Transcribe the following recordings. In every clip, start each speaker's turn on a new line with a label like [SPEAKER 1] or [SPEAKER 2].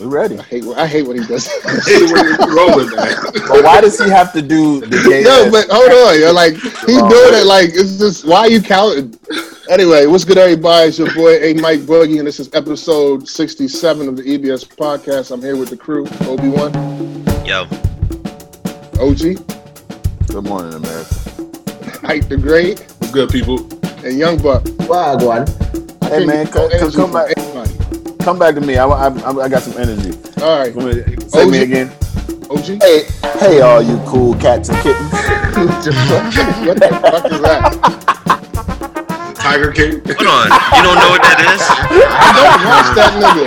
[SPEAKER 1] We ready.
[SPEAKER 2] I hate, I hate when he does.
[SPEAKER 3] Hey, when you rolling, man.
[SPEAKER 1] But why does he have to do the gay?
[SPEAKER 2] no, but hold on. You're like he's
[SPEAKER 1] Oh,
[SPEAKER 2] doing
[SPEAKER 1] man.
[SPEAKER 2] it like it's just why are you counting? Anyway, what's good, everybody? It's your boy A Mike Boogie, and this is episode 67 of the EBS podcast. I'm here with the crew: Obi Wan,
[SPEAKER 4] Yo,
[SPEAKER 2] OG,
[SPEAKER 1] Good morning, America.
[SPEAKER 2] Ike the Great,
[SPEAKER 3] Good people.
[SPEAKER 2] and Young Buck.
[SPEAKER 5] Wagwan.
[SPEAKER 2] I
[SPEAKER 1] Hey, man, come- come-
[SPEAKER 2] energy
[SPEAKER 1] come back.
[SPEAKER 2] Anybody.
[SPEAKER 1] Come back to me. I, I, I, I got some energy.
[SPEAKER 2] All right,
[SPEAKER 1] Come here. Say me
[SPEAKER 2] OG.
[SPEAKER 1] again.
[SPEAKER 2] OG.
[SPEAKER 1] Hey, hey, all you cool cats and kittens.
[SPEAKER 2] what the fuck is that?
[SPEAKER 3] Tiger King.
[SPEAKER 4] hold on. You don't know what that is?
[SPEAKER 2] I don't watch that nigga.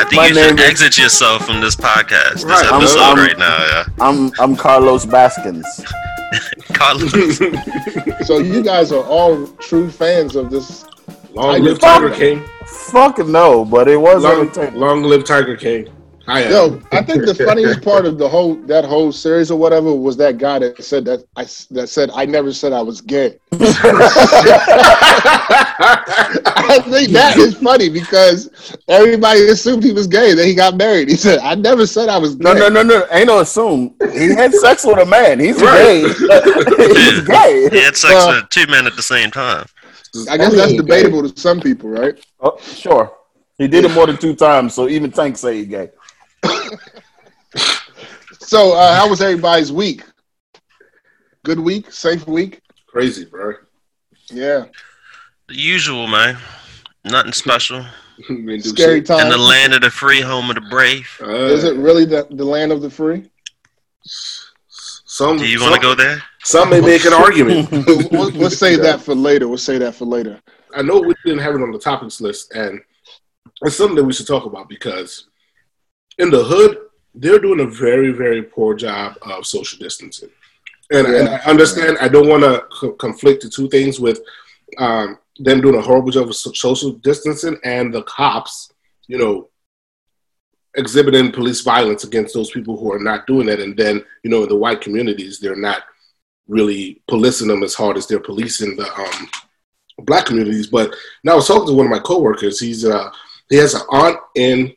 [SPEAKER 4] I think
[SPEAKER 1] My
[SPEAKER 4] you should
[SPEAKER 1] is-
[SPEAKER 4] exit yourself from this podcast, this
[SPEAKER 3] Right, I'm-
[SPEAKER 4] episode
[SPEAKER 1] I'm-
[SPEAKER 4] right now. Yeah,
[SPEAKER 1] I'm I'm Carlos Baskins.
[SPEAKER 4] Carlos.
[SPEAKER 2] So you guys are all true fans of this.
[SPEAKER 3] Long live Tiger King.
[SPEAKER 1] Fuck no, but it was
[SPEAKER 3] Long,
[SPEAKER 1] entertaining.
[SPEAKER 3] long live Tiger King. Hi,
[SPEAKER 2] Yo, I think the funniest part of the whole that whole series or whatever was that guy that said that I that said I never said I was gay. I think that is funny because everybody assumed he was gay. Then he got married. He said, "I never said I was gay."
[SPEAKER 1] No, no, no, no. Ain't no assume. He had sex with a man. He's
[SPEAKER 3] Right.
[SPEAKER 1] gay. He's gay.
[SPEAKER 4] He had sex
[SPEAKER 2] Well-
[SPEAKER 4] with two men at the same time.
[SPEAKER 2] I guess that's debatable to some people, right?
[SPEAKER 1] Oh, sure. He did it more than two times, so even Tank say he gay.
[SPEAKER 2] So, uh, how was everybody's week? Good week, safe week.
[SPEAKER 3] Crazy, bro.
[SPEAKER 2] Yeah,
[SPEAKER 4] The usual, man. Nothing special.
[SPEAKER 2] Scary
[SPEAKER 3] shit.
[SPEAKER 2] time.
[SPEAKER 4] In the land of the free, home of the brave.
[SPEAKER 3] Uh,
[SPEAKER 2] Is it really the, the land of the free?
[SPEAKER 3] Some,
[SPEAKER 4] Do you want to go there?
[SPEAKER 3] Some may make an argument.
[SPEAKER 2] we'll, we'll save that for later. We'll say that for later.
[SPEAKER 3] I know we didn't have it on the topics list, and it's something that we should talk about because in the hood, they're doing a very, very poor job of social distancing. And, and I understand, I don't want to co- conflict the two things with um, them doing a horrible job of social distancing and the cops, you know, exhibiting police violence against those people who are not doing that. And then, you know, in the white communities, they're not really policing them as hard as they're policing the um, black communities. But now I was talking to one of my coworkers. He's uh, he has an aunt in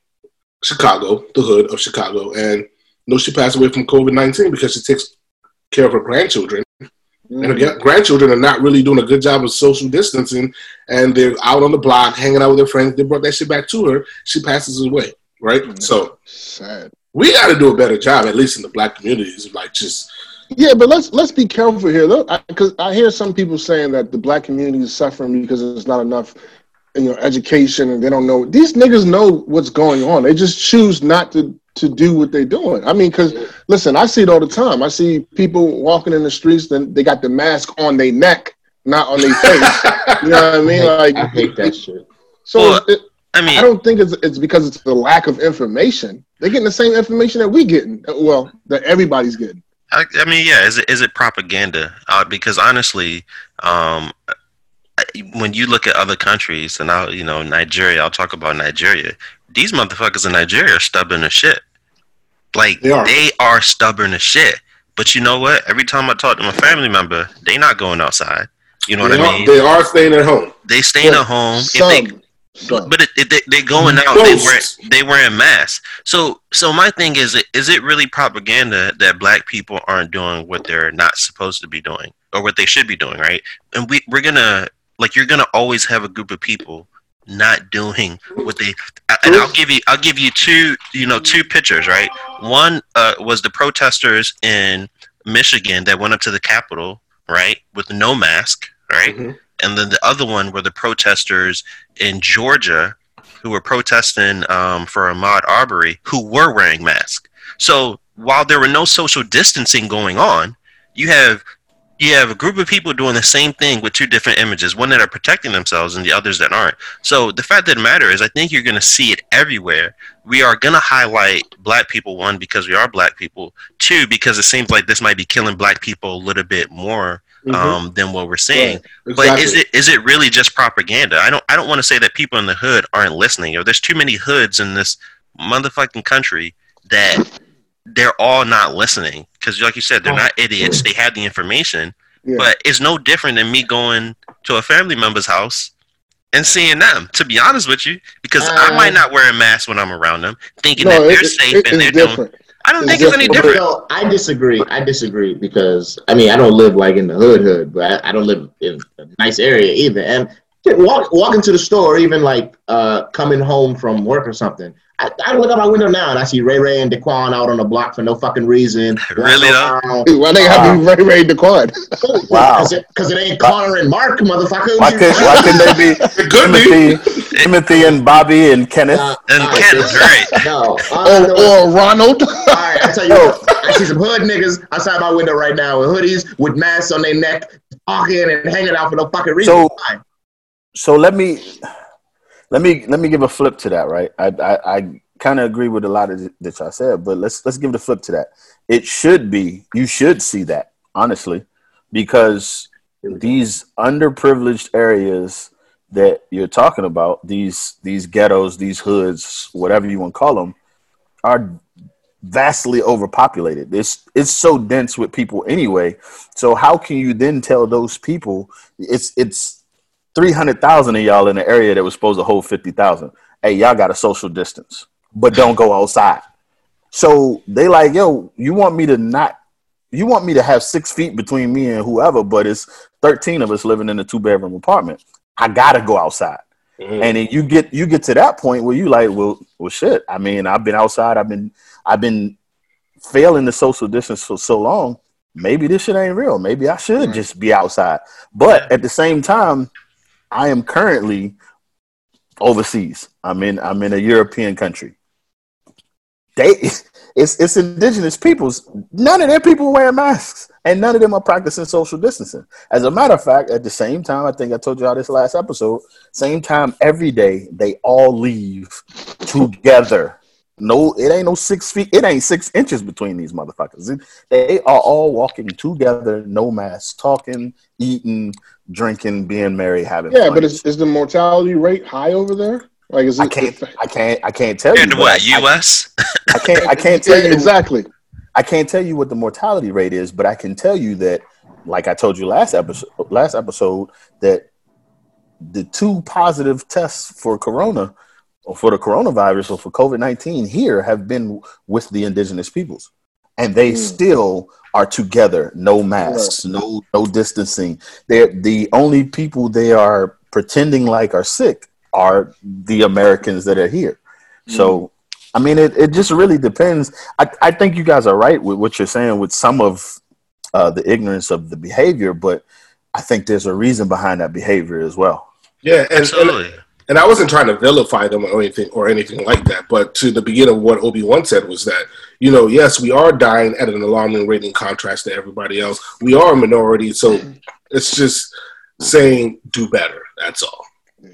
[SPEAKER 3] Chicago, the hood of Chicago, and you know she passed away from COVID nineteen because she takes care of her grandchildren, and her grandchildren are not really doing a good job of social distancing, and they're out on the block hanging out with their friends. They brought that shit back to her. She passes away, right? Mm-hmm. So
[SPEAKER 2] Sad.
[SPEAKER 3] we got to do a better job, at least in the black communities, of like just
[SPEAKER 2] Yeah, but let's let's be careful here, though, because I, hear some people saying that the black community is suffering because there's not enough, you know, education, and they don't know. These niggas know what's going on. They just choose not to to do what they're doing. I mean, because listen, I see it all the time. I see people walking in the streets, then they got the mask on their neck, not on their face. you know what I mean? Like,
[SPEAKER 5] I hate that shit.
[SPEAKER 2] so
[SPEAKER 4] Well,
[SPEAKER 2] it,
[SPEAKER 4] I mean,
[SPEAKER 2] I don't think it's it's because it's the lack of information. They're getting the same information that we getting. Well, that everybody's getting.
[SPEAKER 4] I, I mean, yeah. Is it is it propaganda? Uh, because honestly, um, when you look at other countries, and I'll you know Nigeria, I'll talk about Nigeria. These motherfuckers in Nigeria are stubborn as shit. Like
[SPEAKER 3] They are.
[SPEAKER 4] they are stubborn as shit. But you know what? Every time I talk to my family member, they not going outside. You know what
[SPEAKER 3] they,
[SPEAKER 4] I
[SPEAKER 3] are,
[SPEAKER 4] mean?
[SPEAKER 3] they are staying at home.
[SPEAKER 4] They staying at home. If they but it, it, they, they going out. They wear
[SPEAKER 3] Most.
[SPEAKER 4] they wearing masks. So so my thing is, is it really propaganda that black people aren't doing what they're not supposed to be doing or what they should be doing, right? And we we're gonna like you're gonna always have a group of people not doing what they. And I'll give you I'll give you two you know two pictures, right? One uh, was the protesters in Michigan that went up to the Capitol, right, with no mask, right?
[SPEAKER 3] Mhm.
[SPEAKER 4] And then the other one were the protesters in Georgia who were protesting um, for Ahmaud Arbery who were wearing masks. So while there were no social distancing going on, you have you have a group of people doing the same thing with two different images, one that are protecting themselves and the others that aren't. So the fact that the matter is, I think you're going to see it everywhere. We are going to highlight black people, one, because we are black people, two, because it seems like this might be killing black people a little bit more
[SPEAKER 3] Mhm.
[SPEAKER 4] um, than what we're seeing.
[SPEAKER 3] Right.
[SPEAKER 4] But is it is it really just propaganda? I don't I don't want to say that people in the hood aren't listening. Or there's too many hoods in this motherfucking country that they're all not listening because, like you said, they're not idiots. They have the information,
[SPEAKER 2] Yeah.
[SPEAKER 4] but it's no different than me going to a family member's house and seeing them. To be honest with you, because
[SPEAKER 5] Uh,
[SPEAKER 4] I might not wear a mask when I'm around them, thinking
[SPEAKER 2] No,
[SPEAKER 4] that they're
[SPEAKER 2] it-
[SPEAKER 4] safe
[SPEAKER 2] it-
[SPEAKER 4] and they're
[SPEAKER 2] different.
[SPEAKER 4] doing. I don't think it's any
[SPEAKER 2] different.
[SPEAKER 5] No, I disagree. I disagree because I mean I don't live like in the hood hood, but I, I don't live in a nice area either. And walk walk into the store, even like uh, coming home from work or something. I, I look out my window now and I see Ray Ray and Daquan out on the block for no fucking reason.
[SPEAKER 4] Really, though?
[SPEAKER 5] though?
[SPEAKER 2] Why they have to be very, very declined?
[SPEAKER 1] Wow.
[SPEAKER 5] Because it, 'cause it ain't Connor and Mark, motherfucker.
[SPEAKER 1] Why could why couldn't they be
[SPEAKER 3] It could be.
[SPEAKER 1] Timothy, Timothy and Bobby and Kenneth?
[SPEAKER 5] Uh,
[SPEAKER 4] And
[SPEAKER 5] all right,
[SPEAKER 4] Kenneth,
[SPEAKER 5] so-
[SPEAKER 4] right?
[SPEAKER 5] No.
[SPEAKER 2] Or,
[SPEAKER 5] Uh, no.
[SPEAKER 2] or Ronald?
[SPEAKER 5] All right, I tell you what, I see some hood niggas outside my window right now with hoodies with masks on their neck, talking and hanging out for no fucking reason.
[SPEAKER 1] So-
[SPEAKER 5] Why?
[SPEAKER 1] so let me let me let me give a flip to that right? I i, I kind of agree with a lot of that y'all said but let's let's give the flip to that. It should be you should see that honestly because these underprivileged areas that you're talking about these these ghettos these hoods whatever you want to call them are vastly overpopulated. It's it's so dense with people anyway. So how can you then tell those people it's it's 300,000 of y'all in the area that was supposed to hold 50,000. Hey, y'all got a social distance, but don't go outside. So they like, yo, you want me to not, you want me to have six feet between me and whoever, but it's 13 of us living in a two bedroom apartment. I gotta go outside. Mm-hmm. And then you get you get to that point where you like, well, well, shit. I mean, I've been outside. I've been I've been failing the social distance for so long. Maybe this shit ain't real. Maybe I should
[SPEAKER 5] Right.
[SPEAKER 1] just be outside. But at the same time, I am currently overseas. I'm in I'm in a European country. They it's it's indigenous peoples. None of their people wear masks, and none of them are practicing social distancing. As a matter of fact, at the same time, I think I told y'all this last episode. Same time every day, they all leave together. No, it ain't no six feet. It ain't six inches between these motherfuckers. They are all walking together, no masks, talking, eating, drinking, being merry, having
[SPEAKER 2] Yeah,
[SPEAKER 1] fun.
[SPEAKER 2] but is, is the mortality rate high over there? Like, is it?
[SPEAKER 1] I can't, I can't, I can't tell you.
[SPEAKER 4] And
[SPEAKER 1] but
[SPEAKER 4] what? U.S.
[SPEAKER 1] I can't, I can't
[SPEAKER 2] Yeah,
[SPEAKER 1] tell you
[SPEAKER 2] exactly.
[SPEAKER 1] I can't tell you what the mortality rate is, but I can tell you that, like I told you last episode, last episode, that the two positive tests for corona, or for the coronavirus, or for COVID nineteen here have been with the indigenous peoples, and they
[SPEAKER 2] Mm.
[SPEAKER 1] still are together, no masks, no no distancing. They're the only people they are pretending like are sick are the Americans that are here. So I mean, it, it just really depends. I, I think you guys are right with what you're saying with some of uh, the ignorance of the behavior, but I think there's a reason behind that behavior as well.
[SPEAKER 3] Yeah, and, and and I wasn't trying to vilify them or anything or anything like that. But to the beginning of what Obi Wan said was that you know, yes, we are dying at an alarming rate in contrast to everybody else. We are a minority, so it's just saying do better. That's all.
[SPEAKER 4] I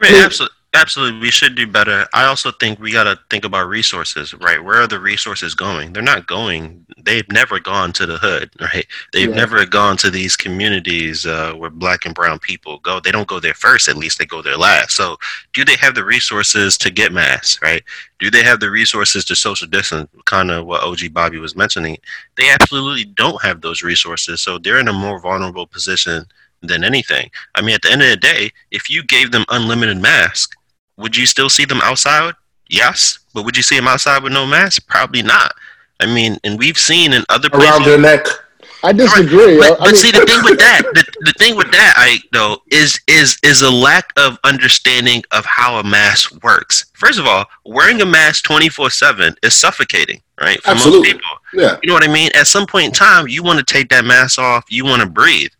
[SPEAKER 4] mean, absolutely, absolutely, we should do better. I also think we got to think about resources, right? Where are the resources going? They're not going. They've never gone to the hood, right? They've
[SPEAKER 2] Yeah.
[SPEAKER 4] never gone to these communities uh, where black and brown people go. They don't go there first. At least they go there last. So, do they have the resources to get masks, right? Do they have the resources to social distance? Kind of what OG Bobby was mentioning. They absolutely don't have those resources. So they're in a more vulnerable position than anything. I mean, at the end of the day, if you gave them unlimited mask, would you still see them outside? Yes, but would you see them outside with no mask? Probably not. I mean, and we've seen in other places.
[SPEAKER 3] Around their neck.
[SPEAKER 2] I disagree.
[SPEAKER 4] But,
[SPEAKER 2] I- I
[SPEAKER 4] but
[SPEAKER 2] mean-
[SPEAKER 4] see, the thing with that, the, the thing with that, I though, is is is a lack of understanding of how a mask works. First of all, wearing a mask twenty four seven is suffocating, right? For
[SPEAKER 3] Absolutely.
[SPEAKER 4] most people,
[SPEAKER 3] Yeah.
[SPEAKER 4] you know what I mean. At some point in time, you want to take that mask off. You want to breathe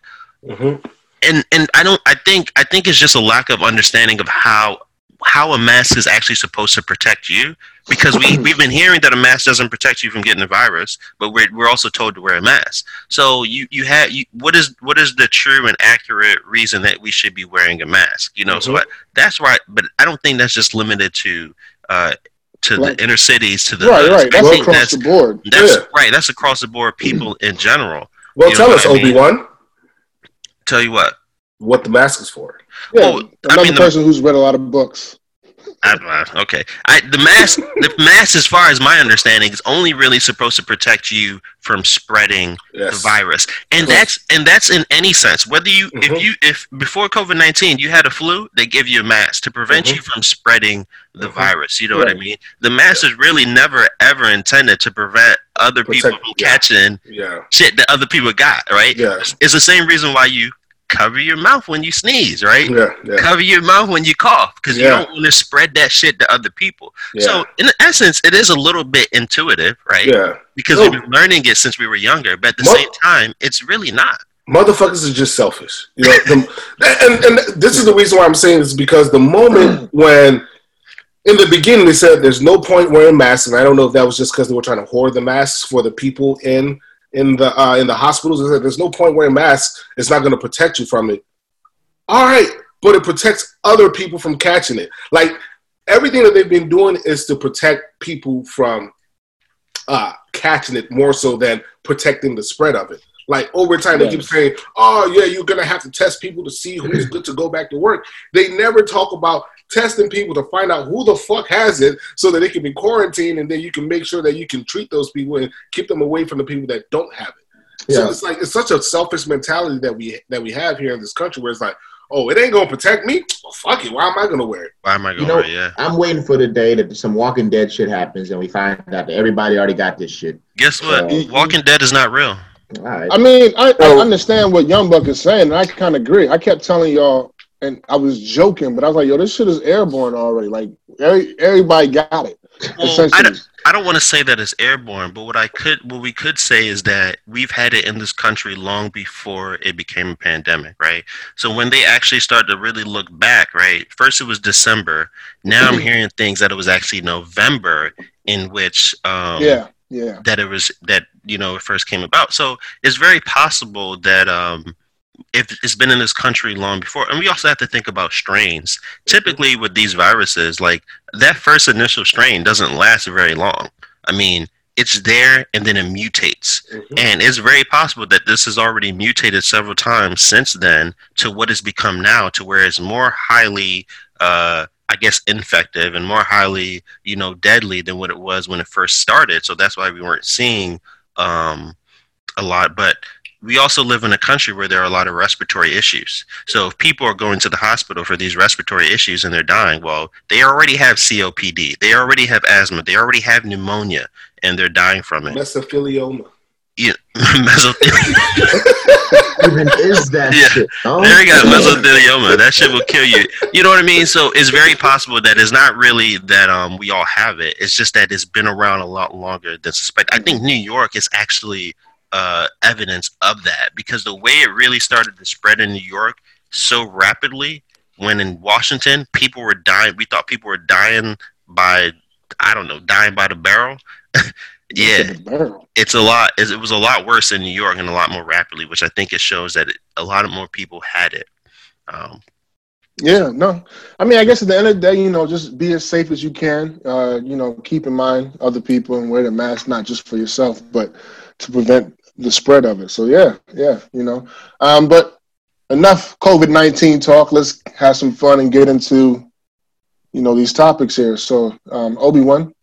[SPEAKER 3] hmm
[SPEAKER 4] and and I don't I think I think it's just a lack of understanding of how how a mask is actually supposed to protect you because we we've been hearing that a mask doesn't protect you from getting the virus but we're we're also told to wear a mask so you you have you what is what is the true and accurate reason that we should be wearing a mask you know so
[SPEAKER 3] Mhm.
[SPEAKER 4] I, that's right but I don't think that's just limited to uh to
[SPEAKER 2] Right.
[SPEAKER 4] the inner cities to the
[SPEAKER 2] right, right. That's across
[SPEAKER 4] that's
[SPEAKER 2] the board.
[SPEAKER 4] that's
[SPEAKER 3] Yeah.
[SPEAKER 4] right that's across the board people in general
[SPEAKER 3] Well,
[SPEAKER 4] You know
[SPEAKER 3] tell us? Obi Wan,
[SPEAKER 4] tell you what
[SPEAKER 3] what the mask is for.
[SPEAKER 2] Yeah,
[SPEAKER 4] Oh, I
[SPEAKER 2] another
[SPEAKER 4] mean, the-
[SPEAKER 2] person who's read a lot of books.
[SPEAKER 4] I, okay, I, the mask, the mask, as far as my understanding, is only really supposed to protect you from spreading
[SPEAKER 3] Yes.
[SPEAKER 4] the virus, and that's and that's in any sense. Whether you,
[SPEAKER 3] Mhm.
[SPEAKER 4] if you, if before COVID nineteen you had a flu, they give you a mask to prevent
[SPEAKER 3] Mhm.
[SPEAKER 4] you from spreading the
[SPEAKER 3] Mhm.
[SPEAKER 4] virus. You know what I mean? The mask is really never ever intended to prevent other people from
[SPEAKER 3] yeah.
[SPEAKER 4] catching
[SPEAKER 3] Yeah.
[SPEAKER 4] shit that other people got. Right?
[SPEAKER 3] Yeah.
[SPEAKER 4] It's the same reason why you cover your mouth when you sneeze. Right?
[SPEAKER 3] Yeah. Yeah.
[SPEAKER 4] cover your mouth when you cough because you don't want to spread that shit to other people.
[SPEAKER 3] Yeah.
[SPEAKER 4] So, in essence, it is a little bit intuitive, right?
[SPEAKER 3] yeah.
[SPEAKER 4] Because we've been learning it since we were younger, but at the
[SPEAKER 3] Mo-
[SPEAKER 4] same time, it's really not.
[SPEAKER 3] motherfuckers are just selfish. You know, the, and, and this is the reason why I'm saying this because the moment when in the beginning they said there's no point wearing masks, and I don't know if that was just because they were trying to hoard the masks for the people in in the uh, in the hospitals. They said there's no point wearing masks; it's not going to protect you from it. All right, but it protects other people from catching it. Like everything that they've been doing is to protect people from uh, catching it more so than protecting the spread of it. Like over time, they keep saying, "Oh yeah, you're gonna have to test people to see who's good to go back to work." They never talk about testing people to find out who the fuck has it, so that they can be quarantined, and then you can make sure that you can treat those people and keep them away from the people that don't have it. So
[SPEAKER 5] Yeah.
[SPEAKER 3] it's like it's such a selfish mentality that we that we have here in this country, where it's like, "Oh, it ain't gonna protect me. Well, fuck it. Why am I gonna wear it?"
[SPEAKER 4] Why am I gonna
[SPEAKER 5] know-
[SPEAKER 4] right? Yeah.
[SPEAKER 5] I'm waiting for the day that some Walking Dead shit happens and we find out that everybody already got this shit.
[SPEAKER 4] Guess what?
[SPEAKER 5] Uh,
[SPEAKER 4] Walking Dead is not real.
[SPEAKER 5] All right.
[SPEAKER 2] I mean, I, I understand what Young Buck is saying, and I kind of agree. I kept telling y'all, and I was joking, but I was like, "Yo, this shit is airborne already. Like, every, everybody got it."
[SPEAKER 4] Well, I don't, I don't want to say that it's airborne, but what I could, what we could say is that we've had it in this country long before it became a pandemic, right? So when they actually start to really look back, right? First it was December. Now I'm hearing things that it was actually November in which, um,
[SPEAKER 2] yeah, yeah,
[SPEAKER 4] that it was that you know it first came about. So it's very possible that um, it's been in this country long before, and we also have to think about strains. Typically, with these viruses, like that first initial strain doesn't last very long. I mean, it's there and then it mutates, and it's very possible that this has already mutated several times since then to what it's become now, to where it's more highly. Uh, I guess infective and more highly, you know, deadly than what it was when it first started. So that's why we weren't seeing um, a lot. But we also live in a country where there are a lot of respiratory issues. So if people are going to the hospital for these respiratory issues and they're dying, well, they already have COPD, they already have asthma, they already have pneumonia, and they're dying from it.
[SPEAKER 3] Mesothelioma.
[SPEAKER 4] Yeah, mesothelioma.
[SPEAKER 5] Even is that
[SPEAKER 4] Yeah.
[SPEAKER 5] shit? Oh,
[SPEAKER 4] There you go, mesothelioma. That shit will kill you. You know what I mean? So it's very possible that it's not really that um we all have it. It's just that it's been around a lot longer than suspect. I think New York is actually uh, evidence of that because the way it really started to spread in New York so rapidly, when in Washington people were dying, we thought people were dying by I don't know, dying by the barrel. yeah,
[SPEAKER 2] the barrel.
[SPEAKER 4] it's a lot. It it was a lot worse in New York and a lot more rapidly, which I think it shows that it, a lot of more people had it. Um,
[SPEAKER 2] Yeah, no. I mean, I guess at the end of the day, you know, just be as safe as you can. Uh, you know, keep in mind other people and wear the mask not just for yourself, but to prevent the spread of it. So yeah, yeah, you know. Um, but enough COVID nineteen talk. Let's have some fun and get into, you know, these topics here. So um, Obi Wan,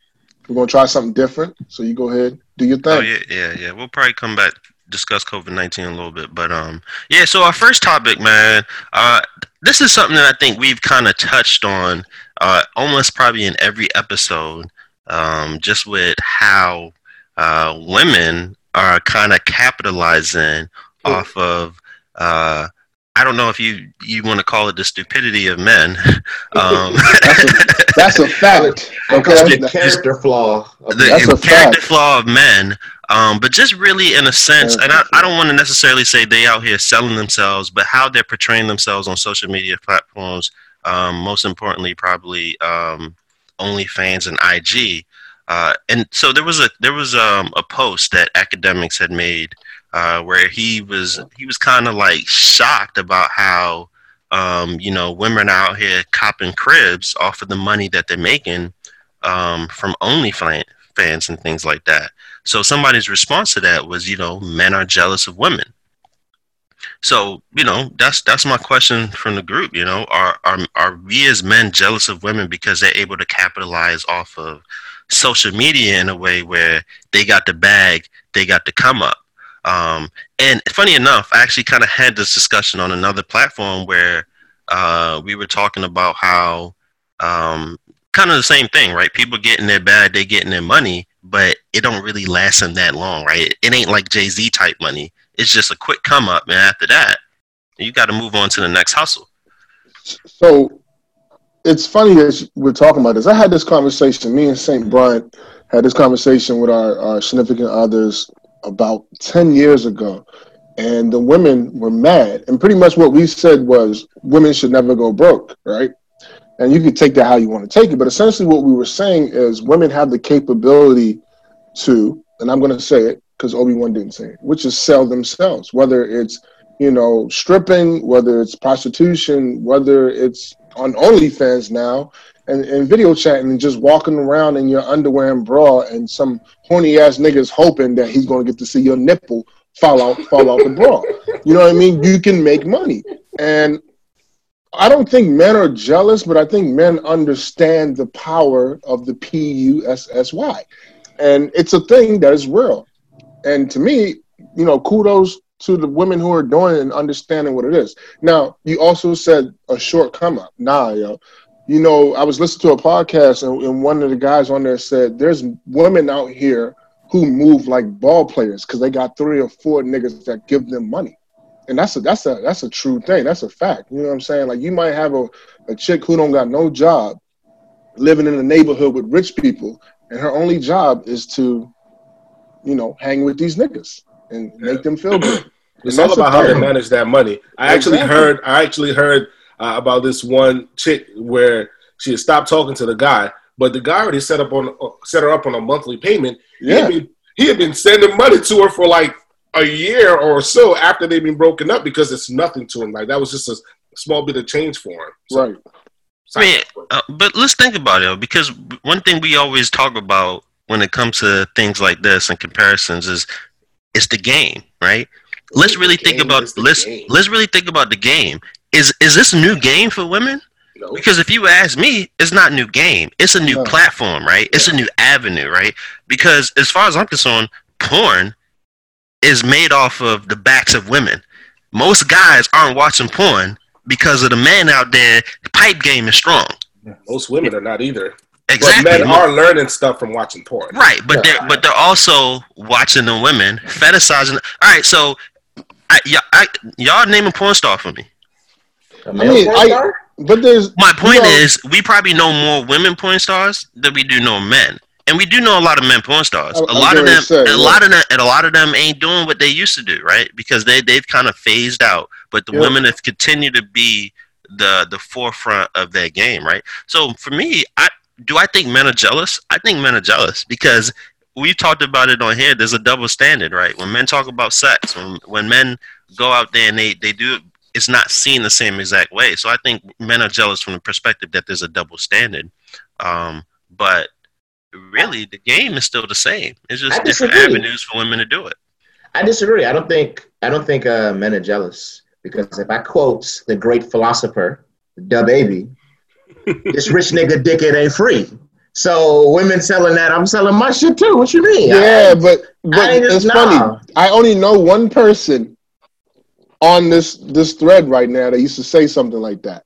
[SPEAKER 2] we're gonna try something different. So you go ahead, do your thing.
[SPEAKER 4] oh yeah, yeah, yeah. We'll probably come back discuss COVID nineteen a little bit, but um, yeah. So our first topic, man. Uh, this is something that I think we've kind of touched on, uh, almost probably in every episode. Um, just with how uh, women are kind of capitalizing off of. Uh, I don't know if you you want to call it the stupidity of men. Um,
[SPEAKER 2] That's a, that's a fact. Okay.
[SPEAKER 5] it the character flaw. Of
[SPEAKER 4] the
[SPEAKER 2] That's a
[SPEAKER 4] character
[SPEAKER 2] fact.
[SPEAKER 4] flaw of men. Um, but just really in a sense, and I, I don't want to necessarily say they out here selling themselves, but how they're portraying themselves on social media platforms. Um, most importantly, probably um, OnlyFans and IG. Uh, and so there was a there was um, a post that Akademiks had made uh, where he was he was kind of like shocked about how um, you know women are out here copping cribs off of the money that they're making um, from OnlyFans fans and things like that. So somebody's response to that was, you know, men are jealous of women. So you know that's that's my question from the group. You know, are are are we as men jealous of women because they're able to capitalize off of social media in a way where they got the bag, they got the come up. Um, and funny enough, I actually kind of had this discussion on another platform where uh, we were talking about how um, kind of the same thing, right? People getting their bag, they getting their money, but it don't really last them that long, right? It ain't like Jay Z type money. It's just a quick come up, and after that, you got to move on to the next hustle.
[SPEAKER 2] So it's funny as we're talking about this. I had this conversation. Me and Saint Bryant had this conversation with our, our significant others about ten years ago, and the women were mad. And pretty much what we said was women should never go broke, right? And you can take that how you want to take it, but essentially what we were saying is women have the capability to, and I'm going to say it because Obi Wan didn't say it, which is sell themselves, whether it's you know stripping, whether it's prostitution, whether it's on OnlyFans now and, and video chatting and just walking around in your underwear and bra and some horny ass niggas hoping that he's gonna get to see your nipple fall out fall out the bra. You know what I mean? You can make money. And I don't think men are jealous, but I think men understand the power of the P U S S Y. And it's a thing that is real. And to me, you know, kudos to the women who are doing it and understanding what it is. Now, you also said a short come up. Nah, yo. You know, I was listening to a podcast and, and one of the guys on there said there's women out here who move like ball players because they got three or four niggas that give them money. And that's a that's a that's a true thing. That's a fact. You know what I'm saying? Like you might have a, a chick who don't got no job living in a neighborhood with rich people, and her only job is to, you know, hang with these niggas and yeah. make them feel good.
[SPEAKER 3] It's all about how they manage that money. I exactly. actually heard. I actually heard uh, about this one chick where she had stopped talking to the guy, but the guy already set up on uh, set her up on a monthly payment. Yeah. He had, been, he had been sending money to her for like a year or so after they've been broken up because it's nothing to him. Like that was just a small bit of change for him.
[SPEAKER 2] So, right.
[SPEAKER 4] I mean, uh, but let's think about it because one thing we always talk about when it comes to things like this and comparisons is it's the game, right? Let's really think about let's game. let's really think about the game. Is is this a new game for women? No. Because if you ask me, it's not new game. It's a new no. platform, right? It's yeah. a new avenue, right? Because as far as I'm concerned, porn is made off of the backs of women. Most guys aren't watching porn because of the man out there. The pipe game is strong.
[SPEAKER 3] Most women are not either. Exactly. But men are learning stuff from watching porn.
[SPEAKER 4] Right, but yeah. they're but they're also watching the women fetishizing. All right, so I, y'all, name a porn star for me.
[SPEAKER 2] I mean, I, but there's
[SPEAKER 4] my point you know, is we probably know more women porn stars than we do know men, and we do know a lot of men porn stars. I, a lot of them, say, a yeah. lot of them, and a lot of them ain't doing what they used to do, right? Because they they've kind of phased out, but the yeah. women have continued to be the the forefront of their game, right? So for me, I do I think men are jealous? I think men are jealous because we talked about it on here. There's a double standard, right? When men talk about sex, when when men go out there and they they do it, it's not seen the same exact way. So I think men are jealous from the perspective that there's a double standard. Um, but really, the game is still the same. It's just different avenues for women to do it.
[SPEAKER 5] I disagree. I don't think I don't think uh, men are jealous because if I quote the great philosopher, DaBaby, this rich nigga dick it ain't free. So women selling that, I'm selling my shit too. What you mean?
[SPEAKER 2] Yeah, but but it's nah. funny. I only know one person on this this thread right now that used to say something like that.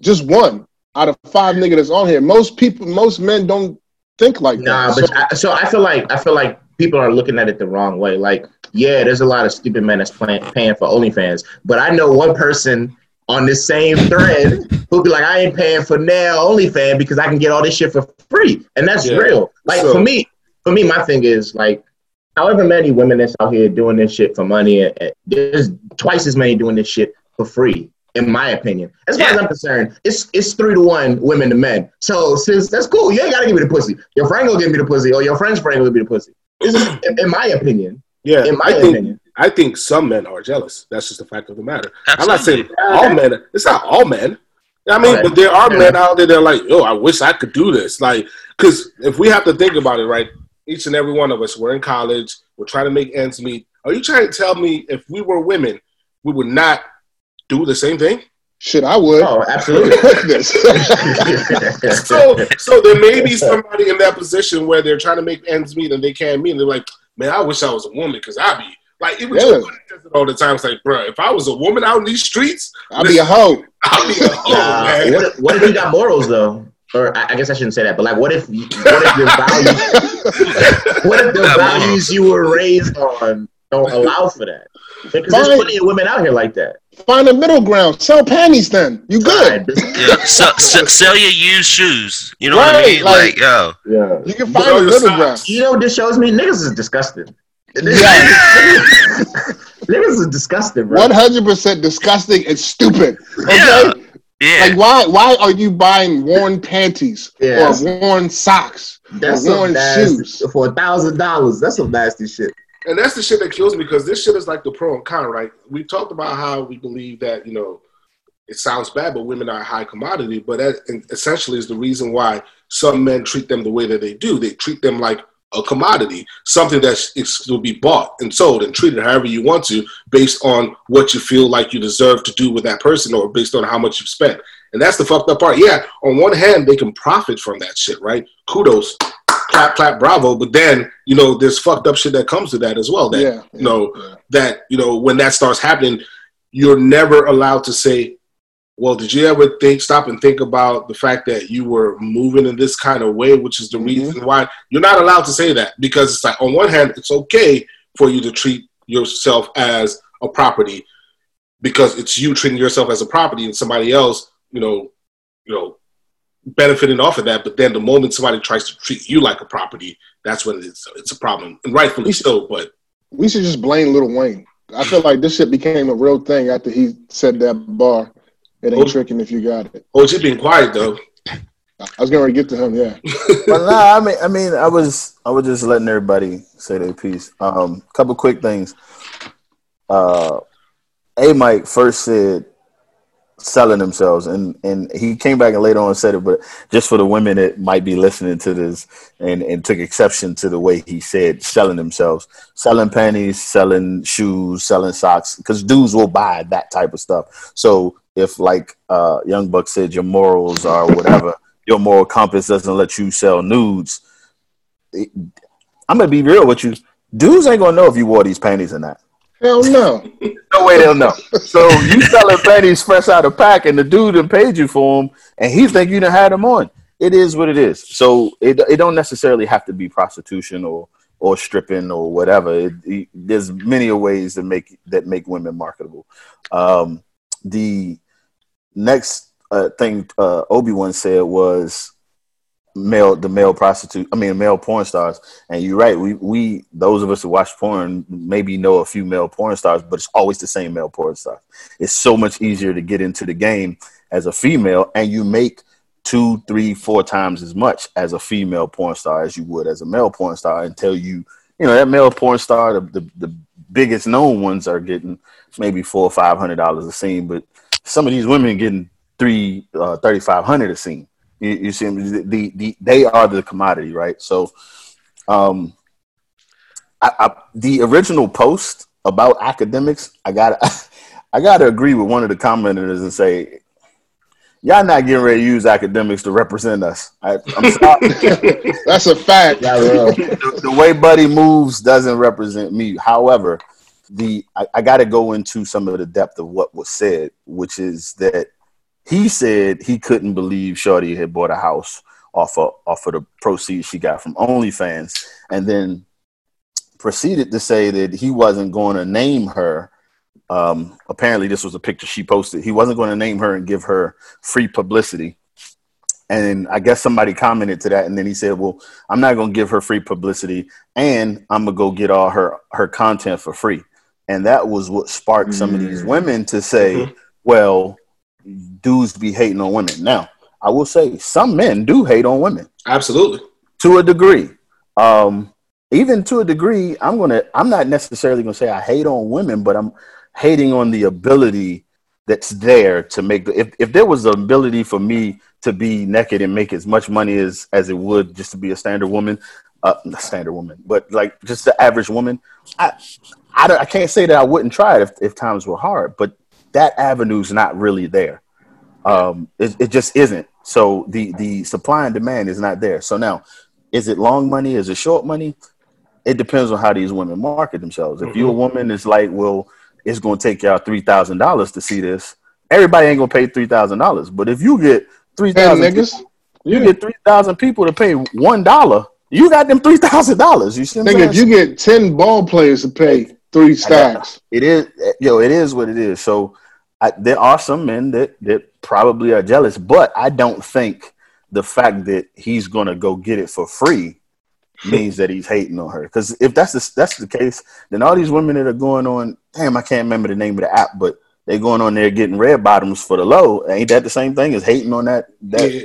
[SPEAKER 2] Just one out of five niggas that's on here. Most people, most men don't think like
[SPEAKER 5] nah,
[SPEAKER 2] that.
[SPEAKER 5] But so, I, so I feel like I feel like people are looking at it the wrong way. Like, yeah, there's a lot of stupid men that's playing, paying for OnlyFans, but I know one person on this same thread who'll be like, I ain't paying for now OnlyFans because I can get all this shit for free. And that's yeah. real. Like so, for me, for me, my thing is like, however many women that's out here doing this shit for money, there's twice as many doing this shit for free, in my opinion. As far yeah. as I'm concerned, it's it's three to one women to men. So since that's cool, you ain't gotta give me the pussy. Your friend will give me the pussy, or your friend's friend will give me the pussy. in, in my opinion.
[SPEAKER 3] Yeah, in my I opinion. Think, I think some men are jealous. That's just the fact of the matter. Absolutely. I'm not saying all men. It's not all men. I mean, but there are men out there that are like, "Oh, I wish I could do this." Like, because if we have to think about it, right? Each and every one of us, we're in college. We're trying to make ends meet. Are you trying to tell me if we were women, we would not do the same thing?
[SPEAKER 2] Shit, I would.
[SPEAKER 5] Oh, absolutely.
[SPEAKER 3] so, so there may be somebody in that position where they're trying to make ends meet and they can't meet, and they're like, "Man, I wish I was a woman because I'd be like it was
[SPEAKER 2] Yeah.
[SPEAKER 3] all the time. It's like, bro, if I was a woman out in these streets,
[SPEAKER 2] I'd be a hoe.
[SPEAKER 3] I'd be a hoe,
[SPEAKER 5] Nah,
[SPEAKER 3] man.
[SPEAKER 5] what, if, what if you got morals though? Or I, I guess I shouldn't say that, but like, what if what if your values, what if the values you were raised on don't allow for that? Because there's
[SPEAKER 2] Fine.
[SPEAKER 5] plenty of women out here like that.
[SPEAKER 2] Find a middle ground. Sell panties then. You good.
[SPEAKER 4] Yeah, sell, sell, sell your used shoes. You know what I mean?
[SPEAKER 2] like-
[SPEAKER 4] Like, yo,
[SPEAKER 5] Yeah.
[SPEAKER 2] You can
[SPEAKER 3] But
[SPEAKER 2] find a middle
[SPEAKER 3] socks.
[SPEAKER 2] ground.
[SPEAKER 5] You know what this shows me? Niggas is disgusting.
[SPEAKER 2] Yeah.
[SPEAKER 5] Niggas is disgusting, bro.
[SPEAKER 2] One hundred percent disgusting and stupid. Okay.
[SPEAKER 4] Yeah. yeah.
[SPEAKER 2] Like why why are you buying worn panties
[SPEAKER 5] Yeah.
[SPEAKER 2] or worn socks
[SPEAKER 5] That's
[SPEAKER 2] or worn
[SPEAKER 5] nasty,
[SPEAKER 2] shoes?
[SPEAKER 5] for a thousand dollars. That's some nasty shit.
[SPEAKER 3] And that's the shit that kills me because this shit is like the pro and con, right? We talked about how we believe that, you know, it sounds bad, but women are a high commodity. But that essentially is the reason why some men treat them the way that they do. They treat them like a commodity, something that's it's to be bought and sold and treated however you want to, based on what you feel like you deserve to do with that person, or based on how much you've spent. And that's the fucked up part. Yeah, on one hand, they can profit from that shit, right? Kudos, clap, clap, bravo. But then, you know, there's fucked up shit that comes to that as well. That
[SPEAKER 2] Yeah.
[SPEAKER 3] you know,
[SPEAKER 2] yeah.
[SPEAKER 3] that you know when that starts happening you're never allowed to say well did you ever think stop and think about the fact that you were moving in this kind of way which is the
[SPEAKER 2] Mhm.
[SPEAKER 3] reason why you're not allowed to say that because it's like on one hand it's okay for you to treat yourself as a property because it's you treating yourself as a property and somebody else you know you know benefiting off of that but then the moment somebody tries to treat you like a property that's when it's it's a problem and rightfully so but
[SPEAKER 2] We should just blame Lil Wayne. I feel like this shit became a real thing after he said that bar. It ain't
[SPEAKER 3] Oh.
[SPEAKER 2] tricking if you got it.
[SPEAKER 3] oh just being quiet though
[SPEAKER 2] I was going to get to him. Yeah.
[SPEAKER 1] But nah, I mean, I mean, I was, I was just letting everybody say their piece. Um, couple quick things. Uh, A Mike first said selling themselves, and and he came back and later on said it, but just for the women that might be listening to this and and took exception to the way he said selling themselves, selling panties, selling shoes, selling socks, because dudes will buy that type of stuff. So if like uh, Young Buck said, your morals are whatever your moral compass doesn't let you sell nudes. it- I'm gonna be real with you. Dudes ain't gonna know if you wore these panties or not.
[SPEAKER 2] Hell no.
[SPEAKER 1] No way they'll know. So you selling panties fresh out of pack, and the dude done paid you for them, and he think you done had them on. It is what it is. So it it don't necessarily have to be prostitution or or stripping or whatever. It, it- there's many ways that make that make women marketable. Um, the next uh, thing uh, Obi Wan said was male the male prostitute. I mean male porn stars. And you're right. We we those of us who watch porn maybe know a few male porn stars, but it's always the same male porn stars. It's so much easier to get into the game as a female, and you make two, three, four times as much as a female porn star as you would as a male porn star until you you know that male porn star the the, the biggest known ones are getting maybe four or five hundred dollars a scene, but some of these women getting three uh, thirty five hundred a scene. You, you see, the, the, the they are the commodity, right? So, um, I, I, the original post about Akademiks, I got to I got to agree with one of the commenters and say, y'all not getting ready to use Akademiks to represent us. I, I'm sorry.
[SPEAKER 2] That's a fact.
[SPEAKER 1] The, the way Buddy moves doesn't represent me. However, the I, I got to go into some of the depth of what was said, which is that he said he couldn't believe Shorty had bought a house off of off of the proceeds she got from OnlyFans, and then proceeded to say that he wasn't going to name her. Um, apparently, this was a picture she posted. He wasn't going to name her and give her free publicity. And I guess somebody commented to that, and then he said, "Well, I'm not going to give her free publicity, and I'm gonna go get all her her content for free." And that was what sparked some of these
[SPEAKER 5] Mm.
[SPEAKER 1] women to say,
[SPEAKER 3] Mhm.
[SPEAKER 1] "Well, dudes be hating on women." Now, I will say some men do hate on women
[SPEAKER 3] Absolutely.
[SPEAKER 1] to a degree. Um, even to a degree, I'm gonna. I'm not necessarily gonna say I hate on women, but I'm hating on the ability that's there to make. The, if if there was the ability for me to be naked and make as much money as as it would just to be a standard woman, uh, standard woman, but like just the average woman, I, I, don't- I can't say that I wouldn't try it if, if times were hard, but that avenue's not really there. Um, it, it just isn't. So the the supply and demand is not there. So now, is it long money? Is it short money? It depends on how these women market themselves. If you're a woman that's like, well, it's going to take y'all three thousand dollars to see this. Everybody ain't gonna pay three thousand dollars, but if you get three thousand
[SPEAKER 2] niggas.
[SPEAKER 1] you
[SPEAKER 2] Yeah.
[SPEAKER 1] get three thousand people to pay one dollar. You got them three thousand dollars. You see, what I'm
[SPEAKER 2] Nigga, if you get ten ball players to pay three stacks,
[SPEAKER 1] it is yo, it is what it is. So I, there are some men that that probably are jealous, but I don't think the fact that he's gonna go get it for free means that he's hating on her. Because if that's the, that's the case, then all these women that are going on, damn, I can't remember the name of the app, but they're going on there getting red bottoms for the low. Ain't that the same thing as hating on that? That
[SPEAKER 3] Yeah.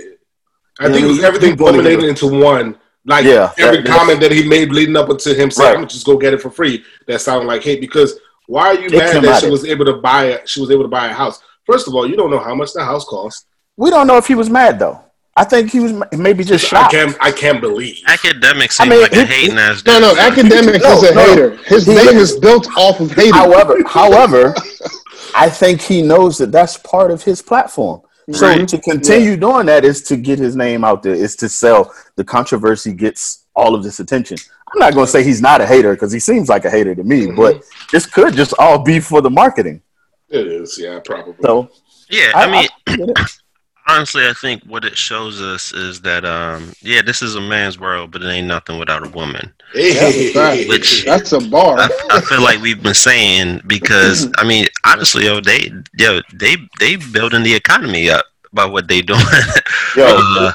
[SPEAKER 3] I think it was everything culminated into one. Like
[SPEAKER 1] Yeah,
[SPEAKER 3] every
[SPEAKER 1] that-
[SPEAKER 3] comment that he made leading up to him saying,
[SPEAKER 1] Right.
[SPEAKER 3] "I'm just go get it for free," that sounded like hate. Because why are you
[SPEAKER 1] It
[SPEAKER 3] mad that she
[SPEAKER 1] of-
[SPEAKER 3] was able to buy a, she was able to buy a house? First of all, you don't know how much the house cost.
[SPEAKER 1] we don't know if he was mad though. I think he was maybe just
[SPEAKER 3] I
[SPEAKER 1] shocked.
[SPEAKER 3] can't I can't believe.
[SPEAKER 4] Akademiks
[SPEAKER 1] I mean,
[SPEAKER 4] like a hating ass.
[SPEAKER 2] no, no, Akademiks
[SPEAKER 1] No,
[SPEAKER 2] is a
[SPEAKER 1] no.
[SPEAKER 2] hater. His
[SPEAKER 1] He
[SPEAKER 2] name
[SPEAKER 1] is.
[SPEAKER 2] is built off of hating.
[SPEAKER 1] However, however, I think he knows that that's part of his platform. So
[SPEAKER 4] Right.
[SPEAKER 1] to continue doing that is to get his name out there. Is to sell. The controversy gets all of this attention. I'm not going to say he's not a hater because he seems like a hater to me,
[SPEAKER 3] Mhm.
[SPEAKER 1] but this could just all be for the marketing.
[SPEAKER 3] It is, yeah, probably.
[SPEAKER 1] So
[SPEAKER 4] Yeah, I, mean,
[SPEAKER 1] I get it.
[SPEAKER 4] Honestly, I think what it shows us is that, um, yeah, this is a man's world, but it ain't nothing without a woman.
[SPEAKER 2] That's a.
[SPEAKER 4] Which-
[SPEAKER 2] That's a bar.
[SPEAKER 4] I, I feel like we've been saying because I mean, honestly, yo, they, yo, they, they building the economy up by what they doing.
[SPEAKER 1] yo,
[SPEAKER 4] Uh,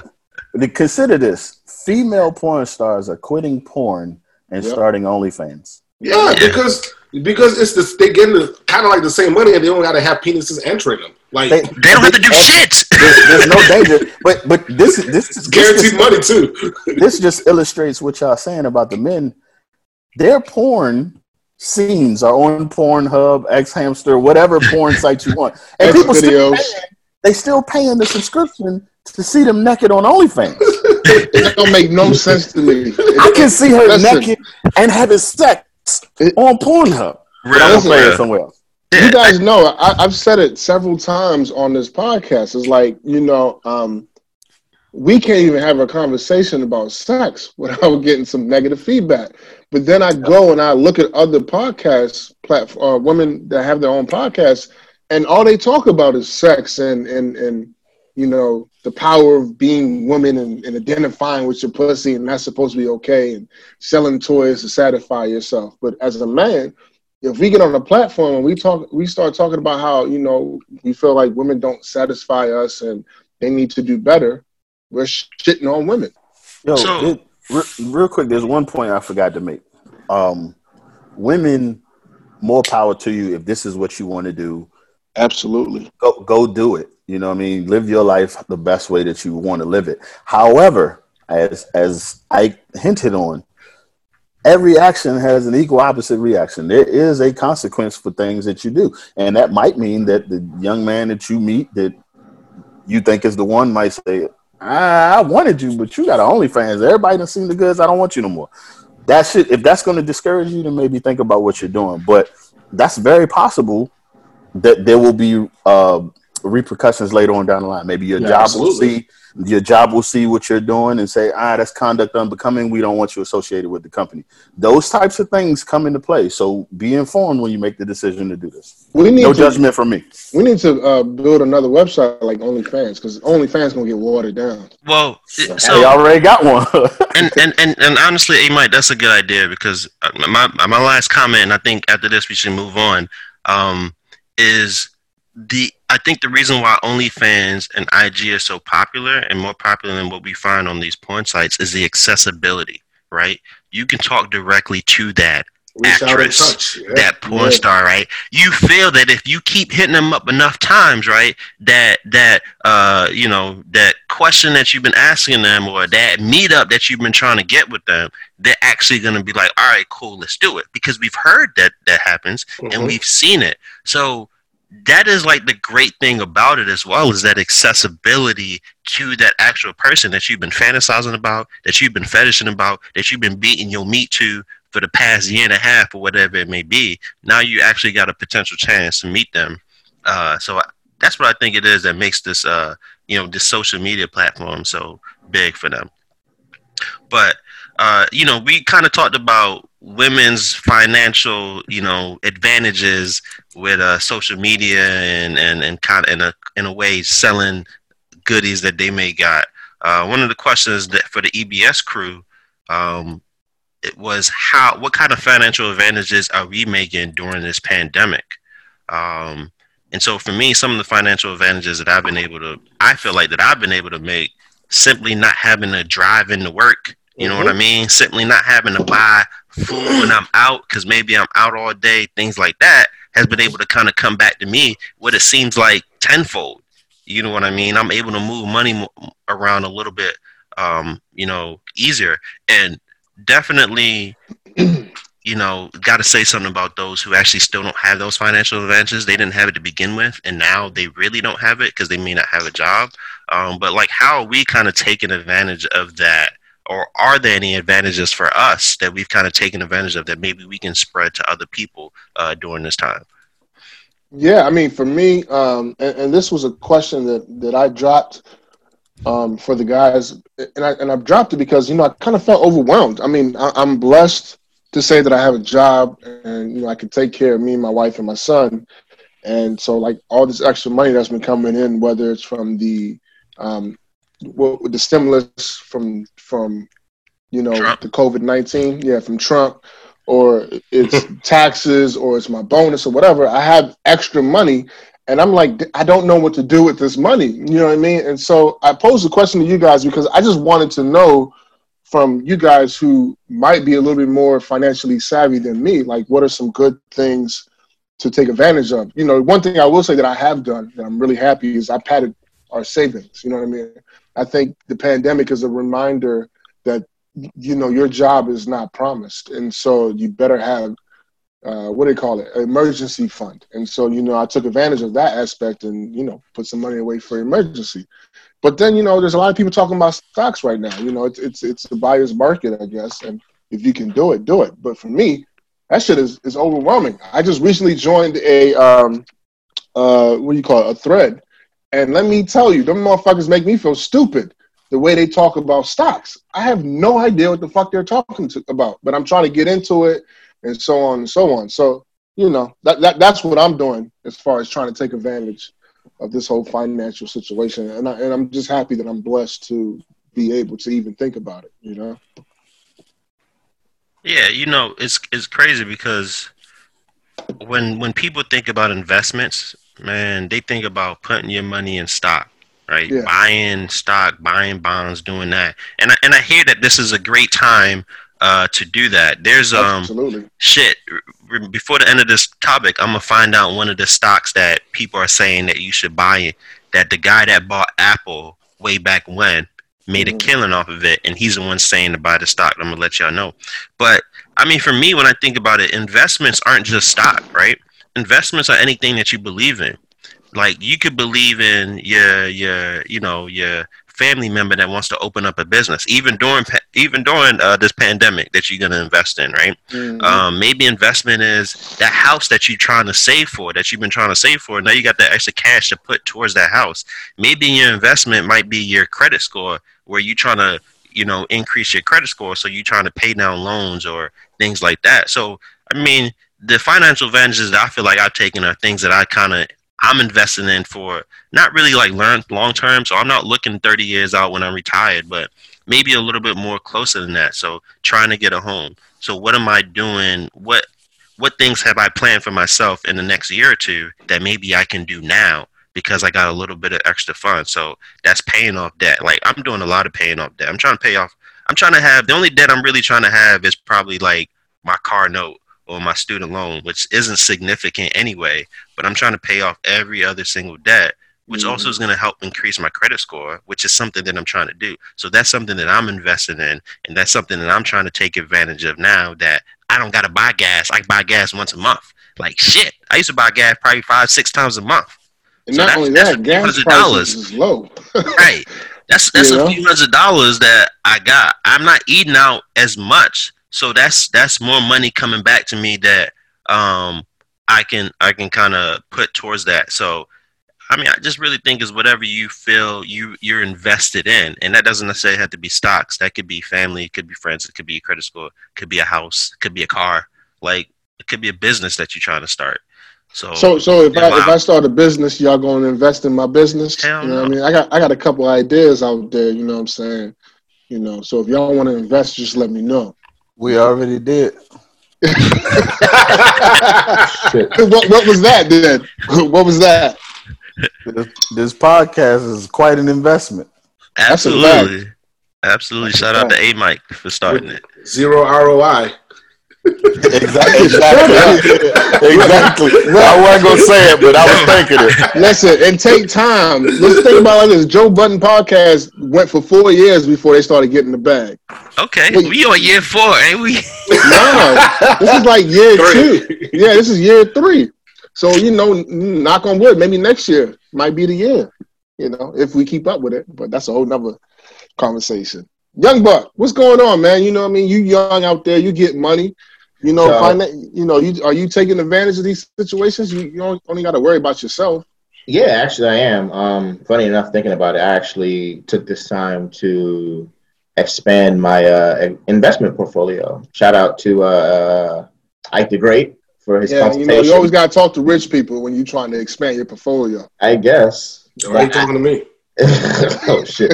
[SPEAKER 1] consider this: female porn stars are quitting porn and
[SPEAKER 2] Yep.
[SPEAKER 1] starting OnlyFans.
[SPEAKER 3] Yeah, because because it's the they getting the, kind of like the same money, and they don't got to have penises entering them. Like
[SPEAKER 1] They-
[SPEAKER 4] they don't have to do shit.
[SPEAKER 1] There's, there's no danger, but but this this
[SPEAKER 3] it's
[SPEAKER 1] this
[SPEAKER 3] guaranteed
[SPEAKER 1] just-
[SPEAKER 3] money too.
[SPEAKER 1] this just illustrates what y'all saying about the men. Their porn scenes are on Pornhub, xHamster, whatever porn site you want, and
[SPEAKER 2] X
[SPEAKER 1] people still paying, they still paying the subscription to see them naked on OnlyFans.
[SPEAKER 2] It don't make no sense to me.
[SPEAKER 1] I can see her
[SPEAKER 2] Listen.
[SPEAKER 1] naked and having sex on Pornhub. But I'm
[SPEAKER 4] Real,
[SPEAKER 1] gonna play it
[SPEAKER 4] real.
[SPEAKER 1] somewhere else.
[SPEAKER 2] You guys know I, I've said it several times on this podcast. It's like you know, um, we can't even have a conversation about sex without getting some negative feedback. But then I go and I look at other podcasts, platform, uh, women that have their own podcasts, and all they talk about is sex and and and you know the power of being woman and, and identifying with your pussy, and that's supposed to be okay, and selling toys to satisfy yourself. But as a man, if we get on a platform and we talk, we start talking about how you know we feel like women don't satisfy us and they need to do better. We're shitting on women.
[SPEAKER 1] Yo,
[SPEAKER 4] So-
[SPEAKER 1] it- re- real quick, there's one point I forgot to make. Um, women, more power to you if this is what you want to do.
[SPEAKER 2] Absolutely.
[SPEAKER 1] Go, go do it. You know what I mean? Live your life the best way that you want to live it. However, as as I hinted on, every action has an equal opposite reaction. There is a consequence for things that you do, and that might mean that the young man that you meet that you think is the one might say, "I, wanted you, but you got OnlyFans. Everybody done seen the goods. I don't want you no more." That shit. If that's going to discourage you, then maybe think about what you're doing. But that's very possible that there will be uh, repercussions later on down the line. Maybe your
[SPEAKER 3] Yeah,
[SPEAKER 1] job
[SPEAKER 3] absolutely.
[SPEAKER 1] will see your job will see what you're doing and say, ah, that's conduct unbecoming. We don't want you associated with the company. Those types of things come into play. So be informed when you make the decision to do this.
[SPEAKER 2] We need
[SPEAKER 1] No
[SPEAKER 2] to
[SPEAKER 1] judgment from me.
[SPEAKER 2] we need to uh, build another website like OnlyFans because OnlyFans gonna get watered down.
[SPEAKER 4] Well, it-
[SPEAKER 1] they
[SPEAKER 4] so
[SPEAKER 1] already got one.
[SPEAKER 4] and, and, and, and honestly, hey Mike, that's a good idea because uh, my my last comment, and I think after this we should move on, um, is the I think the reason why OnlyFans and IG are so popular and more popular than what we find on these porn sites is the accessibility, right? You can talk directly to that
[SPEAKER 3] Reach
[SPEAKER 4] Actress.
[SPEAKER 3] touch. Yeah.
[SPEAKER 4] that porn
[SPEAKER 2] Yeah.
[SPEAKER 4] star, right? You feel that if you keep hitting them up enough times, right, that that uh you know that question that you've been asking them or that meetup that you've been trying to get with them, they're actually gonna be like, all right, cool, let's do it because we've heard that that happens and
[SPEAKER 3] Mhm.
[SPEAKER 4] we've seen it. So that is like the great thing about it as well is that accessibility to that actual person that you've been fantasizing about, that you've been fetishing about, that you've been beating your meat to for the past year and a half or whatever it may be. Now you actually got a potential chance to meet them. Uh, so I, that's what I think it is that makes this, uh, you know, this social media platform so big for them. But uh, you know, we kind of talked about women's financial, you know, advantages with uh, social media and and and kind of in a in a way selling goodies that they may got. Uh, one of the questions that for the EBS crew, um, it was how what kind of financial advantages are we making during this pandemic? Um, and so for me, some of the financial advantages that I've been able to, I feel like that I've been able to make simply not having to drive into work. You know mm-hmm. what I mm-hmm. mean? Simply not having to buy food when I'm out because maybe I'm out all day, things like that has been able to kind of come back to me what it seems like tenfold. You know what I mean? I'm able to move money around a little bit, um, you know, easier. And definitely you know, got to say something about those who actually still don't have those financial advantages. They didn't have it to begin with, and now they really don't have it because they may not have a job. Um, but like, how are we kind of taking advantage of that? Or are there any advantages for us that we've kind of taken advantage of that maybe we can spread to other people uh, during this time?
[SPEAKER 2] Yeah, I mean, for me, um, and, and, this was a question that that I dropped um, for the guys, and I and I've dropped it because you know I kind of felt overwhelmed. I mean, I, I'm blessed to say that I have a job and you know I can take care of me, my wife, and my son. And so, like all this extra money that's been coming in, whether it's from the um, what, the stimulus from from you know Trump. the COVID nineteen, yeah, from Trump, or it's taxes, or it's my bonus, or whatever. I have extra money, and I'm like, I don't know what to do with this money. You know what I mean? And so I posed a question to you guys because I just wanted to know from you guys who might be a little bit more financially savvy than me, like what are some good things to take advantage of? You know, one thing I will say that I have done that I'm really happy is I padded our savings. You know what I mean? I think the pandemic is a reminder that you know your job is not promised, and so you better have uh, what do they call it, emergency fund. And so you know I took advantage of that aspect and you know put some money away for emergency. But then you know, there's a lot of people talking about stocks right now. You know, it's it's it's the buyer's market, I guess. And if you can do it, do it. But for me, that shit is is overwhelming. I just recently joined a um uh what do you call it, a thread, and let me tell you, them motherfuckers make me feel stupid the way they talk about stocks. I have no idea what the fuck they're talking to, about, but I'm trying to get into it and so on and so on. So you know that, that that's what I'm doing as far as trying to take advantage of this whole financial situation. And, I, and I'm just happy that I'm blessed to be able to even think about it, you know?
[SPEAKER 4] Yeah, you know, it's it's crazy because when when people think about investments, man, they think about putting your money in stock, right? Yeah. Buying stock, buying bonds, doing that. And I, and I hear that this is a great time uh, to do that. There's um Absolutely. shit. Before the end of this topic, I'm gonna find out one of the stocks that people are saying that you should buy. That the guy that bought Apple way back when made mm-hmm. a killing off of it, and he's the one saying to buy the stock. I'm gonna let y'all know. But I mean, for me, when I think about it, investments aren't just stock, right? Investments are anything that you believe in. Like you could believe in your your you know your family member that wants to open up a business, even during even during uh, this pandemic that you're going to invest in, right? Mm-hmm. Um, maybe investment is that house that you're trying to save for, that you've been trying to save for. Now you got that extra cash to put towards that house. Maybe your investment might be your credit score, where you're trying to you know increase your credit score, so you're trying to pay down loans or things like that. So I mean, the financial advantages that I feel like I've taken are things that I kind of I'm investing in for not really like learn long term. So I'm not looking 30 years out when I'm retired, but maybe a little bit more closer than that. So trying to get a home. So what am I doing? What what things have I planned for myself in the next year or two that maybe I can do now because I got a little bit of extra funds. So that's paying off debt. Like I'm doing a lot of paying off debt. I'm trying to pay off. I'm trying to have the only debt I'm really trying to have is probably like my car note or my student loan, which isn't significant anyway, but I'm trying to pay off every other single debt, which mm-hmm. also is going to help increase my credit score, which is something that I'm trying to do. So that's something that I'm investing in, and that's something that I'm trying to take advantage of now that I don't got to buy gas. I buy gas once a month. like shit. I used to buy gas probably five, six times a month.
[SPEAKER 2] And
[SPEAKER 4] So
[SPEAKER 2] not
[SPEAKER 4] that's-
[SPEAKER 2] only that, gas
[SPEAKER 4] $100.
[SPEAKER 2] prices is low.
[SPEAKER 4] Right. That's that's
[SPEAKER 2] You
[SPEAKER 4] a
[SPEAKER 2] know?
[SPEAKER 4] few hundred dollars that I got. I'm not eating out as much, so that's that's more money coming back to me that um I can I can kind of put towards that. So I mean, I just really think is whatever you feel you you're invested in, and that doesn't necessarily have to be stocks. That could be family, it could be friends, it could be a credit score, it could be a house, it could be a car. Like it could be a business that you're trying to start. So
[SPEAKER 2] So, so if I if. I start a business, y'all going to invest in my business?
[SPEAKER 4] Hell
[SPEAKER 2] you know what I mean? I got I got a couple ideas out there. You know what I'm saying? You know, so if y'all want to invest, just let me know.
[SPEAKER 1] We already did.
[SPEAKER 5] Shit.
[SPEAKER 2] what what was that then? What was that?
[SPEAKER 1] This, this podcast is quite an investment.
[SPEAKER 4] Absolutely, absolutely. Shout out to. A Mike for starting it.
[SPEAKER 3] Zero ROI.
[SPEAKER 1] Exactly. Exactly. exactly. I wasn't gonna say it, but I was thinking it.
[SPEAKER 2] Listen, and take time. Let's think about it like this. Joe Budden podcast went for four years before they started getting the bag.
[SPEAKER 4] Okay,
[SPEAKER 2] Wait.
[SPEAKER 4] we on year four, ain't we?
[SPEAKER 2] No, this is like year two. Yeah, this is year three. So you know, knock on wood, maybe next year might be the year. You know, if we keep up with it. But that's a whole nother conversation. Young Buck, what's going on, man? You know what I mean? You young out there, you get money. You know,
[SPEAKER 5] So-
[SPEAKER 2] finan- you know, you are you taking advantage of these situations? You, you don't, only got to worry about yourself.
[SPEAKER 5] Yeah, actually, I am. Um, funny enough, thinking about it, I actually took this time to expand my uh, investment portfolio. Shout out to uh, Ike the Great for his
[SPEAKER 2] Yeah, you know, you always got to talk to rich people when you're trying to expand your portfolio.
[SPEAKER 5] I guess.
[SPEAKER 3] Why are you talking to me?
[SPEAKER 5] oh shit!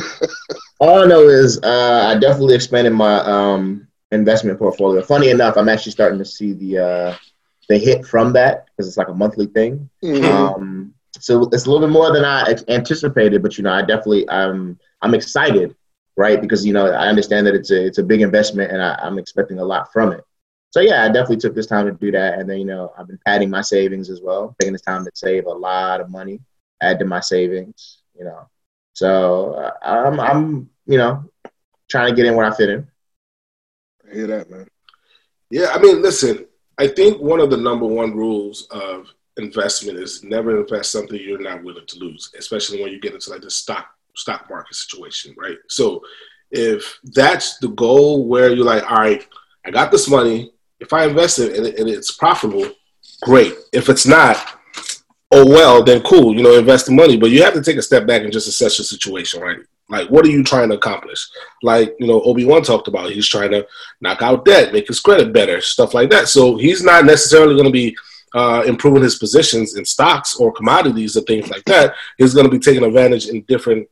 [SPEAKER 5] All I know is uh, I definitely expanded my um, investment portfolio. Funny enough, I'm actually starting to see the uh, the hit from that because it's like a monthly thing.
[SPEAKER 2] Mhm.
[SPEAKER 5] Um, so it's a little bit more than I anticipated, but you know, I definitely I'm I'm excited, right? Because you know, I understand that it's a it's a big investment, and I, I'm expecting a lot from it. So yeah, I definitely took this time to do that, and then you know, I've been padding my savings as well, taking this time to save a lot of money, add to my savings, you know. So uh, I'm I'm you know trying to get in where I fit in.
[SPEAKER 2] Hear that, man.
[SPEAKER 3] Yeah, I mean, listen, I think one of the number one rules of investment is never invest something you're not willing to lose, especially when you get into like the stock stock market situation, right? So if that's the goal where you're like, all right, I got this money, if I invest it and, it and it's profitable, great. If it's not, oh well, then cool, you know, invest the money. But you have to take a step back and just assess your situation, right? Like, what are you trying to accomplish? Like, you know, Obi Wan talked about, he's trying to knock out debt, make his credit better, stuff like that. So he's not necessarily going to be uh, improving his positions in stocks or commodities or things like that. He's going to be taking advantage in different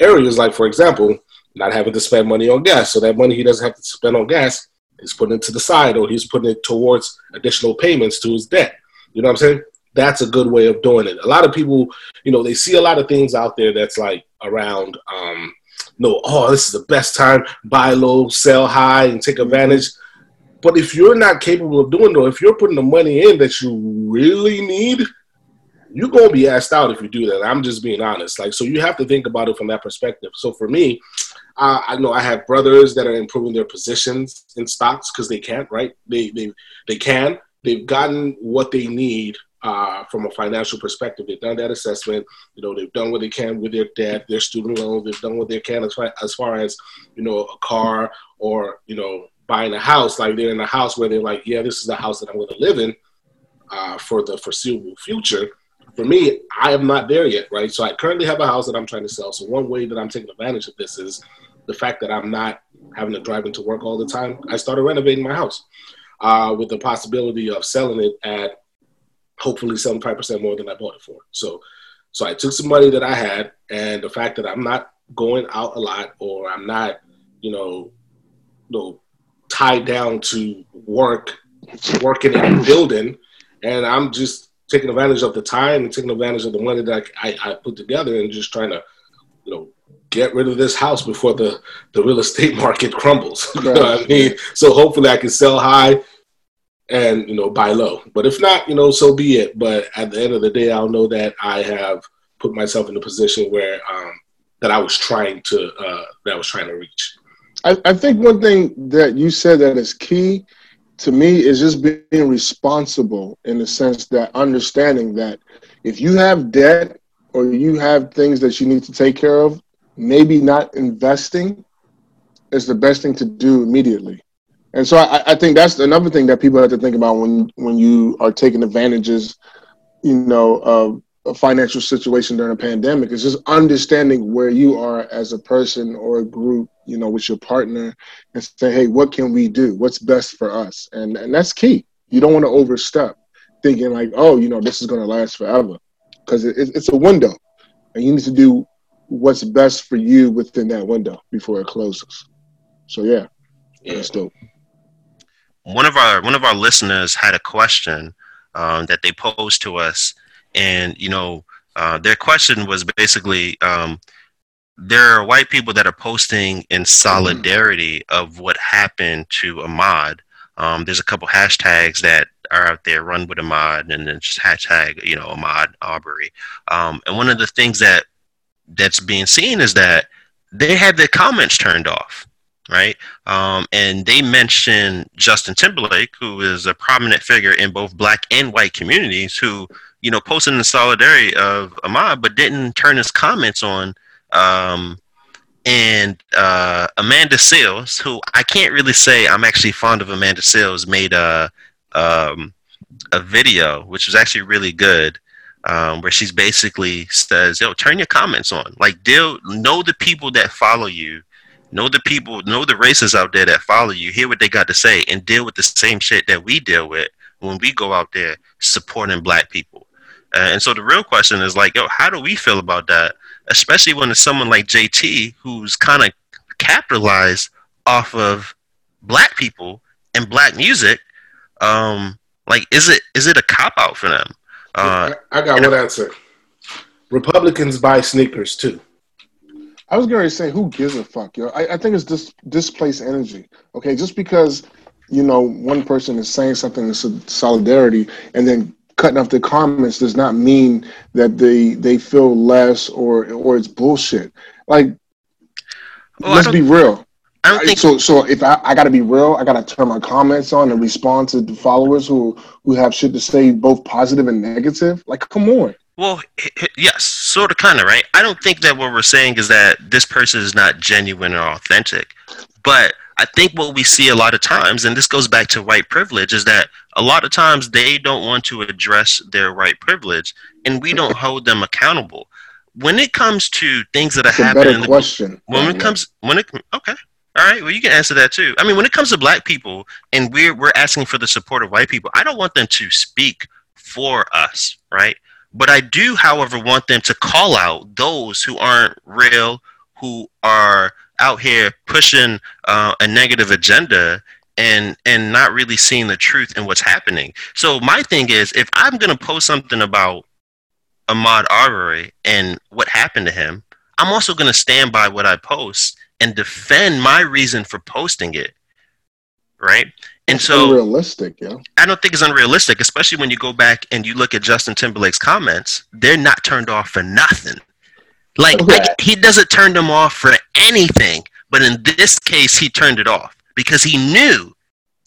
[SPEAKER 3] areas, like for example, not having to spend money on gas. So that money he doesn't have to spend on gas, he's putting it to the side, or he's putting it towards additional payments to his debt. You know what I'm saying? That's a good way of doing it. A lot of people, you know, they see a lot of things out there that's like around. Um, no, oh, this is the best time. Buy low, sell high, and take advantage. But if you're not capable of doing though, if you're putting the money in that you really need, you're gonna be asked out if you do that. I'm just being honest. Like, so you have to think about it from that perspective. So for me, uh, I know I have brothers that are improving their positions in stocks because they can't, right? They they they can. They've gotten what they need uh, from a financial perspective. They've done that assessment. You know, they've done what they can with their debt, their student loans. They've done what they can as far, as far as you know, a car or you know, buying a house. Like they're in a house where they're like, yeah, this is the house that I'm going to live in uh, for the foreseeable future. For me, I am not there yet, right? So I currently have a house that I'm trying to sell. So one way that I'm taking advantage of this is the fact that I'm not having to drive into work all the time. I started renovating my house uh, with the possibility of selling it at hopefully 75% more than I bought it for. So, so I took some money that I had, and the fact that I'm not going out a lot or I'm not, you know, you know, tied down to work, working and building, and I'm just taking advantage of the time and taking advantage of the money that I, I, I put together and just trying to, you know, get rid of this house before the, the real estate market crumbles. you know what I mean? So hopefully I can sell high and, you know, buy low. But if not, you know, so be it. But at the end of the day, I'll know that I have put myself in a position where um, that I was trying to uh, that I was trying to reach.
[SPEAKER 2] I, I think one thing that you said that is key to me is just being responsible in the sense that understanding that if you have debt or you have things that you need to take care of, maybe not investing is the best thing to do immediately. And so I, I think that's another thing that people have to think about when when you are taking advantages, you know, of a financial situation during a pandemic is just understanding where you are as a person or a group, you know, with your partner and say, hey, what can we do? What's best for us? And and that's key. You don't want to overstep thinking like, oh, you know, this is going to last forever because it, it's a window and you need to do what's best for you within that window before it closes. So yeah, yeah. that's dope.
[SPEAKER 4] One of our one of our listeners had a question um, that they posed to us and you know uh, their question was basically um, there are white people that are posting in solidarity of what happened to Ahmaud. Um, there's a couple hashtags that are out there, run with Ahmaud, and then just hashtag, you know, Ahmaud Arbery. Um, and one of the things that that's being seen is that they have their comments turned off, right? Um, and they mention Justin Timberlake, who is a prominent figure in both black and white communities, who you know, posting the solidarity of Ahmaud, but didn't turn his comments on. Um, and uh, Amanda Seales, who I can't really say I'm actually fond of Amanda Seales made a um, a video which was actually really good, um, where she's basically says, "Yo, turn your comments on. Like, deal, know the people that follow you." Know the people, know the races out there that follow you, hear what they got to say, and deal with the same shit that we deal with when we go out there supporting black people. Uh, and so the real question is like, yo, how do we feel about that? Especially when it's someone like JT who's kind of capitalized off of black people and black music. Um, like, is it is it a cop out for them?
[SPEAKER 3] Uh, I got one answer. Republicans buy sneakers too.
[SPEAKER 2] I was going to say, who gives a fuck, yo? I, I think it's dis- displaced energy. Okay, just because you know one person is saying something in solidarity, and then cutting off the comments does not mean that they they feel less or or it's bullshit. Like, well, let's be real. I don't think so. So if I, I got to be real, I got to turn my comments on and respond to the followers who who have shit to say, both positive and negative. Like, come on.
[SPEAKER 4] Well, yes, sort of, kind of, right? I don't think that what we're saying is that this person is not genuine or authentic, but I think what we see a lot of times, and this goes back to white privilege, is that a lot of times they don't want to address their white privilege, and we don't hold them accountable. When it comes to things that are happening,
[SPEAKER 2] in the, question.
[SPEAKER 4] When yeah, it comes, when it okay, all right, well you can answer that too. I mean, when it comes to black people, and we're we're asking for the support of white people, I don't want them to speak for us, right? But I do, however, want them to call out those who aren't real, who are out here pushing uh, a negative agenda and and not really seeing the truth in what's happening. So my thing is, if I'm gonna post something about Ahmaud Arbery and what happened to him, I'm also gonna stand by what I post and defend my reason for posting it. Right? And so
[SPEAKER 2] unrealistic, yeah.
[SPEAKER 4] I don't think it's unrealistic, especially when you go back and you look at Justin Timberlake's comments. They're not turned off for nothing. Like, like he doesn't turn them off for anything, but in this case, he turned it off because he knew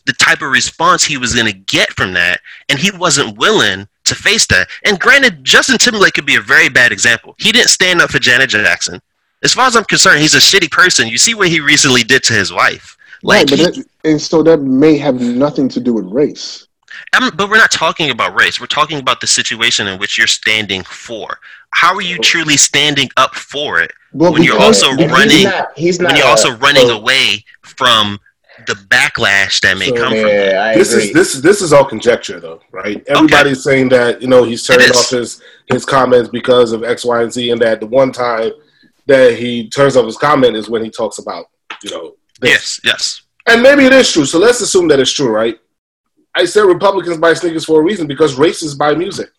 [SPEAKER 4] the type of response he was going to get from that, and he wasn't willing to face that. And granted, Justin Timberlake could be a very bad example. He didn't stand up for Janet Jackson. As far as I'm concerned, he's a shitty person. You see what he recently did to his wife.
[SPEAKER 2] Like, right, but that, and so that may have nothing to do with race.
[SPEAKER 4] I'm, but we're not talking about race. We're talking about the situation in which you're standing for. How are you truly standing up for it well, when you're also running? He's not, he's not when you're a, also running so, away from the backlash that may so, come yeah, from
[SPEAKER 3] it. This is this is this is all conjecture, though, right? Everybody's okay. saying that you know he's turning off his his comments because of X, Y, and Z, and that the one time that he turns off his comment is when he talks about you know.
[SPEAKER 4] This. Yes, yes.
[SPEAKER 3] And maybe it is true. So let's assume that it's true, right? I said Republicans buy sneakers for a reason because racists buy music.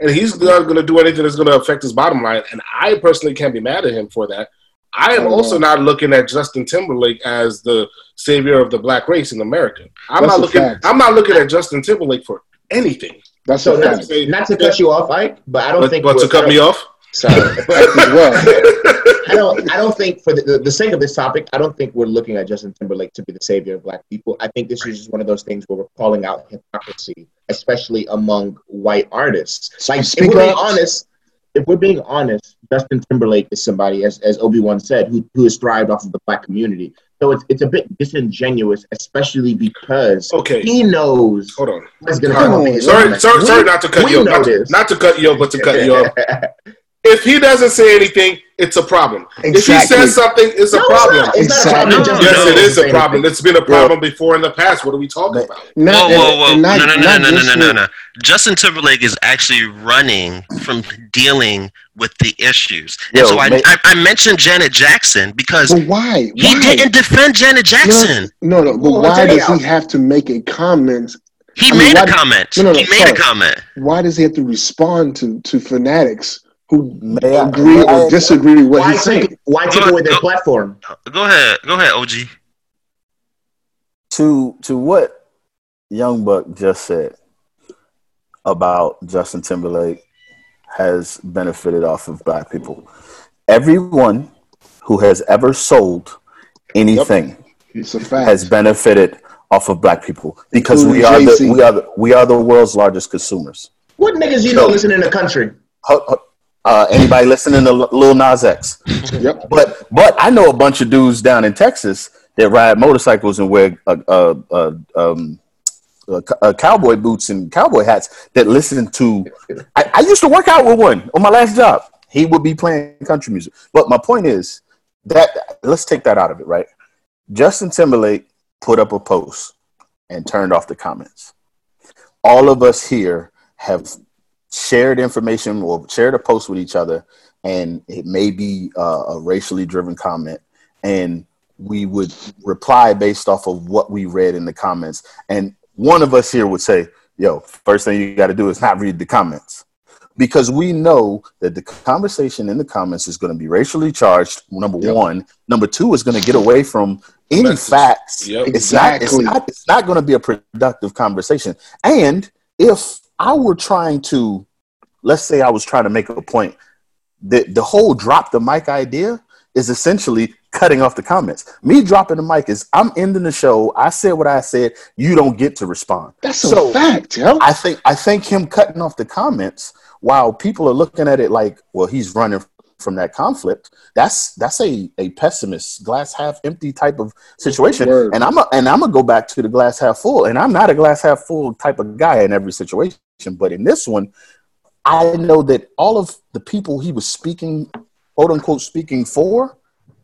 [SPEAKER 3] And he's not going to do anything that's going to affect his bottom line. And I personally can't be mad at him for that. I am oh. also not looking at Justin Timberlake as the savior of the black race in America. I'm that's not looking. Fact. I'm not looking at Justin Timberlake for anything.
[SPEAKER 5] That's so not, not, to cut you off, Ike, but I don't
[SPEAKER 3] but,
[SPEAKER 5] think.
[SPEAKER 3] But to cut me off.
[SPEAKER 5] Sorry. well. I don't. I don't think for the, the, sake of this topic, I don't think we're looking at Justin Timberlake to be the savior of Black people. I think this is just one of those things where we're calling out hypocrisy, especially among white artists. Like, if we're being honest, if we're being honest, Justin Timberlake is somebody, as as Obi Wan said, who who has thrived off of the Black community. So it's it's a bit disingenuous, especially because
[SPEAKER 3] Okay.
[SPEAKER 5] he knows
[SPEAKER 3] Hold on.
[SPEAKER 5] what's to
[SPEAKER 2] Come on.
[SPEAKER 3] Sorry, sorry,
[SPEAKER 5] We-
[SPEAKER 3] sorry not to cut you off.
[SPEAKER 5] know
[SPEAKER 3] Not to, not to cut you off, but to cut you off. If he doesn't say anything, it's a problem. If he says something, it's a
[SPEAKER 5] No, it's
[SPEAKER 3] problem.
[SPEAKER 5] not. It's not a
[SPEAKER 2] Exactly.
[SPEAKER 5] problem.
[SPEAKER 3] Yes,
[SPEAKER 5] because
[SPEAKER 3] it
[SPEAKER 5] he
[SPEAKER 3] is
[SPEAKER 5] doesn't
[SPEAKER 3] a problem. It's been a problem before in the past. What are we talking about?
[SPEAKER 2] Not,
[SPEAKER 4] whoa, whoa, whoa!
[SPEAKER 2] not-
[SPEAKER 4] no, no, no, no, no, no, no, no. Justin Timberlake is actually running from dealing with the issues.
[SPEAKER 1] Yo,
[SPEAKER 4] and so I,
[SPEAKER 1] ma-
[SPEAKER 4] I, I mentioned Janet Jackson because
[SPEAKER 2] But why?
[SPEAKER 4] he didn't defend Janet Jackson.
[SPEAKER 2] No, no, but
[SPEAKER 5] Well,
[SPEAKER 2] why does he have to make a comment?
[SPEAKER 4] He
[SPEAKER 2] I mean,
[SPEAKER 4] made a comment.
[SPEAKER 2] No, no, no,
[SPEAKER 4] he made
[SPEAKER 2] sorry.
[SPEAKER 4] a comment.
[SPEAKER 2] Why does he have to respond to to fanatics who
[SPEAKER 1] May I-
[SPEAKER 2] agree
[SPEAKER 1] I-
[SPEAKER 2] or disagree with what
[SPEAKER 5] Why
[SPEAKER 2] he's saying?
[SPEAKER 5] take, why take
[SPEAKER 4] Go-
[SPEAKER 5] away their
[SPEAKER 4] go-
[SPEAKER 5] platform?
[SPEAKER 4] Go ahead, go ahead, OG.
[SPEAKER 1] to to what Young Buck just said about Justin Timberlake has benefited off of black people. Everyone who has ever sold anything
[SPEAKER 2] It's a fact.
[SPEAKER 1] has benefited off of black people because we
[SPEAKER 2] Including
[SPEAKER 1] are the we are the, we are the world's largest consumers.
[SPEAKER 5] What niggas you know listen in the country?
[SPEAKER 1] Hu- hu- Uh, anybody listening to Lil Nas X?
[SPEAKER 2] Yep.
[SPEAKER 1] But but I know a bunch of dudes down in Texas that ride motorcycles and wear uh, uh, uh, um, co- cowboy boots and cowboy hats that listen to. I, I used to work out with one on my last job. He would be playing country music. But my point is that let's take that out of it, right? Justin Timberlake put up a post and turned off the comments. All of us here have shared information or shared a post with each other, and it may be uh, a racially driven comment, and we would reply based off of what we read in the comments. And one of us here would say, "Yo, first thing you got to do is not read the comments." Because we know that the conversation in the comments is going to be racially charged. Number
[SPEAKER 2] Yep.
[SPEAKER 1] one, number two is going to get away from any
[SPEAKER 3] Message.
[SPEAKER 1] facts.
[SPEAKER 3] Yep.
[SPEAKER 1] It's not. It's
[SPEAKER 2] Exactly.
[SPEAKER 1] not. It's not going to be a productive conversation. And if I were trying to, let's say I was trying to make a point, the the whole drop the mic idea is essentially cutting off the comments. Me dropping the mic is I'm ending the show. I said what I said. You don't get to respond.
[SPEAKER 2] That's a fact, yo.
[SPEAKER 1] I think I think him cutting off the comments while people are looking at it like, well, he's running from that conflict. That's that's a a pessimist, glass half empty type of situation.
[SPEAKER 2] Word.
[SPEAKER 1] And I'm a, and I'm gonna go back to the glass half full. And I'm not a glass half full type of guy in every situation, but in this one, I know that all of the people he was speaking, quote unquote, speaking for,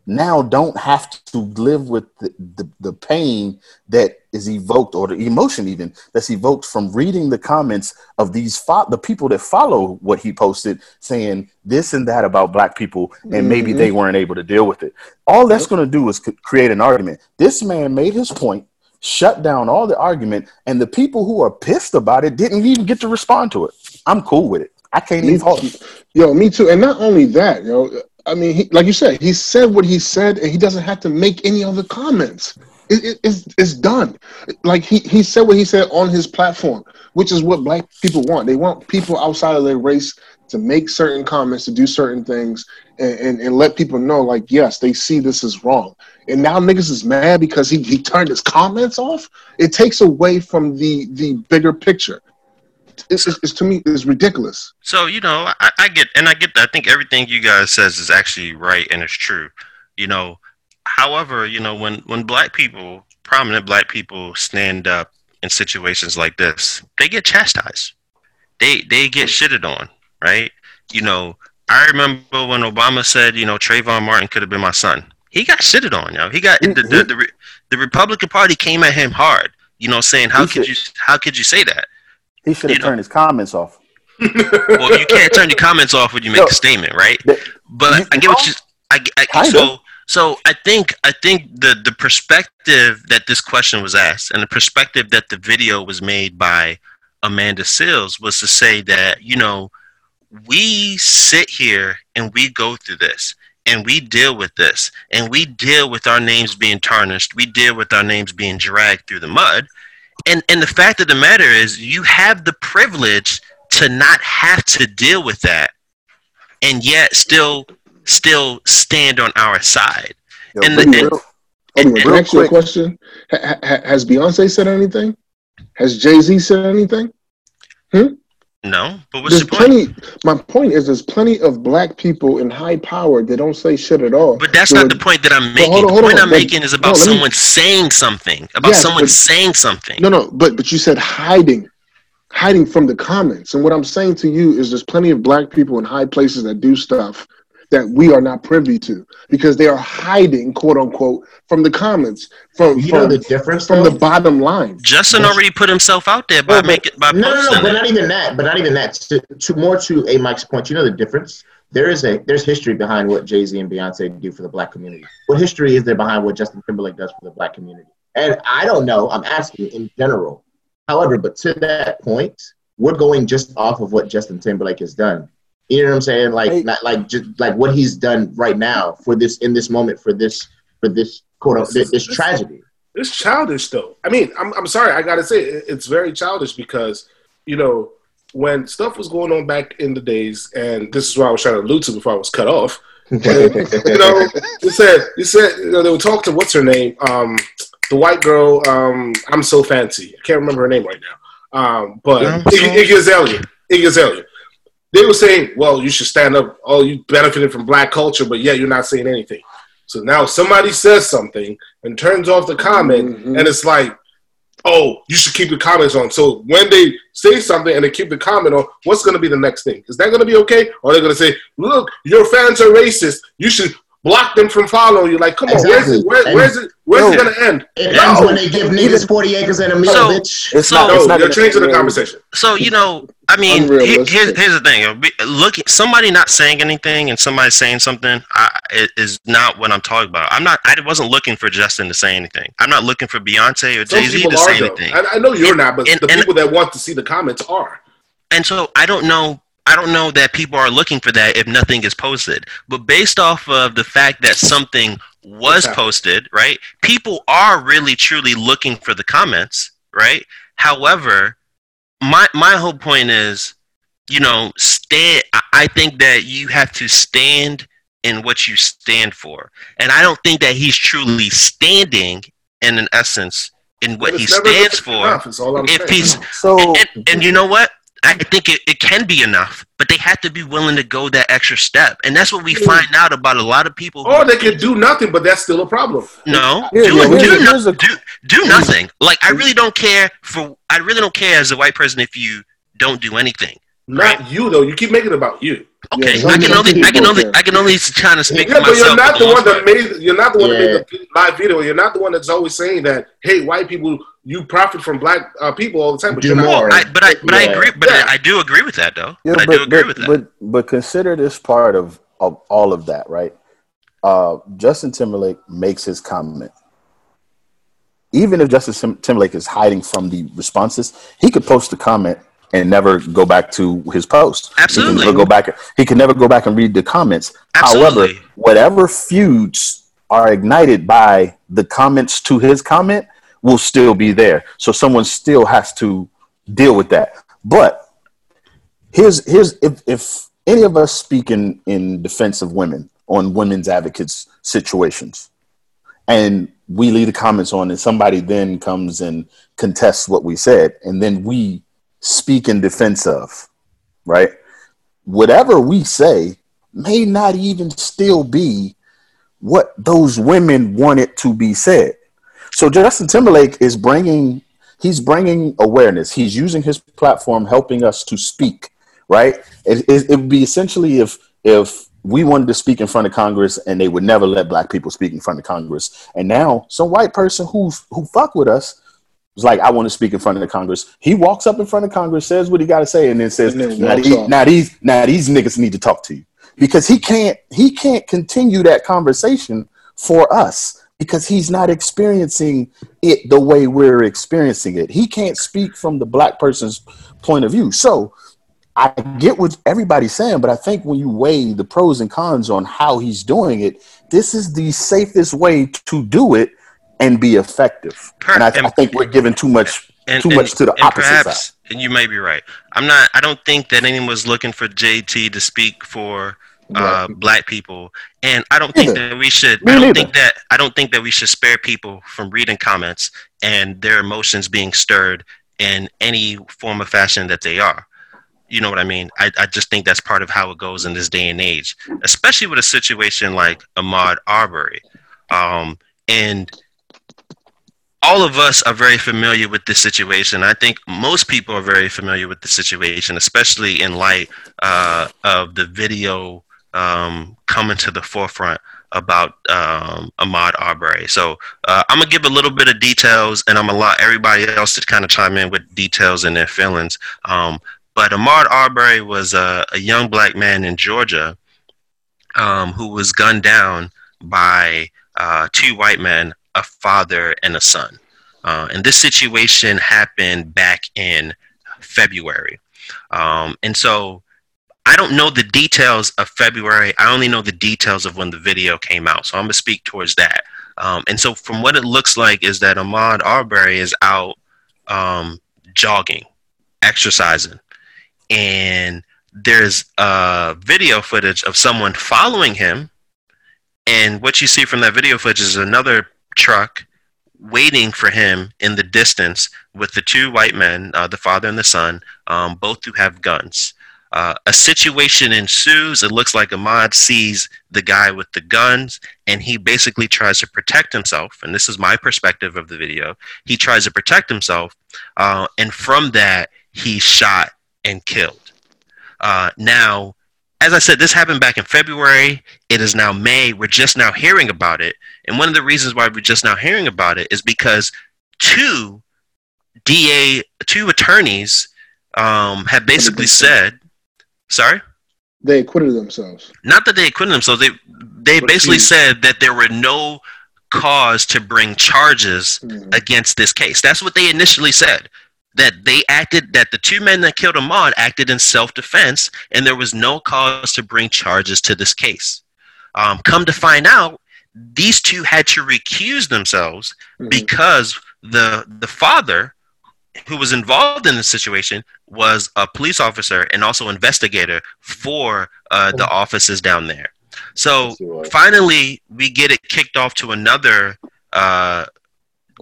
[SPEAKER 1] now don't have to live with the, the, the pain that is evoked or the emotion even that's evoked from reading the comments of these fo- the people that follow what he posted saying this and that about black people and maybe
[SPEAKER 2] Mhm.
[SPEAKER 1] they weren't able to deal with it all that's going to do is create an argument this man made his point shut down all the argument and the people who are pissed about it didn't even get to respond to it i'm cool with it i can't
[SPEAKER 2] Me
[SPEAKER 1] even.
[SPEAKER 2] Yo, me too. And not only that, yo. I mean, he, like you said, he said what he said, and he doesn't have to make any other comments. It, it, it's it's done. Like he he said what he said on his platform, which is what black people want. They want people outside of their race to make certain comments, to do certain things, and, and, and let people know, like, yes, they see this is wrong. And now niggas is mad because he, he turned his comments off. It takes away from the the bigger picture. It's, it's, it's to me, it's ridiculous.
[SPEAKER 4] So you know, I, I get and I get. I think everything you guys says is actually right and it's true. You know, however, you know when when black people, prominent black people, stand up in situations like this, they get chastised. They they get shitted on, right? You know, I remember when Obama said, you know, Trayvon Martin could have been my son. He got shitted on, yo. He got the the, the, the Republican Party came at him hard, you know, saying how
[SPEAKER 1] He
[SPEAKER 4] could you how could you say that?
[SPEAKER 1] He should have turned his comments off
[SPEAKER 4] well, you can't turn your comments off when you make
[SPEAKER 1] No.
[SPEAKER 4] a statement, right?
[SPEAKER 1] But-
[SPEAKER 4] But
[SPEAKER 1] You-
[SPEAKER 4] I get what you. I, I so so I think I think the the perspective that this question was asked and the perspective that the video was made by Amanda Seales was to say that you know we sit here and we go through this and we deal with this and we deal with our names being tarnished we deal with our names being dragged through the mud and and the fact of the matter is you have the privilege to not have to deal with that and yet still still stand on our side.
[SPEAKER 1] Yo,
[SPEAKER 4] And the-
[SPEAKER 1] real-
[SPEAKER 2] Anyway, can
[SPEAKER 1] real
[SPEAKER 2] I ask you a
[SPEAKER 1] quick-
[SPEAKER 2] question? Ha- ha- has Beyonce said anything? Has Jay Z said anything? Hmm?
[SPEAKER 4] No, but what's
[SPEAKER 2] There's
[SPEAKER 4] the point?
[SPEAKER 2] plenty. My point is, there's plenty of black people in high power that don't say shit at all.
[SPEAKER 4] But that's
[SPEAKER 2] So
[SPEAKER 4] not the point that I'm making.
[SPEAKER 2] hold on,
[SPEAKER 4] the point I'm
[SPEAKER 2] but-
[SPEAKER 4] making is about
[SPEAKER 2] no, let me-
[SPEAKER 4] someone saying something, about
[SPEAKER 2] Yes,
[SPEAKER 4] someone
[SPEAKER 2] but-
[SPEAKER 4] saying something.
[SPEAKER 2] No, no, but but you said hiding, hiding from the comments. And what I'm saying to you is, there's plenty of black people in high places that do stuff that we are not privy to because they are hiding, quote unquote, from the comments, from
[SPEAKER 5] You know
[SPEAKER 2] from,
[SPEAKER 5] the difference
[SPEAKER 2] from
[SPEAKER 5] though?
[SPEAKER 2] the bottom line.
[SPEAKER 4] Justin already put himself out there by
[SPEAKER 5] No, but-
[SPEAKER 4] making by
[SPEAKER 5] no, no, no, but
[SPEAKER 4] it.
[SPEAKER 5] not even that. But not even that. To, to more to a Mike's point, you know the difference. There is a there's history behind what Jay Z and Beyonce do for the black community. What history is there behind what Justin Timberlake does for the black community? And I don't know. I'm asking in general. However, but to that point, we're going just off of what Justin Timberlake has done. You know what I'm saying? Like
[SPEAKER 1] Hey.
[SPEAKER 5] not like just like what he's done right now for this in this moment for this for this quote unquote this, this tragedy.
[SPEAKER 3] It's childish, though. I mean, I'm, I'm sorry, I gotta say, it- it's very childish because you know when stuff was going on back in the days, and this is what I was trying to allude to before I was cut off. you know, you said you said you know they would talk to what's her name, um, the white girl. Um, I'm so fancy. I can't remember her name right now. Um, but
[SPEAKER 4] I'm
[SPEAKER 3] Iggy,
[SPEAKER 4] so-
[SPEAKER 3] Iggy Azalea. Iggy Azalea. They were saying, "Well, you should stand up. Oh, you benefited from black culture, but yet you're not saying anything." So now somebody says something and turns off the comment,
[SPEAKER 2] Mhm.
[SPEAKER 3] and it's like, "Oh, you should keep the comments on." So when they say something and they keep the comment on, what's going to be the next thing? Is that going to be okay, or they're they going to say, "Look, your fans are racist. You should block them from following you"? Like, come on, where's it? Where,
[SPEAKER 5] And-
[SPEAKER 3] where's it? Where's it going to end?
[SPEAKER 5] It
[SPEAKER 3] No.
[SPEAKER 5] ends when they give niggas 40 acres and a meal,
[SPEAKER 4] So-
[SPEAKER 5] bitch.
[SPEAKER 1] It's
[SPEAKER 4] So-
[SPEAKER 1] not.
[SPEAKER 3] No,
[SPEAKER 1] It's not
[SPEAKER 3] you're
[SPEAKER 1] gonna-
[SPEAKER 3] changing the conversation.
[SPEAKER 4] So you know, I mean, here's, here's the thing: look, somebody not saying anything and somebody saying something I, it is not what I'm talking about. I'm not. I wasn't looking for Justin to say anything. I'm not looking for Beyonce or Jay Z to
[SPEAKER 3] are
[SPEAKER 4] say
[SPEAKER 3] though.
[SPEAKER 4] anything.
[SPEAKER 3] I, I know you're not, but
[SPEAKER 4] and-
[SPEAKER 3] the
[SPEAKER 4] and-
[SPEAKER 3] people that want to see the comments are.
[SPEAKER 4] And so I don't know. I don't know that people are looking for that if nothing is posted. But based off of the fact that something was
[SPEAKER 3] Okay.
[SPEAKER 4] posted, right? People are really truly looking for the comments, right? However, my my whole point is, you know, stand. I- I think that you have to stand in what you stand for, and I don't think that he's truly standing in an essence in what he stands for
[SPEAKER 3] enough, is all I'm
[SPEAKER 4] if
[SPEAKER 3] saying.
[SPEAKER 4] he's
[SPEAKER 1] So
[SPEAKER 4] and, and you know what? I think it, it can be enough, but they have to be willing to go that extra step. And that's what we find out about a lot of people.
[SPEAKER 3] Or they can do nothing, but that's still a problem.
[SPEAKER 4] no,
[SPEAKER 1] Here-
[SPEAKER 4] do,
[SPEAKER 1] yeah,
[SPEAKER 4] do,
[SPEAKER 1] a-
[SPEAKER 4] no-
[SPEAKER 1] a-
[SPEAKER 4] do, do nothing. Like, I really don't care for, I really don't care as a white person if you don't do anything.
[SPEAKER 3] Not you though. You keep making it about you.
[SPEAKER 4] Okay,
[SPEAKER 2] some-
[SPEAKER 4] I can
[SPEAKER 2] some
[SPEAKER 4] only, I can only,
[SPEAKER 2] care.
[SPEAKER 4] I can only try to speak
[SPEAKER 3] Yeah,
[SPEAKER 4] for
[SPEAKER 3] but you're not the one that made. You're not the one
[SPEAKER 5] Yeah.
[SPEAKER 3] that made the live video. You're not the one that's always saying that. Hey, white people, you profit from black uh, people all the time. But
[SPEAKER 5] Do
[SPEAKER 3] you're not.
[SPEAKER 5] more.
[SPEAKER 4] I, but I, but I agree. But
[SPEAKER 3] Yeah.
[SPEAKER 4] I, I do agree with that, though.
[SPEAKER 1] Yeah,
[SPEAKER 4] but I
[SPEAKER 1] but,
[SPEAKER 4] do agree
[SPEAKER 1] but,
[SPEAKER 4] with that.
[SPEAKER 1] but but consider this part of, of all of that, right? Uh, Justin Timberlake makes his comment. Even if Justin Timberlake is hiding from the responses, he could post a comment and never go back to his post. He
[SPEAKER 4] Absolutely.
[SPEAKER 1] can never go back. He can never go back and read the comments.
[SPEAKER 4] Absolutely.
[SPEAKER 1] However, whatever feuds are ignited by the comments to his comment will still be there. So someone still has to deal with that. But here's here's if if any of us speak in, in defense of women on women's advocates situations and we leave the comments on and somebody then comes and contests what we said and then we speak in defense of right? Whatever we say may not even still be what those women wanted to be said. So justin timberlake is bringing he's bringing awareness. He's using his platform helping us to speak right? It, it, it would be essentially if if we wanted to speak in front of congress and they would never let black people speak in front of congress. And now some white person who who fuck with us was like i want to speak in front of the congress he walks up in front of congress says what he got to say and then says
[SPEAKER 2] And then
[SPEAKER 1] now, these, now these now these niggas need to talk to you because he can't he can't continue that conversation for us because he's not experiencing it the way we're experiencing it. He can't speak from the black person's point of view. So I get what everybody's saying, but I think when you weigh the pros and cons on how he's doing it, this is the safest way to do it and be effective.
[SPEAKER 4] Per-
[SPEAKER 1] and I,
[SPEAKER 4] and-
[SPEAKER 1] I think we're giving too much
[SPEAKER 4] and,
[SPEAKER 1] too
[SPEAKER 4] and-
[SPEAKER 1] much to the opposite
[SPEAKER 4] perhaps,
[SPEAKER 1] side.
[SPEAKER 4] And you may be right. I'm not. I don't think that anyone was looking for JT to speak for uh, black people, and I don't think that we should.
[SPEAKER 1] Me
[SPEAKER 4] I don't
[SPEAKER 1] neither.
[SPEAKER 4] think that I don't think that we should spare people from reading comments and their emotions being stirred in any form of fashion that they are. You know what I mean? I, I just think that's part of how it goes in this day and age, especially with a situation like Ahmaud Arbery. Um, and all of us are very familiar with this situation. I think most people are very familiar with the situation, especially in light uh, of the video um, coming to the forefront about um, Ahmaud Arbery. So uh, I'm gonna give a little bit of details, and I'm gonna allow everybody else to kind of chime in with details and their feelings. Um, but Ahmaud Arbery was a, a young black man in Georgia um, who was gunned down by uh, two white men, a father and a son. Uh, and this situation happened back in February. Um, and so I don't know the details of February. I only know the details of when the video came out. So I'm going to speak towards that. Um, and so from what it looks like is that Ahmaud Arbery is out um, jogging, exercising. And there's a video footage of someone following him. And what you see from that video footage is another truck waiting for him in the distance with the two white men, uh, the father and the son, um, both who have guns. Uh, a situation ensues. It looks like Ahmaud sees the guy with the guns, and he basically tries to protect himself. And this is my perspective of the video. He tries to protect himself, uh, and from that, he's shot and killed. Uh, now, as I said, this happened back in February. It is now May. We're just now hearing about it. And one of the reasons why we're just now hearing about it is because two DA, two attorneys um, have basically said, sorry?
[SPEAKER 2] They acquitted themselves.
[SPEAKER 4] Not that they acquitted themselves. They, they
[SPEAKER 2] But
[SPEAKER 4] basically
[SPEAKER 2] he-
[SPEAKER 4] said that there were no cause to bring charges
[SPEAKER 2] Mhm.
[SPEAKER 4] against this case. That's what they initially said. That they acted, that the two men that killed Ahmaud acted in self defense, and there was no cause to bring charges to this case. Um, come to find out, these two had to recuse themselves
[SPEAKER 2] Mhm.
[SPEAKER 4] because the the father who was involved in the situation was a police officer and also investigator for uh, the offices down there. So finally, we get it kicked off to another uh,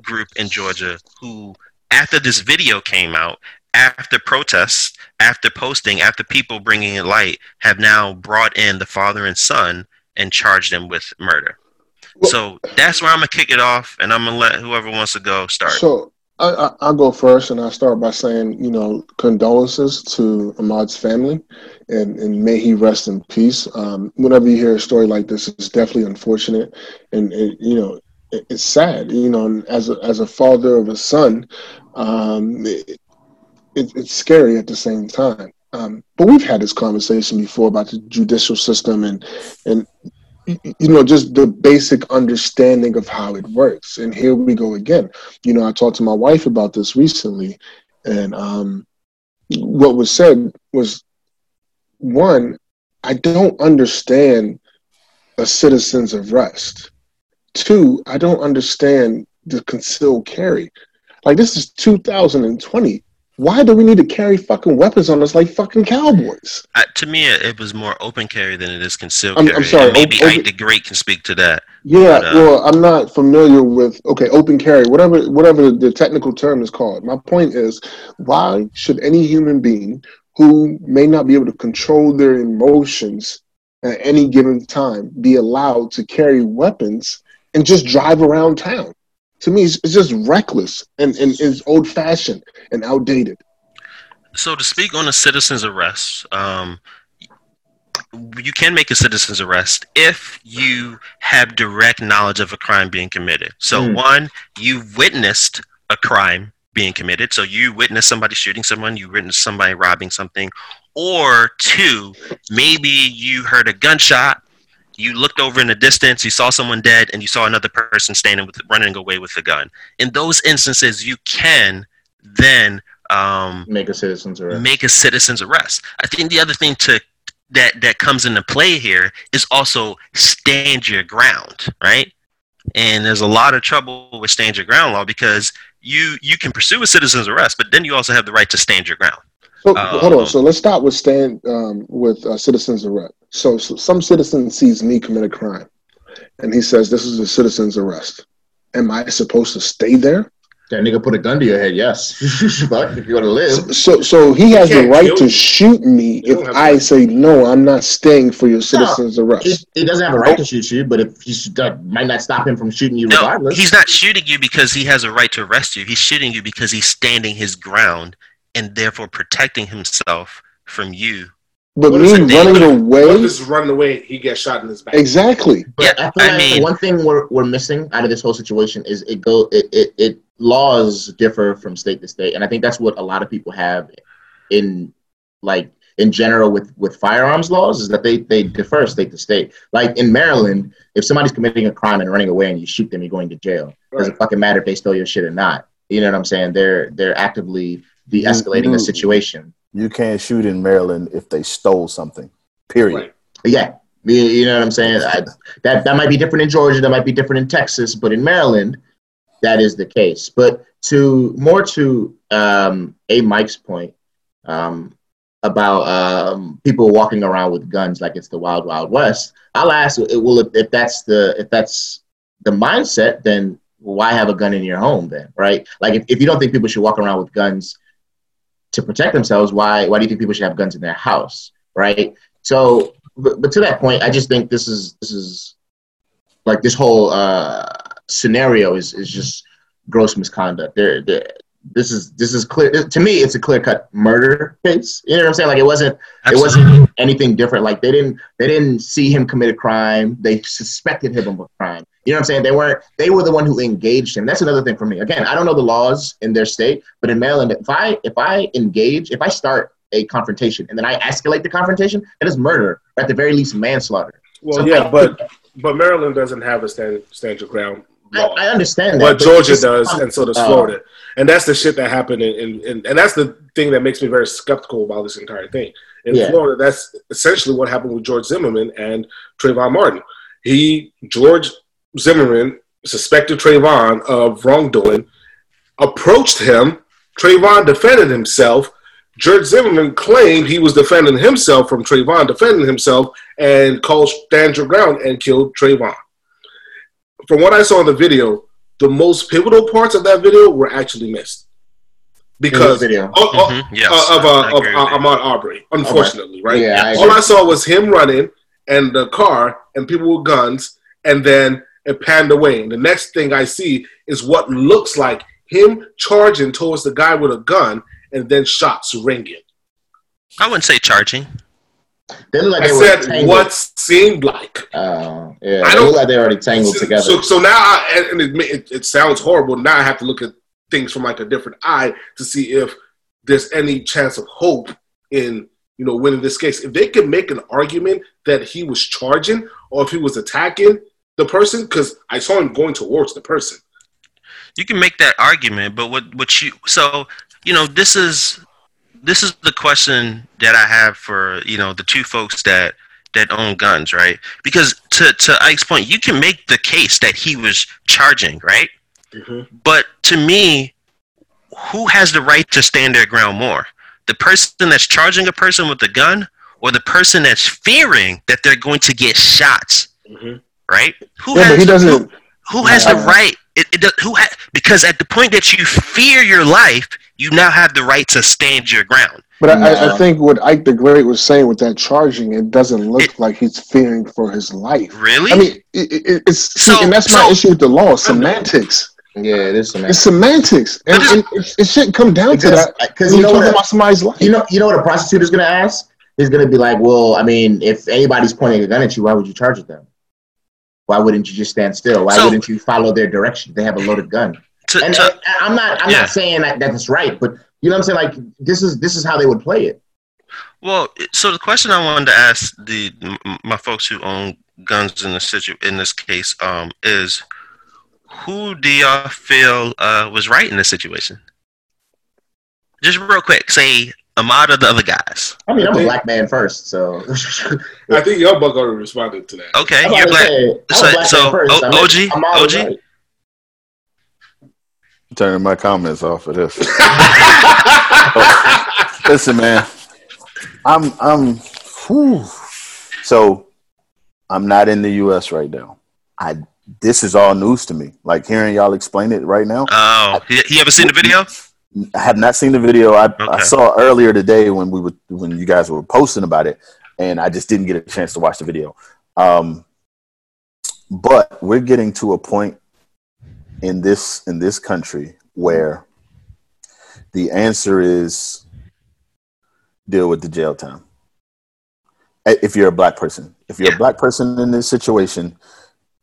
[SPEAKER 4] group in Georgia who, after this video came out, after protests, after posting, after people bringing it light, have now brought in the father and son and charged them with murder. So that's where I'm gonna kick it off, and I'm gonna let whoever wants to go start.
[SPEAKER 2] So I, I, I'll go first, and I'll start by saying, you know, condolences to Ahmaud's family, and, and may he rest in peace. Um, whenever you hear a story like this, it's definitely unfortunate, and, and you know, it, it's sad. You know, and as a, as a father of a son, um, it, it, it's scary at the same time. Um, but we've had this conversation before about the judicial system and and you know just the basic understanding of how it works. And here we go again. You know, I talked to my wife about this recently, and um, what was said was one, I don't understand a citizen's arrest. Two, I don't understand the concealed carry. Like this is 2020. Why do we need to carry fucking weapons on us like fucking cowboys?
[SPEAKER 4] Uh, to me, it, was more open carry than it is concealed
[SPEAKER 2] I'm-
[SPEAKER 4] carry.
[SPEAKER 2] I'm sorry,
[SPEAKER 4] And maybe
[SPEAKER 2] open-
[SPEAKER 4] Ike the Great can speak to that.
[SPEAKER 2] Yeah,
[SPEAKER 4] But, uh,
[SPEAKER 2] well, I'm not familiar with okay, open carry, whatever whatever the technical term is called. My point is, why should any human being who may not be able to control their emotions at any given time be allowed to carry weapons and just drive around town? To me, it's, it's just reckless and, and is old fashioned and outdated.
[SPEAKER 4] So to speak on a citizen's arrest, um, you can make a citizen's arrest if you have direct knowledge of a crime being committed. So
[SPEAKER 5] Mm.
[SPEAKER 4] one, you've witnessed a crime being committed. So you witnessed somebody shooting someone, you witnessed somebody robbing something, or two, maybe you heard a gunshot. You looked over in the distance, you saw someone dead, and you saw another person standing with running away with a gun. In those instances, you can then um,
[SPEAKER 5] Make a citizen's arrest.
[SPEAKER 4] make a citizen's arrest. I think the other thing to that that comes into play here is also stand your ground, right? And there's a lot of trouble with stand your ground law because you you can pursue a citizen's arrest, but then you also have the right to stand your ground.
[SPEAKER 2] So
[SPEAKER 4] Um,
[SPEAKER 2] hold on. So let's start with stand um, with uh, citizens arrest. So, so some citizen sees me commit a crime, and he says, "This is a citizen's arrest." Am I supposed to stay there?
[SPEAKER 5] That nigga put a gun to your head. Yes, Fuck, if you want to live.
[SPEAKER 2] So, so he has the right to shoot me if I say no. I'm not staying for your citizen's
[SPEAKER 5] He,
[SPEAKER 2] arrest.
[SPEAKER 5] he doesn't have a right to shoot you, but if he should, might not stop him from shooting you
[SPEAKER 4] No,
[SPEAKER 5] regardless.
[SPEAKER 4] he's not shooting you because he has a right to arrest you. He's shooting you because he's standing his ground and therefore protecting himself from you.
[SPEAKER 2] But
[SPEAKER 3] What
[SPEAKER 2] me
[SPEAKER 3] is
[SPEAKER 2] running
[SPEAKER 3] What
[SPEAKER 2] away,
[SPEAKER 3] if running away? He gets shot in his back.
[SPEAKER 2] exactly.
[SPEAKER 5] But
[SPEAKER 4] Yeah,
[SPEAKER 5] I feel
[SPEAKER 4] I
[SPEAKER 5] like
[SPEAKER 4] mean-
[SPEAKER 5] the one thing we're, we're missing out of this whole situation is it go it, it, it laws differ from state to state, and I think that's what a lot of people have in like in general with with firearms laws is that they they differ state to state. Like in Maryland, if somebody's committing a crime and running away and you shoot them, you're going to jail. Doesn't fucking matter if they stole your shit or not. You know what I'm saying? They're they're actively de-escalating
[SPEAKER 1] You-
[SPEAKER 5] a situation.
[SPEAKER 1] You can't shoot in Maryland if they stole something. Period.
[SPEAKER 3] Right.
[SPEAKER 5] Yeah, you, know what I'm saying. I, that that might be different in Georgia, that might be different in Texas, but in Maryland, that is the case. But to more to um, a Mike's point um, about um, people walking around with guns like it's the wild wild west, I'll ask, well, if, if that's the if that's the mindset, then why have a gun in your home then, right? Like if, if you don't think people should walk around with guns to protect themselves, why why do you think people should have guns in their house, right? So, but, but to that point, I just think this is this is like this whole uh, scenario is is just gross misconduct. There, there, this is this is clear to me. It's a clear cut murder case. You know what I'm saying? Like it wasn't it wasn't anything different. Like they didn't they didn't see him commit a crime. They suspected him of a crime. You know what I'm saying? They weren't. They were the one who engaged him. That's another thing for me. Again, I don't know the laws in their state, but in Maryland, if I if I engage, if I start a confrontation and then I escalate the confrontation, that is murder, or at the very least manslaughter.
[SPEAKER 3] Well,
[SPEAKER 5] So,
[SPEAKER 3] yeah,
[SPEAKER 5] like,
[SPEAKER 3] but but Maryland doesn't have a stand stand your ground
[SPEAKER 5] I. I understand that.
[SPEAKER 3] but
[SPEAKER 5] but
[SPEAKER 3] Georgia does, and so does
[SPEAKER 5] Oh.
[SPEAKER 3] Uh, Florida. And that's the shit that happened, in, in, in, and that's the thing that makes me very skeptical about this entire thing. In
[SPEAKER 5] Yeah.
[SPEAKER 3] Florida, that's essentially what happened with George Zimmerman and Trayvon Martin. He, George Zimmerman, suspected Trayvon of wrongdoing, approached him. Trayvon defended himself. George Zimmerman claimed he was defending himself from Trayvon defending himself and called stand your ground and killed Trayvon. From what I saw in the video, the most pivotal parts of that video were actually missed because
[SPEAKER 5] video.
[SPEAKER 3] oh,
[SPEAKER 4] Mhm, yes,
[SPEAKER 3] uh, of, uh, of uh. Ahmaud Arbery, unfortunately, right?
[SPEAKER 5] Yeah, I
[SPEAKER 3] All
[SPEAKER 5] agree.
[SPEAKER 3] I saw was him running and the car and people with guns, and then it panned away. And the next thing I see is what looks like him charging towards the guy with a gun, and then shots ringing.
[SPEAKER 4] I wouldn't say charging.
[SPEAKER 5] They look like
[SPEAKER 3] I
[SPEAKER 5] they
[SPEAKER 3] said
[SPEAKER 5] tangled.
[SPEAKER 3] what seemed like.
[SPEAKER 5] Oh, yeah.
[SPEAKER 3] I
[SPEAKER 5] They
[SPEAKER 3] don't-
[SPEAKER 5] look like they're already tangled
[SPEAKER 3] So,
[SPEAKER 5] together.
[SPEAKER 3] so, so now, I, and it, it, it sounds horrible. Now I have to look at things from like a different eye to see if there's any chance of hope in you know winning this case. If they can make an argument that he was charging or if he was attacking the person, because I saw him going towards the person.
[SPEAKER 4] You can make that argument, but what what you so you know this is this is the question that I have for you know the two folks that that own guns, right? Because to to Ike's point, you can make the case that he was charging, right? But to me, who has the right to stand their ground more? The person that's charging a person with a gun, or the person that's fearing that they're going to get shots,
[SPEAKER 3] Mhm.
[SPEAKER 4] right? Who
[SPEAKER 2] Yeah, but he doesn't.
[SPEAKER 4] who has the right? It, it, who ha, because at the point that you fear your life, you now have the right to stand your ground.
[SPEAKER 2] But I, I, think what Ike the Great was saying with that charging, it doesn't look
[SPEAKER 4] It-
[SPEAKER 2] like he's fearing for his life.
[SPEAKER 4] Really?
[SPEAKER 2] I mean, it, it, it's
[SPEAKER 4] So-
[SPEAKER 2] see, and that's my issue with the law: semantics.
[SPEAKER 5] yeah, it is some
[SPEAKER 2] It's semantics, and,
[SPEAKER 4] But
[SPEAKER 2] and it, it shouldn't come down to that.
[SPEAKER 5] because you
[SPEAKER 2] you're
[SPEAKER 5] know
[SPEAKER 2] talking
[SPEAKER 5] what
[SPEAKER 2] about somebody's life.
[SPEAKER 5] you know you know what a prosecutor's gonna ask He's gonna be like, well, I mean, if anybody's pointing a gun at you, why would you charge at them? Why wouldn't you just stand still? Why
[SPEAKER 4] So-
[SPEAKER 5] wouldn't you follow their direction? They have a loaded gun.
[SPEAKER 4] To,
[SPEAKER 5] And,
[SPEAKER 4] to,
[SPEAKER 5] and I'm not I'm
[SPEAKER 4] Yeah.
[SPEAKER 5] not saying that that's right, but you know what I'm saying? Like this is this is how they would play it.
[SPEAKER 4] well, so the question I wanted to ask the my folks who own guns in this situ in this case um, is who do y'all feel uh, was right in this situation? Just real quick, say Ahmaud or the other guys.
[SPEAKER 5] I mean, I'm a black man first, so
[SPEAKER 3] I think Young Buck already responded to that.
[SPEAKER 4] Okay, you're black.
[SPEAKER 5] say, I'm a
[SPEAKER 4] So-
[SPEAKER 5] black
[SPEAKER 4] so,
[SPEAKER 5] man first.
[SPEAKER 4] O-
[SPEAKER 5] I
[SPEAKER 4] OG?
[SPEAKER 5] I'm always
[SPEAKER 4] OG?
[SPEAKER 5] right.
[SPEAKER 1] Turning my comments off of this. listen, man. I'm I'm whew. so I'm not in the US right now. I this is all news to me. Like hearing y'all explain it right now.
[SPEAKER 4] Oh, he, he ever seen the video?
[SPEAKER 1] I have not seen the video. I, I saw earlier today when we were when you guys were posting about it, and I just didn't get a chance to watch the video. Um, but we're getting to a point in this in this country where the answer is deal with the jail time. If you're a black person, if you're a black person in this situation,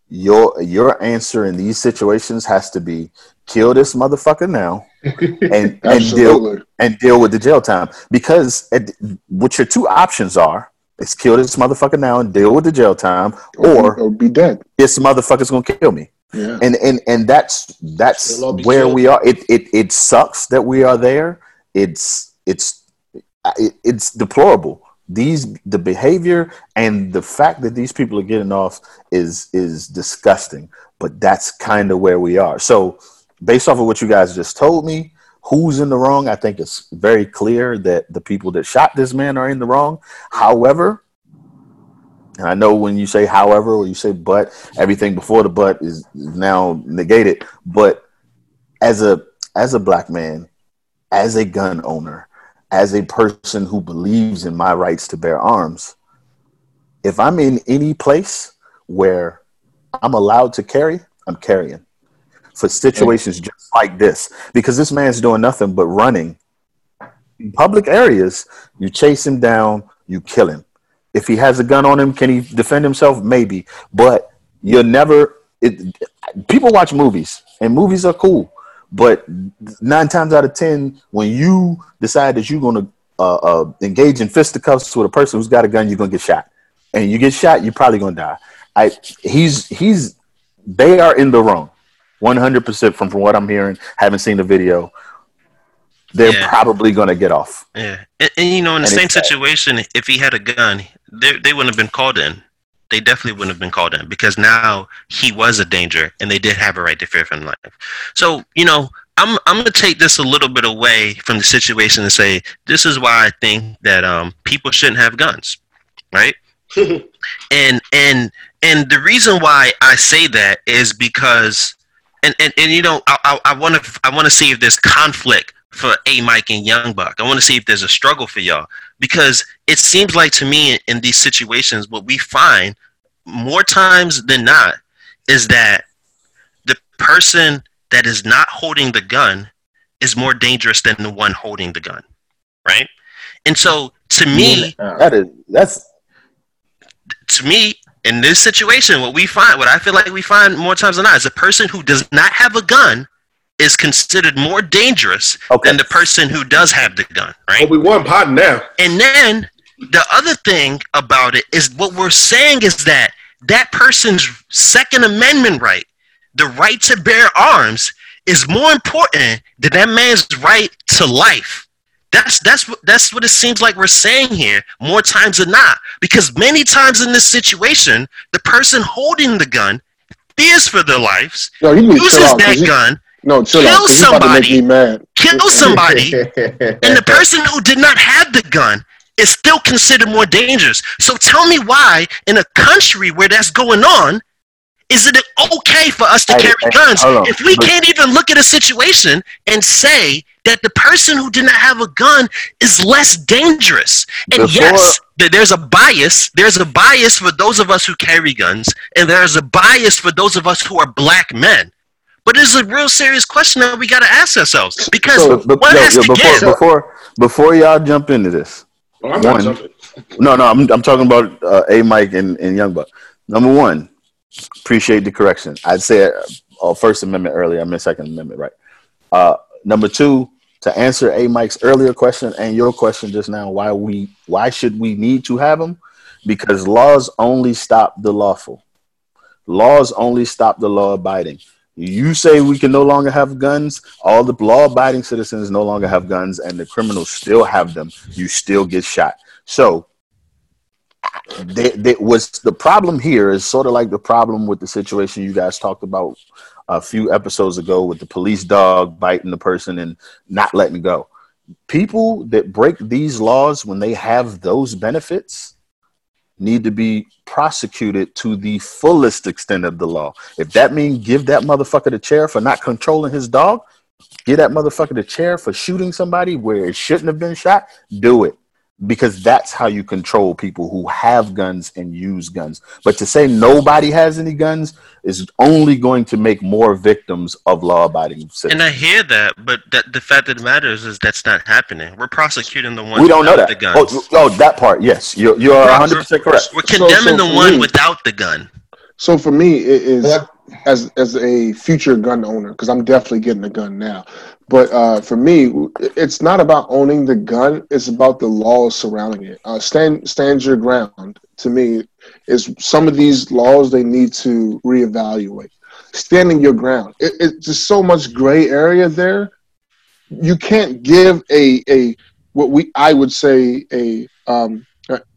[SPEAKER 1] your your answer in these situations has to be kill this motherfucker now and and deal and deal with the jail time. Because it, what your two options are is kill this motherfucker now and deal with the jail time or
[SPEAKER 2] or be dead.
[SPEAKER 1] this motherfucker's gonna kill me
[SPEAKER 2] Yeah.
[SPEAKER 1] and and and that's that's
[SPEAKER 3] They'll all be
[SPEAKER 1] where
[SPEAKER 3] killed.
[SPEAKER 1] we are it, it it sucks that we are there it's it's it, it's deplorable these the behavior and the fact that these people are getting off is is disgusting but that's kind of where we are so based off of what you guys just told me who's in the wrong i think it's very clear that the people that shot this man are in the wrong however and I know when you say however or you say but, everything before the but is now negated. But as a as a black man, as a gun owner, as a person who believes in my rights to bear arms, if I'm in any place where I'm allowed to carry, I'm carrying for situations just like this. Because this man's doing nothing but running in public areas. You chase him down, you kill him. If he has a gun on him, can he defend himself? Maybe, but you're never. It, people watch movies, and movies are cool, but nine times out of ten, when you decide that you're going to uh, uh, engage in fisticuffs with a person who's got a gun, you're going to get shot, and you get shot, you're probably going to die. I he's he's they are in the wrong, one hundred percent from from what I'm hearing. Haven't seen the video. They're
[SPEAKER 4] Yeah.
[SPEAKER 1] probably going to get off.
[SPEAKER 4] Yeah, and, and you know, in the
[SPEAKER 1] And
[SPEAKER 4] same
[SPEAKER 1] it's sad.
[SPEAKER 4] situation, if he had a gun, they they wouldn't have been called in. They definitely wouldn't have been called in because now he was a danger, and they did have a right to fear for his life. So you know, I'm I'm gonna take this a little bit away from the situation and say this is why I think that um people shouldn't have guns, right? and and and the reason why I say that is because and and, and you know I I want to I want to see if there's conflict for A Mike and Young Buck. I want to see if there's a struggle for y'all because it seems like to me in these situations what we find more times than not is that the person that is not holding the gun is more dangerous than the one holding the gun, right? And so to me,
[SPEAKER 1] That is that's
[SPEAKER 4] to me, in this situation, what we find, what I feel like we find more times than not, is a person who does not have a gun is considered more dangerous
[SPEAKER 1] okay.
[SPEAKER 4] than the person who does have the gun, right?
[SPEAKER 3] But we won pot now.
[SPEAKER 4] And then the other thing about it is what we're saying is that that person's Second Amendment right, the right to bear arms, is more important than that man's right to life. That's that's what that's what it seems like we're saying here more times than not. Because many times in this situation, the person holding the gun fears for their lives,
[SPEAKER 2] Yo, you need to chill
[SPEAKER 4] uses
[SPEAKER 2] out.
[SPEAKER 4] that
[SPEAKER 2] you-
[SPEAKER 4] gun,
[SPEAKER 2] no, chill
[SPEAKER 4] kill
[SPEAKER 2] out. 'cause you about to make
[SPEAKER 4] somebody. kill somebody, and the person who did not have the gun is still considered more dangerous. So tell me why, in a country where that's going on, is it okay for us to
[SPEAKER 1] Hey,
[SPEAKER 4] carry
[SPEAKER 1] hey,
[SPEAKER 4] guns if we
[SPEAKER 1] But-
[SPEAKER 4] can't even look at a situation and say that the person who did not have a gun is less dangerous? And
[SPEAKER 1] Before-
[SPEAKER 4] yes, th- there's a bias. There's a bias for those of us who carry guns, and there's a bias for those of us who are black men. But it's a real serious question that we got to ask ourselves because
[SPEAKER 2] So-
[SPEAKER 1] But, but,
[SPEAKER 4] one
[SPEAKER 1] yo,
[SPEAKER 4] has
[SPEAKER 1] yo,
[SPEAKER 4] to
[SPEAKER 1] before,
[SPEAKER 4] give.
[SPEAKER 1] before before y'all jump into this,
[SPEAKER 3] Oh, I'm
[SPEAKER 1] One.
[SPEAKER 3] jumping.
[SPEAKER 1] no, no, I'm I'm talking about uh, A Mike and, and Young Buck. Number one, appreciate the correction. I'd say uh, First Amendment earlier. I meant Second Amendment, right? Uh, number two, to answer A Mike's earlier question and your question just now, why we why should we need to have them? Because laws only stop the lawful. Laws only stop the law abiding. You say we can no longer have guns. All the law abiding citizens no longer have guns, and the criminals still have them. You still get shot. So, they, they was the problem here is sort of like the problem with the situation you guys talked about a few episodes ago with the police dog biting the person and not letting go. people that break these laws when they have those benefits need to be prosecuted to the fullest extent of the law. If that means give that motherfucker the chair for not controlling his dog, give that motherfucker the chair for shooting somebody where it shouldn't have been shot, do it because that's how you control people who have guns and use guns. But to say nobody has any guns is only going to make more victims of law-abiding citizens.
[SPEAKER 4] And I hear that, but that the fact that it matters is that's not happening. We're prosecuting the one
[SPEAKER 1] we don't know that.
[SPEAKER 4] the guns.
[SPEAKER 1] Oh, oh, that part, yes, you're you're
[SPEAKER 4] We're-
[SPEAKER 1] 100 percent correct.
[SPEAKER 4] We're condemning
[SPEAKER 2] so
[SPEAKER 4] the one
[SPEAKER 2] me-
[SPEAKER 4] without the gun.
[SPEAKER 2] So for me, it is as as a future gun owner because I'm definitely getting a gun now. But uh, for me, it's not about owning the gun; it's about the laws surrounding it. Uh, stand stand your ground. To me, is some of these laws they need to reevaluate. Standing your ground. It, it's just so much gray area there. You can't give a a what we I would say a um,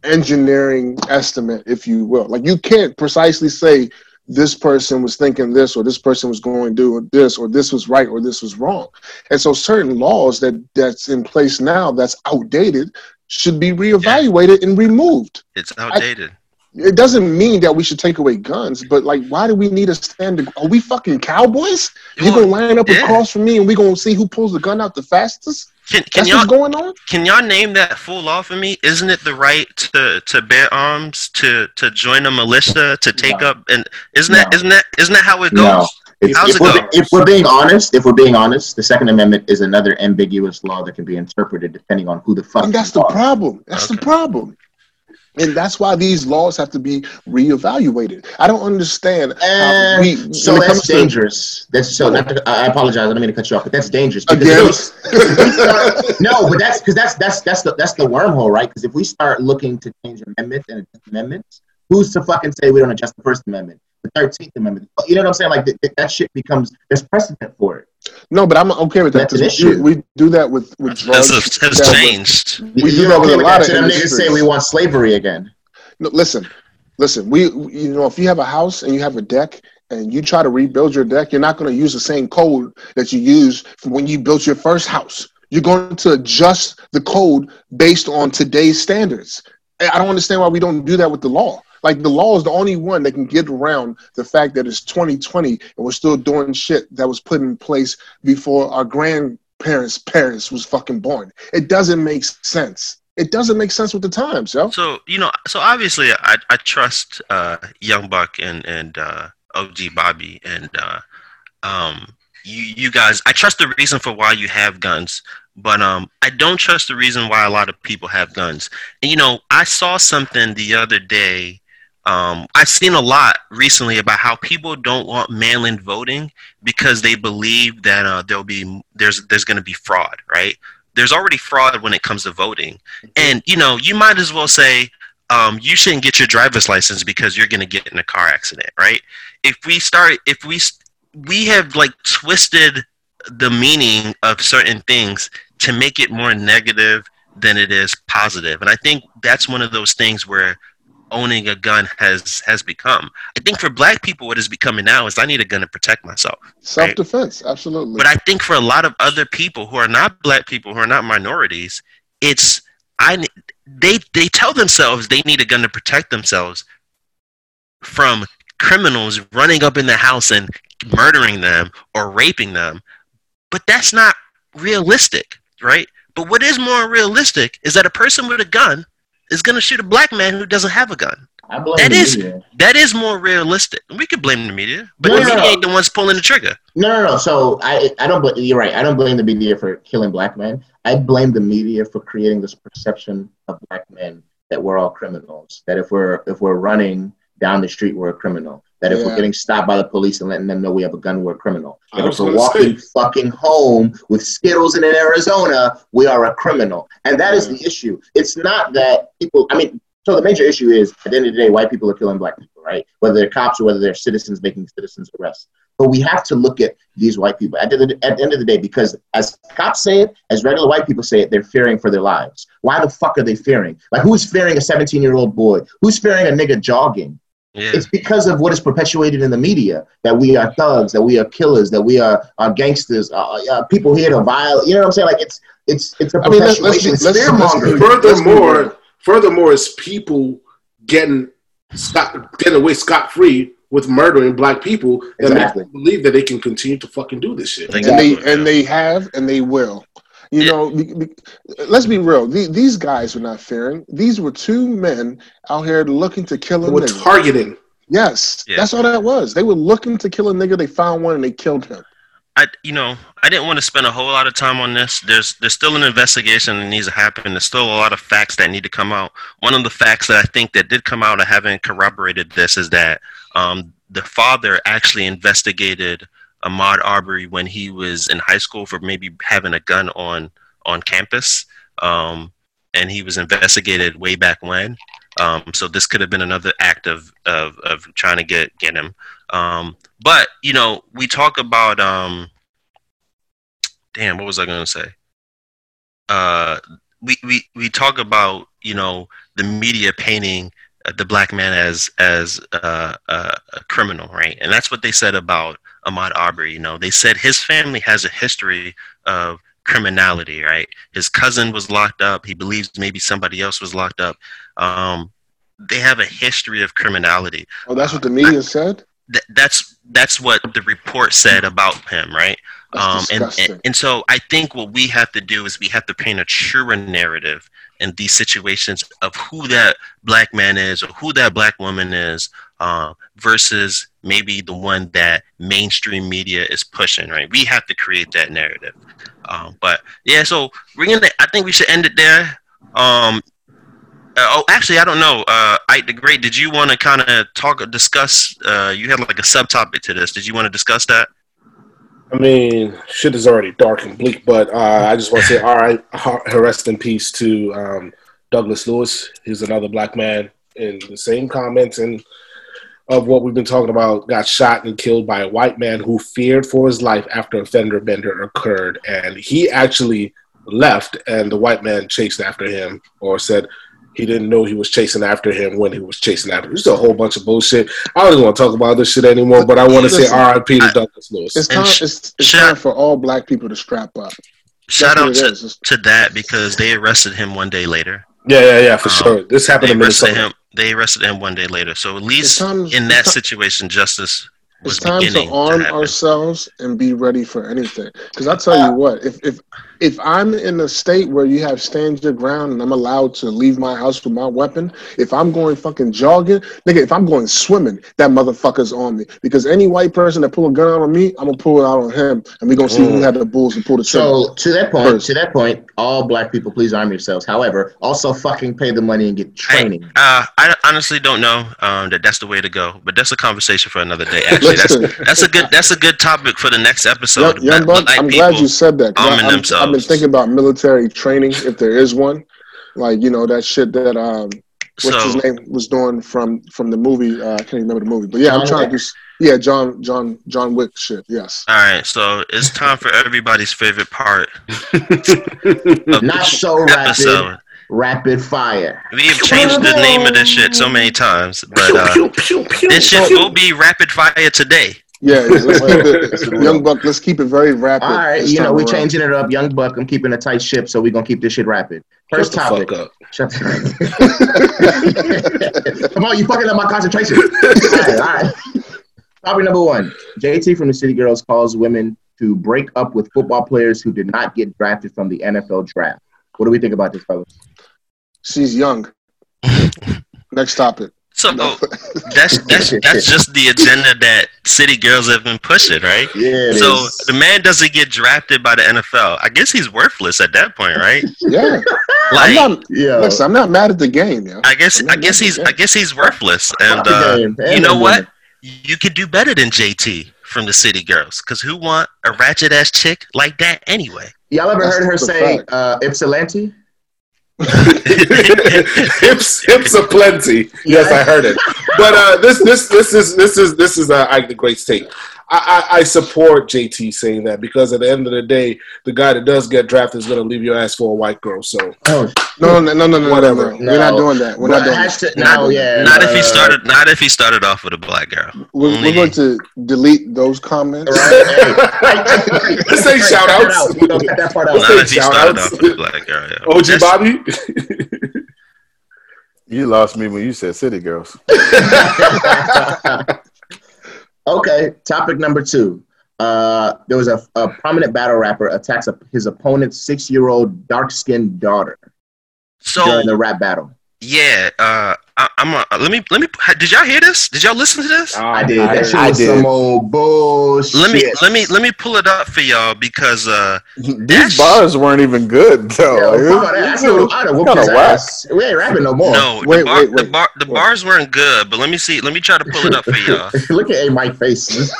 [SPEAKER 2] engineering estimate, if you will. Like you can't precisely say this person was thinking this or this person was going to do this or this was right or this was wrong. And so certain laws that that's in place now that's outdated should be reevaluated and removed.
[SPEAKER 4] It's outdated.
[SPEAKER 2] It doesn't mean that we should take away guns, but like why do we need a stand are we fucking cowboys? You gonna line up
[SPEAKER 4] yeah.
[SPEAKER 2] across from me and we gonna see who pulls the gun out the fastest?
[SPEAKER 4] Can, can
[SPEAKER 2] That's
[SPEAKER 4] y'all
[SPEAKER 2] what's going on?
[SPEAKER 4] can y'all name that full law for me? Isn't it the right to, to bear arms, to, to join a militia, to take
[SPEAKER 5] No.
[SPEAKER 4] up and isn't that
[SPEAKER 5] No.
[SPEAKER 4] isn't that isn't that how it goes?
[SPEAKER 5] No. If,
[SPEAKER 4] How's
[SPEAKER 5] if
[SPEAKER 4] it
[SPEAKER 5] we're,
[SPEAKER 4] go?
[SPEAKER 5] if we're being honest, if we're being honest, the Second Amendment is another ambiguous law that can be interpreted depending on who the fuck.
[SPEAKER 2] And that's the
[SPEAKER 5] are.
[SPEAKER 2] problem. That's the problem. And that's why these laws have to be reevaluated. I don't understand how
[SPEAKER 5] eh,
[SPEAKER 2] we
[SPEAKER 5] so
[SPEAKER 2] when it comes
[SPEAKER 5] that's
[SPEAKER 2] to-
[SPEAKER 5] dangerous. That's so. Not to, I apologize. I don't mean to cut you off, but that's dangerous. because
[SPEAKER 2] Again?
[SPEAKER 5] if we- if we start- no, but that's because that's that's that's the that's the wormhole, right? Because if we start looking to change amendments and amendments, who's to fucking say we don't adjust the First Amendment, the Thirteenth Amendment? You know what I'm saying? Like th- th- that shit becomes there's precedent for it.
[SPEAKER 2] No, but I'm okay with that
[SPEAKER 5] That's an
[SPEAKER 2] we, we do that with with drugs.
[SPEAKER 4] Has, has
[SPEAKER 2] that with-
[SPEAKER 4] changed.
[SPEAKER 2] We do
[SPEAKER 5] You're
[SPEAKER 2] that with
[SPEAKER 5] okay
[SPEAKER 2] a
[SPEAKER 5] with
[SPEAKER 2] lot
[SPEAKER 5] that,
[SPEAKER 2] of
[SPEAKER 5] so them niggas say we want slavery again.
[SPEAKER 2] No, listen, listen. We, we- you know, if you have a house and you have a deck and you try to rebuild your deck, you're not going to use the same code that you used from when you built your first house. You're going to adjust the code based on today's standards. I I don't understand why we don't do that with the law. Like the law is the only one that can get around the fact that it's 2020 and we're still doing shit that was put in place before our grandparents' parents was fucking born. It doesn't make sense. It doesn't make sense with the times, yo.
[SPEAKER 4] So you know, so obviously, I, I trust uh, Young Buck and and uh, OG Bobby and uh, um, you you guys. I trust the reason for why you have guns, but um, I don't trust the reason why a lot of people have guns. And you know, I saw something the other day. Um, I've seen a lot recently about how people don't want mail-in voting because they believe that uh, there'll be there's there's going to be fraud, right? There's already fraud when it comes to voting. And you know, you might as well say um, you shouldn't get your driver's license because you're going to get in a car accident, right? If we start, if we we have like twisted the meaning of certain things to make it more negative than it is positive, and I think that's one of those things where owning a gun has has become. I think for black people, what is becoming now is I need a gun to protect myself.
[SPEAKER 2] Self defense, absolutely.
[SPEAKER 4] But I think for a lot of other people who are not black people, who are not minorities, it's I they they tell themselves they need a gun to protect themselves from criminals running up in the house and murdering them or raping them. But that's not realistic, right? But what is more realistic is that a person with a gun is going to shoot a black man who doesn't have a gun.
[SPEAKER 5] I blame
[SPEAKER 4] That is-
[SPEAKER 5] media.
[SPEAKER 4] That is more realistic. We could blame the media, but
[SPEAKER 5] No,
[SPEAKER 4] the
[SPEAKER 5] no,
[SPEAKER 4] media
[SPEAKER 5] no.
[SPEAKER 4] ain't the ones pulling the trigger.
[SPEAKER 5] No, no, no. So I, I don't. bl- You're right. I don't blame the media for killing black men. I blame the media for creating this perception of black men that we're all criminals. That if we're if we're running down the street, we're a criminal. That if we're getting stopped by the police and letting them know we have a gun, we're a criminal. If we're walking
[SPEAKER 3] say.
[SPEAKER 5] fucking home with Skittles in Arizona, we are a criminal. And that is
[SPEAKER 2] Yeah.
[SPEAKER 5] the issue. It's not that people. I mean, so the major issue is at the end of the day, white people are killing black people, right? Whether they're cops or whether they're citizens making citizens arrests. But we have to look at these white people at the, at the end of the day because as cops say it, as regular white people say it, they're fearing for their lives. Why the fuck are they fearing? Like who's fearing a 17 year old boy? Who's fearing a nigga jogging?
[SPEAKER 4] Yeah.
[SPEAKER 5] It's because of what is perpetuated in the media that we are thugs, that we are killers, that we are, are gangsters, uh, uh, people here to violate. You know what I'm saying? Like it's it's it's a
[SPEAKER 2] I mean, let's- let's
[SPEAKER 5] perpetuation.
[SPEAKER 2] be-
[SPEAKER 5] It's
[SPEAKER 2] let's- let's let's.
[SPEAKER 3] Furthermore, furthermore, is people getting scot getting away scot free with murdering black people and
[SPEAKER 5] Exactly.
[SPEAKER 3] they believe that they can continue to fucking do this shit.
[SPEAKER 4] Like-
[SPEAKER 2] and they and they have and they will. You
[SPEAKER 4] Yeah.
[SPEAKER 2] know, be- be- let's be real. The- These guys were not fearing. These were two men out here looking to kill a
[SPEAKER 3] With
[SPEAKER 2] nigga.
[SPEAKER 3] targeting.
[SPEAKER 2] yes,
[SPEAKER 4] Yeah.
[SPEAKER 2] that's all that was. They were looking to kill a nigga. They found one and they killed him.
[SPEAKER 4] I you know I didn't want to spend a whole lot of time on this. There's there's still an investigation that needs to happen. There's still a lot of facts that need to come out. One of the facts that I think that did come out, I haven't corroborated this, is that um, the father actually investigated Ahmaud Arbery when he was in high school for maybe having a gun on on campus, um, and he was investigated way back when. Um, so this could have been another act of of, of trying to get get him. Um, but you know, we talk about um, damn, what was I going to say? Uh, we we we talk about you know the media painting uh, the black man as as uh, a criminal, right? And that's what they said about Ahmaud Arbery. You know, they said his family has a history of criminality, right? His cousin was locked up. He believes maybe somebody else was locked up. Um, they have a history of criminality
[SPEAKER 2] Oh, that's what the media said.
[SPEAKER 4] th- that's that's what the report said about him, right? Um, and, and and so I think what we have to do is we have to paint a truer narrative in these situations of who that black man is or who that black woman is, uh, versus maybe the one that mainstream media is pushing, right? We have to create that narrative. Um, but yeah, so we're gonna. I think we should end it there. Um, uh, oh, actually, I don't know. Uh, Ike the Great, did you want to kind of talk, discuss? Uh, you had like a subtopic to this. Did you want to discuss that?
[SPEAKER 3] I mean, shit is already dark and bleak, but uh, I just want to say, all right, rest in peace to um, Douglas Lewis. He's another black man in the same comments and of what we've been talking about. Got shot and killed by a white man who feared for his life after a fender bender occurred, and he actually left, and the white man chased after him, or said he didn't know he was chasing after him when he was chasing after him. It's a whole bunch of bullshit. I don't even want to talk about this shit anymore, but I want to say
[SPEAKER 2] Listen,
[SPEAKER 3] R.I.P. to Douglas Lewis.
[SPEAKER 2] It's
[SPEAKER 4] And
[SPEAKER 2] time.
[SPEAKER 4] sh-
[SPEAKER 2] it's it's
[SPEAKER 4] shout-
[SPEAKER 2] time for all black people to strap up.
[SPEAKER 4] Shout out to, to that because they arrested him one day later.
[SPEAKER 3] Yeah, yeah, yeah, for
[SPEAKER 4] Um,
[SPEAKER 3] sure. This happened
[SPEAKER 4] They
[SPEAKER 3] in
[SPEAKER 4] arrested
[SPEAKER 3] Minnesota.
[SPEAKER 4] him. They arrested him one day later. So at least
[SPEAKER 2] time-
[SPEAKER 4] in that situation, justice was
[SPEAKER 2] It's time to
[SPEAKER 4] beginning to,
[SPEAKER 2] arm
[SPEAKER 4] happen.
[SPEAKER 2] ourselves and be ready for anything. Because I tell you uh, what, if if if I'm in a state where you have stand your ground and I'm allowed to leave my house with my weapon, if I'm going fucking jogging, nigga, if I'm going swimming, that motherfucker's on me. Because any white person that pull a gun out on me, I'm gonna pull it out on him, and we gonna see who
[SPEAKER 3] Mm.
[SPEAKER 2] had the bulls to pull the trigger.
[SPEAKER 5] So to that point,
[SPEAKER 2] First.
[SPEAKER 5] to that point, all black people, please arm yourselves. However, also fucking pay the money and get training.
[SPEAKER 4] Uh, I honestly don't know um, that that's the way to go, but that's a conversation for another day. Actually, that's
[SPEAKER 2] Listen.
[SPEAKER 4] that's a good that's a good topic for the next episode.
[SPEAKER 2] Young, young
[SPEAKER 4] Black
[SPEAKER 2] Buck, I'm
[SPEAKER 4] people.
[SPEAKER 2] glad you said that. 'cause
[SPEAKER 4] arming
[SPEAKER 2] I, I'm- I've been thinking about military training, if there is one. Like you know that shit that um, what's
[SPEAKER 4] So
[SPEAKER 2] his name was doing from from the movie. Uh, I can't even remember the movie, but yeah, I'm
[SPEAKER 5] John
[SPEAKER 2] trying to
[SPEAKER 5] Wick.
[SPEAKER 2] do. Yeah, John John John Wick shit. Yes.
[SPEAKER 4] all right, so it's time for everybody's favorite part
[SPEAKER 5] Not so rapid,
[SPEAKER 4] episode.
[SPEAKER 5] rapid fire.
[SPEAKER 4] We have changed the name of this shit so many times, but uh,
[SPEAKER 3] Pew, pew, pew,
[SPEAKER 4] this shit
[SPEAKER 3] pew.
[SPEAKER 4] will be rapid fire today.
[SPEAKER 2] Yeah, yeah, let's keep it, young buck. Let's keep it very rapid.
[SPEAKER 5] All right,
[SPEAKER 2] this
[SPEAKER 5] you know we're changing it up. Young Buck, I'm keeping a tight ship, so we're gonna keep this shit rapid. First
[SPEAKER 3] Shut the
[SPEAKER 5] topic.
[SPEAKER 3] fuck up.
[SPEAKER 5] Shut the Come on, you fucking up my concentration. all right, all right. Topic number one. JT from the City Girls calls women to break up with football players who did not get drafted from the NFL draft. What do we think about this, fellas?
[SPEAKER 2] She's young. Next topic.
[SPEAKER 4] So
[SPEAKER 2] No.
[SPEAKER 4] that's that's that's just the agenda that city girls have been pushing, right?
[SPEAKER 5] Yeah.
[SPEAKER 4] So
[SPEAKER 5] is.
[SPEAKER 4] the man doesn't get drafted by the NFL. I guess he's worthless at that point, right?
[SPEAKER 2] Yeah,
[SPEAKER 4] Like
[SPEAKER 2] I'm not.
[SPEAKER 5] yeah.
[SPEAKER 2] Listen, I'm not mad at the game. Yeah,
[SPEAKER 4] I guess
[SPEAKER 2] I'm
[SPEAKER 4] I
[SPEAKER 2] not
[SPEAKER 4] guess he's I guess he's worthless. And uh, you know what?
[SPEAKER 5] women.
[SPEAKER 4] You could do better than JT from the city girls, because who want a ratchet ass chick like that anyway?
[SPEAKER 5] Y'all ever
[SPEAKER 2] That's
[SPEAKER 5] heard her say
[SPEAKER 2] fact.
[SPEAKER 5] uh, Ypsilanti?
[SPEAKER 3] hips, hips are plenty. Yes, I heard it. But uh, this, this, this is this is this is uh, the Great's take. I, I, I support JT saying that because at the end of the day, the guy that does get drafted is going to leave your ass for a white girl. So
[SPEAKER 5] Oh,
[SPEAKER 2] No, no, no, no, no,
[SPEAKER 3] Whatever.
[SPEAKER 2] no, no. We're not doing that. We're
[SPEAKER 5] but
[SPEAKER 2] not doing that.
[SPEAKER 5] hashtag, no, yeah.
[SPEAKER 4] Not if he
[SPEAKER 5] uh,
[SPEAKER 4] started. Not if he started off with a black girl.
[SPEAKER 2] We're, we're going to delete those comments.
[SPEAKER 5] Right?
[SPEAKER 3] This ain't shout outs.
[SPEAKER 5] We're cut that part out.
[SPEAKER 3] Let's
[SPEAKER 4] Not
[SPEAKER 3] say
[SPEAKER 4] if he started
[SPEAKER 3] shout-outs.
[SPEAKER 4] off with a black girl. Yeah.
[SPEAKER 3] OG
[SPEAKER 4] That's-
[SPEAKER 3] Bobby.
[SPEAKER 1] You lost me when you said City Girls.
[SPEAKER 5] Okay, topic number two. Uh, there was a, a prominent battle rapper attacks a, his opponent's six-year-old dark-skinned daughter
[SPEAKER 4] So
[SPEAKER 5] during the rap battle.
[SPEAKER 4] Yeah, uh, I, I'm. A, let me. Let me. Did y'all hear this? Did y'all listen to this?
[SPEAKER 5] I did.
[SPEAKER 1] I-
[SPEAKER 5] that shit
[SPEAKER 1] I
[SPEAKER 5] was
[SPEAKER 1] did.
[SPEAKER 5] some old bullshit.
[SPEAKER 4] Let me. Let me. Let me pull it up for y'all because uh,
[SPEAKER 1] These bars weren't even good though.
[SPEAKER 5] Yo,
[SPEAKER 1] Like, it was-
[SPEAKER 5] that.
[SPEAKER 1] it
[SPEAKER 5] That's
[SPEAKER 1] was
[SPEAKER 5] what I'd
[SPEAKER 1] kinda whack.
[SPEAKER 5] We ain't rapping no more.
[SPEAKER 4] no,
[SPEAKER 2] Wait,
[SPEAKER 4] the, bar,
[SPEAKER 2] wait,
[SPEAKER 4] the bar, the bars weren't good. But let me see. Let me try to pull it up for y'all.
[SPEAKER 5] Look at A Mike face.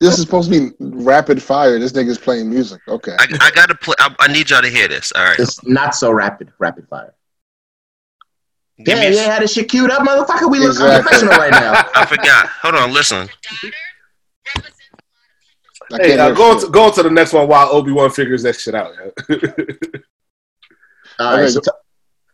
[SPEAKER 2] This is supposed to be rapid fire. This nigga's playing music. Okay.
[SPEAKER 4] I, I gotta play. I, I need y'all to hear this. All right.
[SPEAKER 5] It's not so rapid. Rapid fire.
[SPEAKER 4] Give
[SPEAKER 5] Yeah,
[SPEAKER 4] me.
[SPEAKER 5] yeah, had this shit queued up, motherfucker. We look
[SPEAKER 2] Exactly.
[SPEAKER 5] unprofessional right now.
[SPEAKER 4] I forgot. Hold on. Listen.
[SPEAKER 3] Hey,
[SPEAKER 2] can't hear
[SPEAKER 3] go,
[SPEAKER 2] shit.
[SPEAKER 3] to, go to the next one while Obi Wan figures that shit out. yeah.
[SPEAKER 5] All right,
[SPEAKER 2] Okay,
[SPEAKER 5] so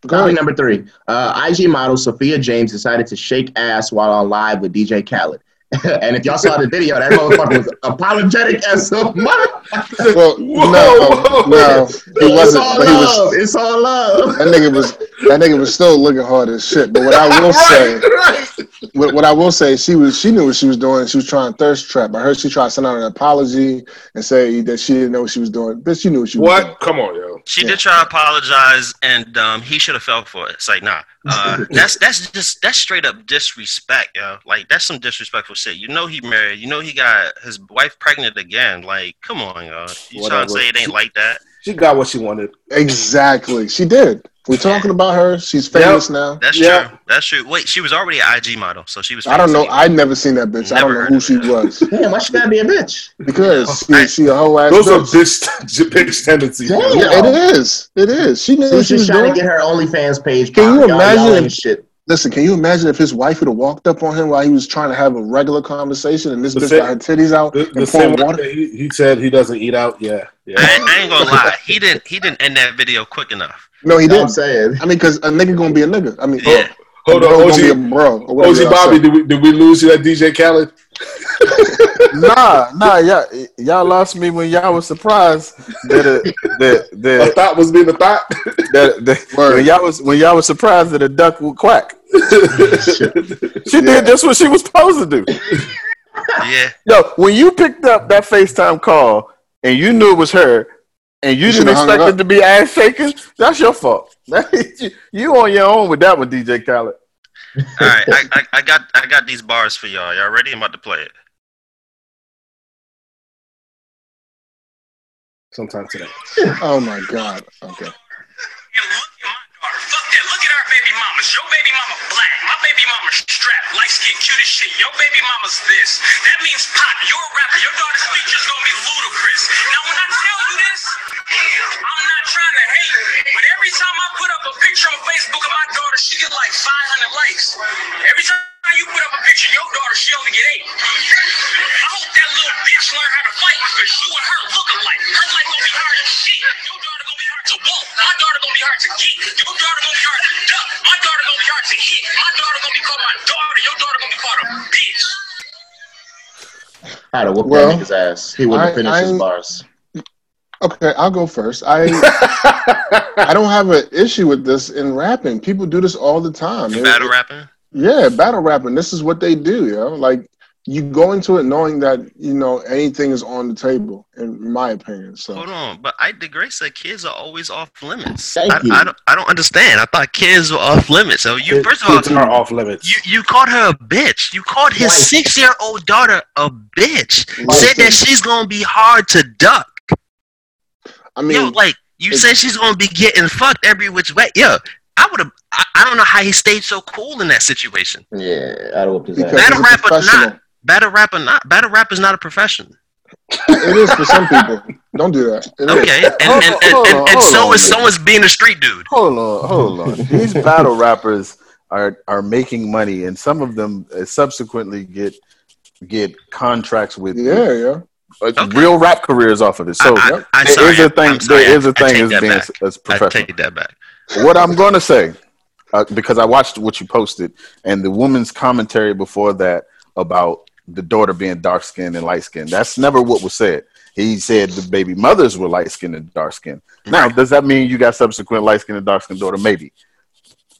[SPEAKER 2] Go
[SPEAKER 5] number three. Uh, IG model Sofia James decided to shake ass while on live with DJ Khaled. and if y'all saw the video, that motherfucker was apologetic as a motherfucker.
[SPEAKER 2] Well,
[SPEAKER 3] Whoa,
[SPEAKER 2] no,
[SPEAKER 3] whoa.
[SPEAKER 2] no, he
[SPEAKER 5] It's
[SPEAKER 2] wasn't.
[SPEAKER 5] all
[SPEAKER 2] But he was.
[SPEAKER 5] love. It's all love.
[SPEAKER 2] That nigga was. That nigga was still looking hard as shit. But what I will say,
[SPEAKER 3] right, right.
[SPEAKER 2] what, what I will say, she was. She knew what she was doing. She was trying to thirst trap. I heard she tried to send out an apology and say that she didn't know what she was doing. But she knew what she was doing.
[SPEAKER 3] What? Come on, yo.
[SPEAKER 4] She
[SPEAKER 2] Yeah.
[SPEAKER 4] did try to apologize, and um, he should have fell for it. It's like, nah, uh, that's that's just that's straight up disrespect, yo. Like that's some disrespectful shit. You know he married. You know he got his wife pregnant again. Like, come on, yo. You trying to
[SPEAKER 3] Whatever.
[SPEAKER 4] say it ain't like that?
[SPEAKER 3] She got what she wanted.
[SPEAKER 2] Exactly. She did. We're talking about her. She's famous now.
[SPEAKER 4] That's
[SPEAKER 3] Yeah.
[SPEAKER 4] true. That's true. Wait, she was already an IG model, so she was.
[SPEAKER 2] I don't know.
[SPEAKER 4] famous
[SPEAKER 2] I never seen that bitch. I don't know who she
[SPEAKER 4] her.
[SPEAKER 2] was
[SPEAKER 5] Damn, why she gotta be a bitch?
[SPEAKER 2] because oh,
[SPEAKER 4] I-
[SPEAKER 2] she, she a whole ass
[SPEAKER 3] Those are
[SPEAKER 2] bitch.
[SPEAKER 3] bitch, bitch tendencies.
[SPEAKER 5] Damn.
[SPEAKER 2] Yeah, it is. It is. She knew
[SPEAKER 5] She
[SPEAKER 2] what she was
[SPEAKER 5] trying
[SPEAKER 2] doing.
[SPEAKER 5] to get her OnlyFans page.
[SPEAKER 2] Can you
[SPEAKER 5] popping. Y'all-
[SPEAKER 2] imagine
[SPEAKER 5] y'all shit?
[SPEAKER 2] Listen, can you imagine if his wife would have walked up on him while he was trying to have a regular conversation and this
[SPEAKER 3] The
[SPEAKER 2] bitch
[SPEAKER 3] same-
[SPEAKER 2] got her titties out
[SPEAKER 3] The, the
[SPEAKER 2] and
[SPEAKER 3] same
[SPEAKER 2] pouring
[SPEAKER 3] one
[SPEAKER 2] water?
[SPEAKER 3] he, he said he doesn't eat out. Yeah, yeah.
[SPEAKER 4] I, ain't- I ain't gonna lie. He didn't. He didn't end that video quick enough.
[SPEAKER 2] No, he
[SPEAKER 5] You know what I'm
[SPEAKER 2] didn't.
[SPEAKER 5] saying?
[SPEAKER 2] I mean, because a nigga gonna be a nigga. I mean,
[SPEAKER 4] Yeah.
[SPEAKER 3] Hold on,
[SPEAKER 2] bro gonna be a
[SPEAKER 3] OG,
[SPEAKER 2] bro.
[SPEAKER 3] OG Bobby. Did we did we lose you at DJ Khaled?
[SPEAKER 1] nah, nah, y'all, y'all lost me when y'all was surprised that uh, a, that
[SPEAKER 3] A
[SPEAKER 1] that,
[SPEAKER 3] thought was being a thought.
[SPEAKER 1] that, that when y'all was when y'all was surprised that a duck would quack. She
[SPEAKER 2] Yeah.
[SPEAKER 1] did just what she was supposed to do.
[SPEAKER 4] Yeah.
[SPEAKER 1] Yo, when you picked up that FaceTime call and you knew it was her and you,
[SPEAKER 2] You
[SPEAKER 1] didn't expect
[SPEAKER 2] it
[SPEAKER 1] it to be ass shaking, that's your fault. you, you on your own with that one, DJ Khaled.
[SPEAKER 4] All right. I, I, I got I got these bars for y'all. Y'all ready? I'm about to play it.
[SPEAKER 3] Sometime today.
[SPEAKER 2] Oh my god. Okay.
[SPEAKER 6] And look at my daughter. Fuck that. Look at our baby mamas. Your baby mama black. My baby mama strapped. Light skin, cute as shit. Your baby mama's this. That means pop. You're a rapper. Your daughter's feature's gonna be ludicrous. Now when I tell you this, I'm not trying to hate, but every time I put up a picture on Facebook of my daughter, she get like 500 likes. Every time you put up a picture of your daughter, she only get eight. I hope that little bitch learn how to fight because you and her look alike. Her life gonna be hard as shit. Your daughter gonna be hard to walk. My daughter gonna be hard to get. Your daughter gonna be hard to duck. My daughter gonna be hard to hit. My daughter gonna be called my daughter. Your daughter gonna be called a bitch.
[SPEAKER 5] I'd have whooped
[SPEAKER 2] Well,
[SPEAKER 5] that nigga's ass. He wouldn't
[SPEAKER 2] I-
[SPEAKER 5] have finished his
[SPEAKER 2] I-
[SPEAKER 5] bars.
[SPEAKER 2] Okay, I'll go first. I I don't have an issue with this in rapping. People do this all the time. It-
[SPEAKER 4] Battle
[SPEAKER 2] it-
[SPEAKER 4] rapping.
[SPEAKER 2] Yeah, battle rapping. This is what they do, yo. Like you go into it knowing that you know anything is on the table. In my opinion, so
[SPEAKER 4] Hold on, but I DeGrace said kids are always off limits.
[SPEAKER 5] Thank
[SPEAKER 4] I,
[SPEAKER 5] you.
[SPEAKER 4] I don't I don't understand. I thought kids were off limits. So you first of all
[SPEAKER 3] Kids are off limits.
[SPEAKER 4] you, you called her a bitch. You called his six year old daughter a bitch.
[SPEAKER 2] Twice.
[SPEAKER 4] Said that she's gonna be hard to duck.
[SPEAKER 2] I mean,
[SPEAKER 4] Yo, like you
[SPEAKER 2] it's-
[SPEAKER 4] said she's gonna be getting fucked every which way. Yo, I would have. I, I don't know how he stayed so cool in that situation.
[SPEAKER 5] Yeah, I don't whooped his
[SPEAKER 2] because.
[SPEAKER 4] Battle
[SPEAKER 2] he's a
[SPEAKER 4] rapper not. Battle rapper not. Battle rapper's not a profession.
[SPEAKER 2] It is for some people. Don't do that. It is.
[SPEAKER 4] Okay, and and, and, and,
[SPEAKER 1] Hold
[SPEAKER 4] and, so
[SPEAKER 1] on,
[SPEAKER 4] is
[SPEAKER 1] man.
[SPEAKER 4] so is being a street dude.
[SPEAKER 1] Hold on, hold on. These battle rappers are are making money, and some of them uh, subsequently get get contracts with
[SPEAKER 2] Yeah, yeah.
[SPEAKER 4] Okay.
[SPEAKER 1] real rap careers off of it. So
[SPEAKER 4] I, I, I,
[SPEAKER 1] there
[SPEAKER 4] sorry,
[SPEAKER 1] is a
[SPEAKER 4] I'm
[SPEAKER 1] thing.
[SPEAKER 4] sorry,
[SPEAKER 1] there is a thing as being
[SPEAKER 4] back.
[SPEAKER 1] as
[SPEAKER 4] I take that back.
[SPEAKER 1] what I'm going to say, uh, because I watched what you posted and the woman's commentary before that about the daughter being dark skinned and light skinned. That's never what was said. He said the baby mothers were light skinned and dark skinned. Now, does that mean you got subsequent light skinned and dark skinned daughter? Maybe.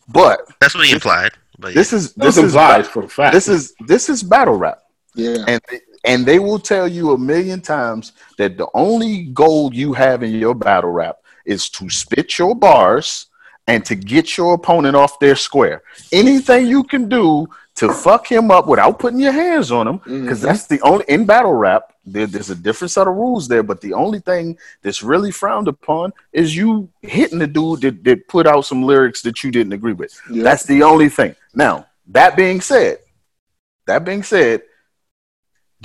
[SPEAKER 1] But
[SPEAKER 4] That's what he implied. But
[SPEAKER 1] this is
[SPEAKER 3] This
[SPEAKER 1] this is
[SPEAKER 3] implies for fact.
[SPEAKER 1] this is this is battle rap
[SPEAKER 2] Yeah.
[SPEAKER 1] and and they will tell you a million times that the only goal you have in your battle rap is to spit your bars and to get your opponent off their square. Anything you can do to fuck him up without putting your hands on him, because mm-hmm. that's the only in battle rap. There, there's a different set of rules there, but the only thing that's really frowned upon is you hitting the dude that, that put out some lyrics that you didn't agree with.
[SPEAKER 2] Yeah.
[SPEAKER 1] That's the only thing. Now, that being said, that being said,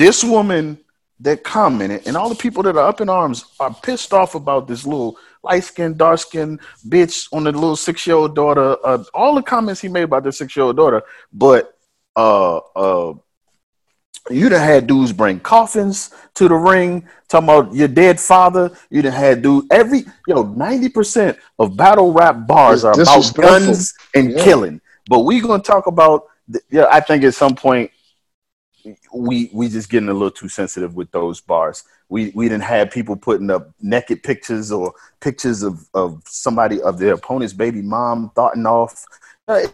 [SPEAKER 1] this woman that commented and all the people that are up in arms are pissed off about this little light skinned, dark skinned bitch on the little six year old daughter. Uh, all the comments he made about the six year old daughter, but uh, uh, you done had dudes bring coffins to the ring, talking about your dead father. You done had dude every yo ninety percent of battle rap bars are about guns and
[SPEAKER 2] Yeah.
[SPEAKER 1] killing. But we gonna talk about yeah. I think at some point we we just getting a little too sensitive with those bars. We we didn't have people putting up naked pictures or pictures of, of somebody of their opponent's baby mom thoughting off. Uh,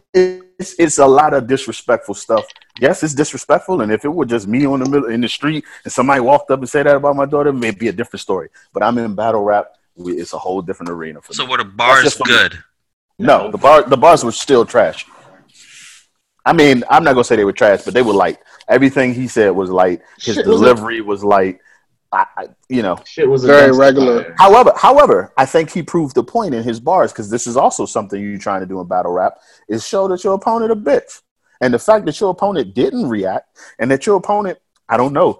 [SPEAKER 1] It's, it's a lot of disrespectful stuff. Yes, it's disrespectful, and if it were just me on the middle in the street and somebody walked up and said that about my daughter, it may be a different story. But I'm in battle rap; we, it's a whole different arena for
[SPEAKER 4] so
[SPEAKER 1] me.
[SPEAKER 4] were the bars
[SPEAKER 1] just for me.
[SPEAKER 4] good?
[SPEAKER 1] No, the bar the bars were still trash. I mean, I'm not gonna say they were trash, but they were light. Everything he said was light. His
[SPEAKER 5] Shit was a-
[SPEAKER 1] delivery was light. I, I, you know.
[SPEAKER 5] Shit was
[SPEAKER 2] Very regular.
[SPEAKER 5] fire.
[SPEAKER 1] However, however, I think he proved the point in his bars because this is also something you're trying to do in battle rap is show that your opponent a bitch, and the fact that your opponent didn't react and that your opponent, I don't know,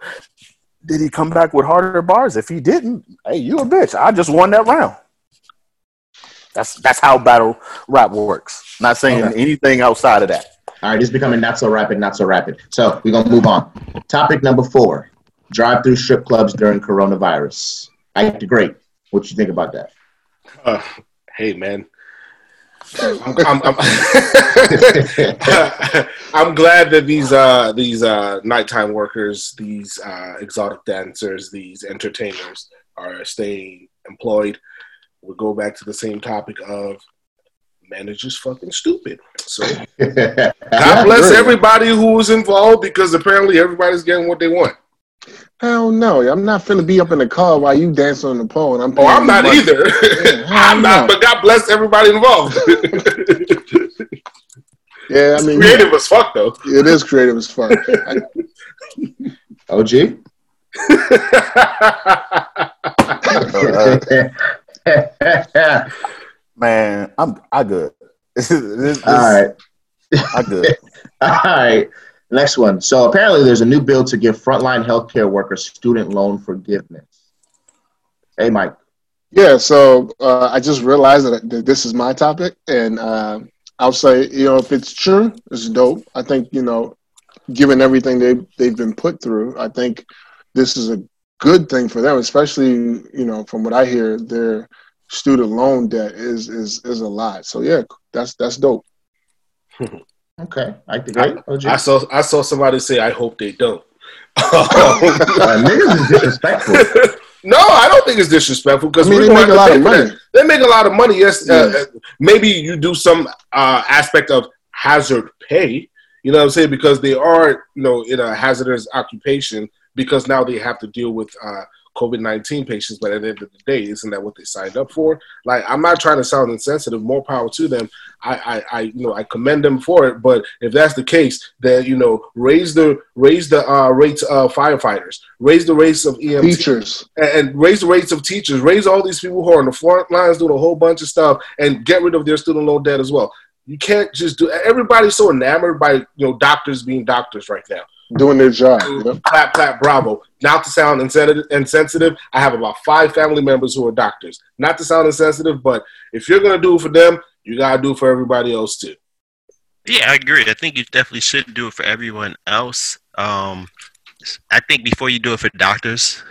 [SPEAKER 1] did he come back with harder bars? If he didn't, hey, you a bitch. I just won that round. That's that's how battle rap works. Not saying
[SPEAKER 5] Okay.
[SPEAKER 1] anything outside of that.
[SPEAKER 5] All right, it's becoming not so rapid, not so rapid. So we're gonna move on. Topic number four: drive-through strip clubs during coronavirus. I Great. What you think about that?
[SPEAKER 3] Uh, hey man, I'm, I'm, I'm, I'm glad that these uh, these uh, nighttime workers, these uh, exotic dancers, these entertainers are staying employed. We'll go back to the same topic of man is just fucking stupid. So God bless everybody who was involved because apparently everybody's getting what they want.
[SPEAKER 2] Hell no. I'm not finna be up in the car while you dance on the pole. And I'm
[SPEAKER 3] Oh, I'm not
[SPEAKER 2] money.
[SPEAKER 3] either.
[SPEAKER 2] hell
[SPEAKER 3] I'm not, but God bless everybody involved.
[SPEAKER 2] Yeah, I mean,
[SPEAKER 3] Creative as fuck though.
[SPEAKER 2] it is creative as fuck.
[SPEAKER 5] OG.
[SPEAKER 1] Man, I'm I good. This- this-
[SPEAKER 5] All right.
[SPEAKER 1] I good.
[SPEAKER 5] All right. Next one. So apparently, there's a new bill to give frontline healthcare workers student loan forgiveness. Hey, Mike.
[SPEAKER 2] Yeah, so uh, I just realized that, that this is my topic, and uh, I'll say, you know, if it's true, it's dope. I think, you know, given everything they they've been put through, I think this is a good thing for them, especially, you know, from what I hear, their student loan debt is is is a lot. So yeah, that's that's dope.
[SPEAKER 5] Okay. Ike the Great. OG.
[SPEAKER 3] I saw I saw somebody say, "I hope they don't."
[SPEAKER 5] Uh, niggas is disrespectful.
[SPEAKER 3] no, I don't think it's disrespectful because
[SPEAKER 2] I mean, they make a lot of money.
[SPEAKER 3] that. They make a lot of money. Yes, uh,
[SPEAKER 2] Yeah.
[SPEAKER 3] uh, maybe you do some uh, aspect of hazard pay. You know what I'm saying? Because they are, you know, in a hazardous occupation because now they have to deal with uh, COVID 19 patients. But at the end of the day, isn't that what they signed up for? Like, I'm not trying to sound insensitive. More power to them. I, I, I you know, I commend them for it. But if that's the case, then you know, raise the raise the uh, rates of firefighters, raise the rates of EMT,
[SPEAKER 2] Teachers,
[SPEAKER 3] and, and raise the rates of teachers, raise all these people who are on the front lines doing a whole bunch of stuff, and get rid of their student loan debt as well. You can't just do. Everybody's so enamored by you know doctors being doctors right now.
[SPEAKER 2] Doing their job. You know?
[SPEAKER 3] Clap, clap, bravo. Not to sound insensitive, insensitive, I have about five family members who are doctors. Not to sound insensitive, but if you're gonna do it for them, you gotta do it for everybody else too.
[SPEAKER 4] Yeah, I agree. I think you definitely should do it for everyone else. Um, I think before you do it for doctors,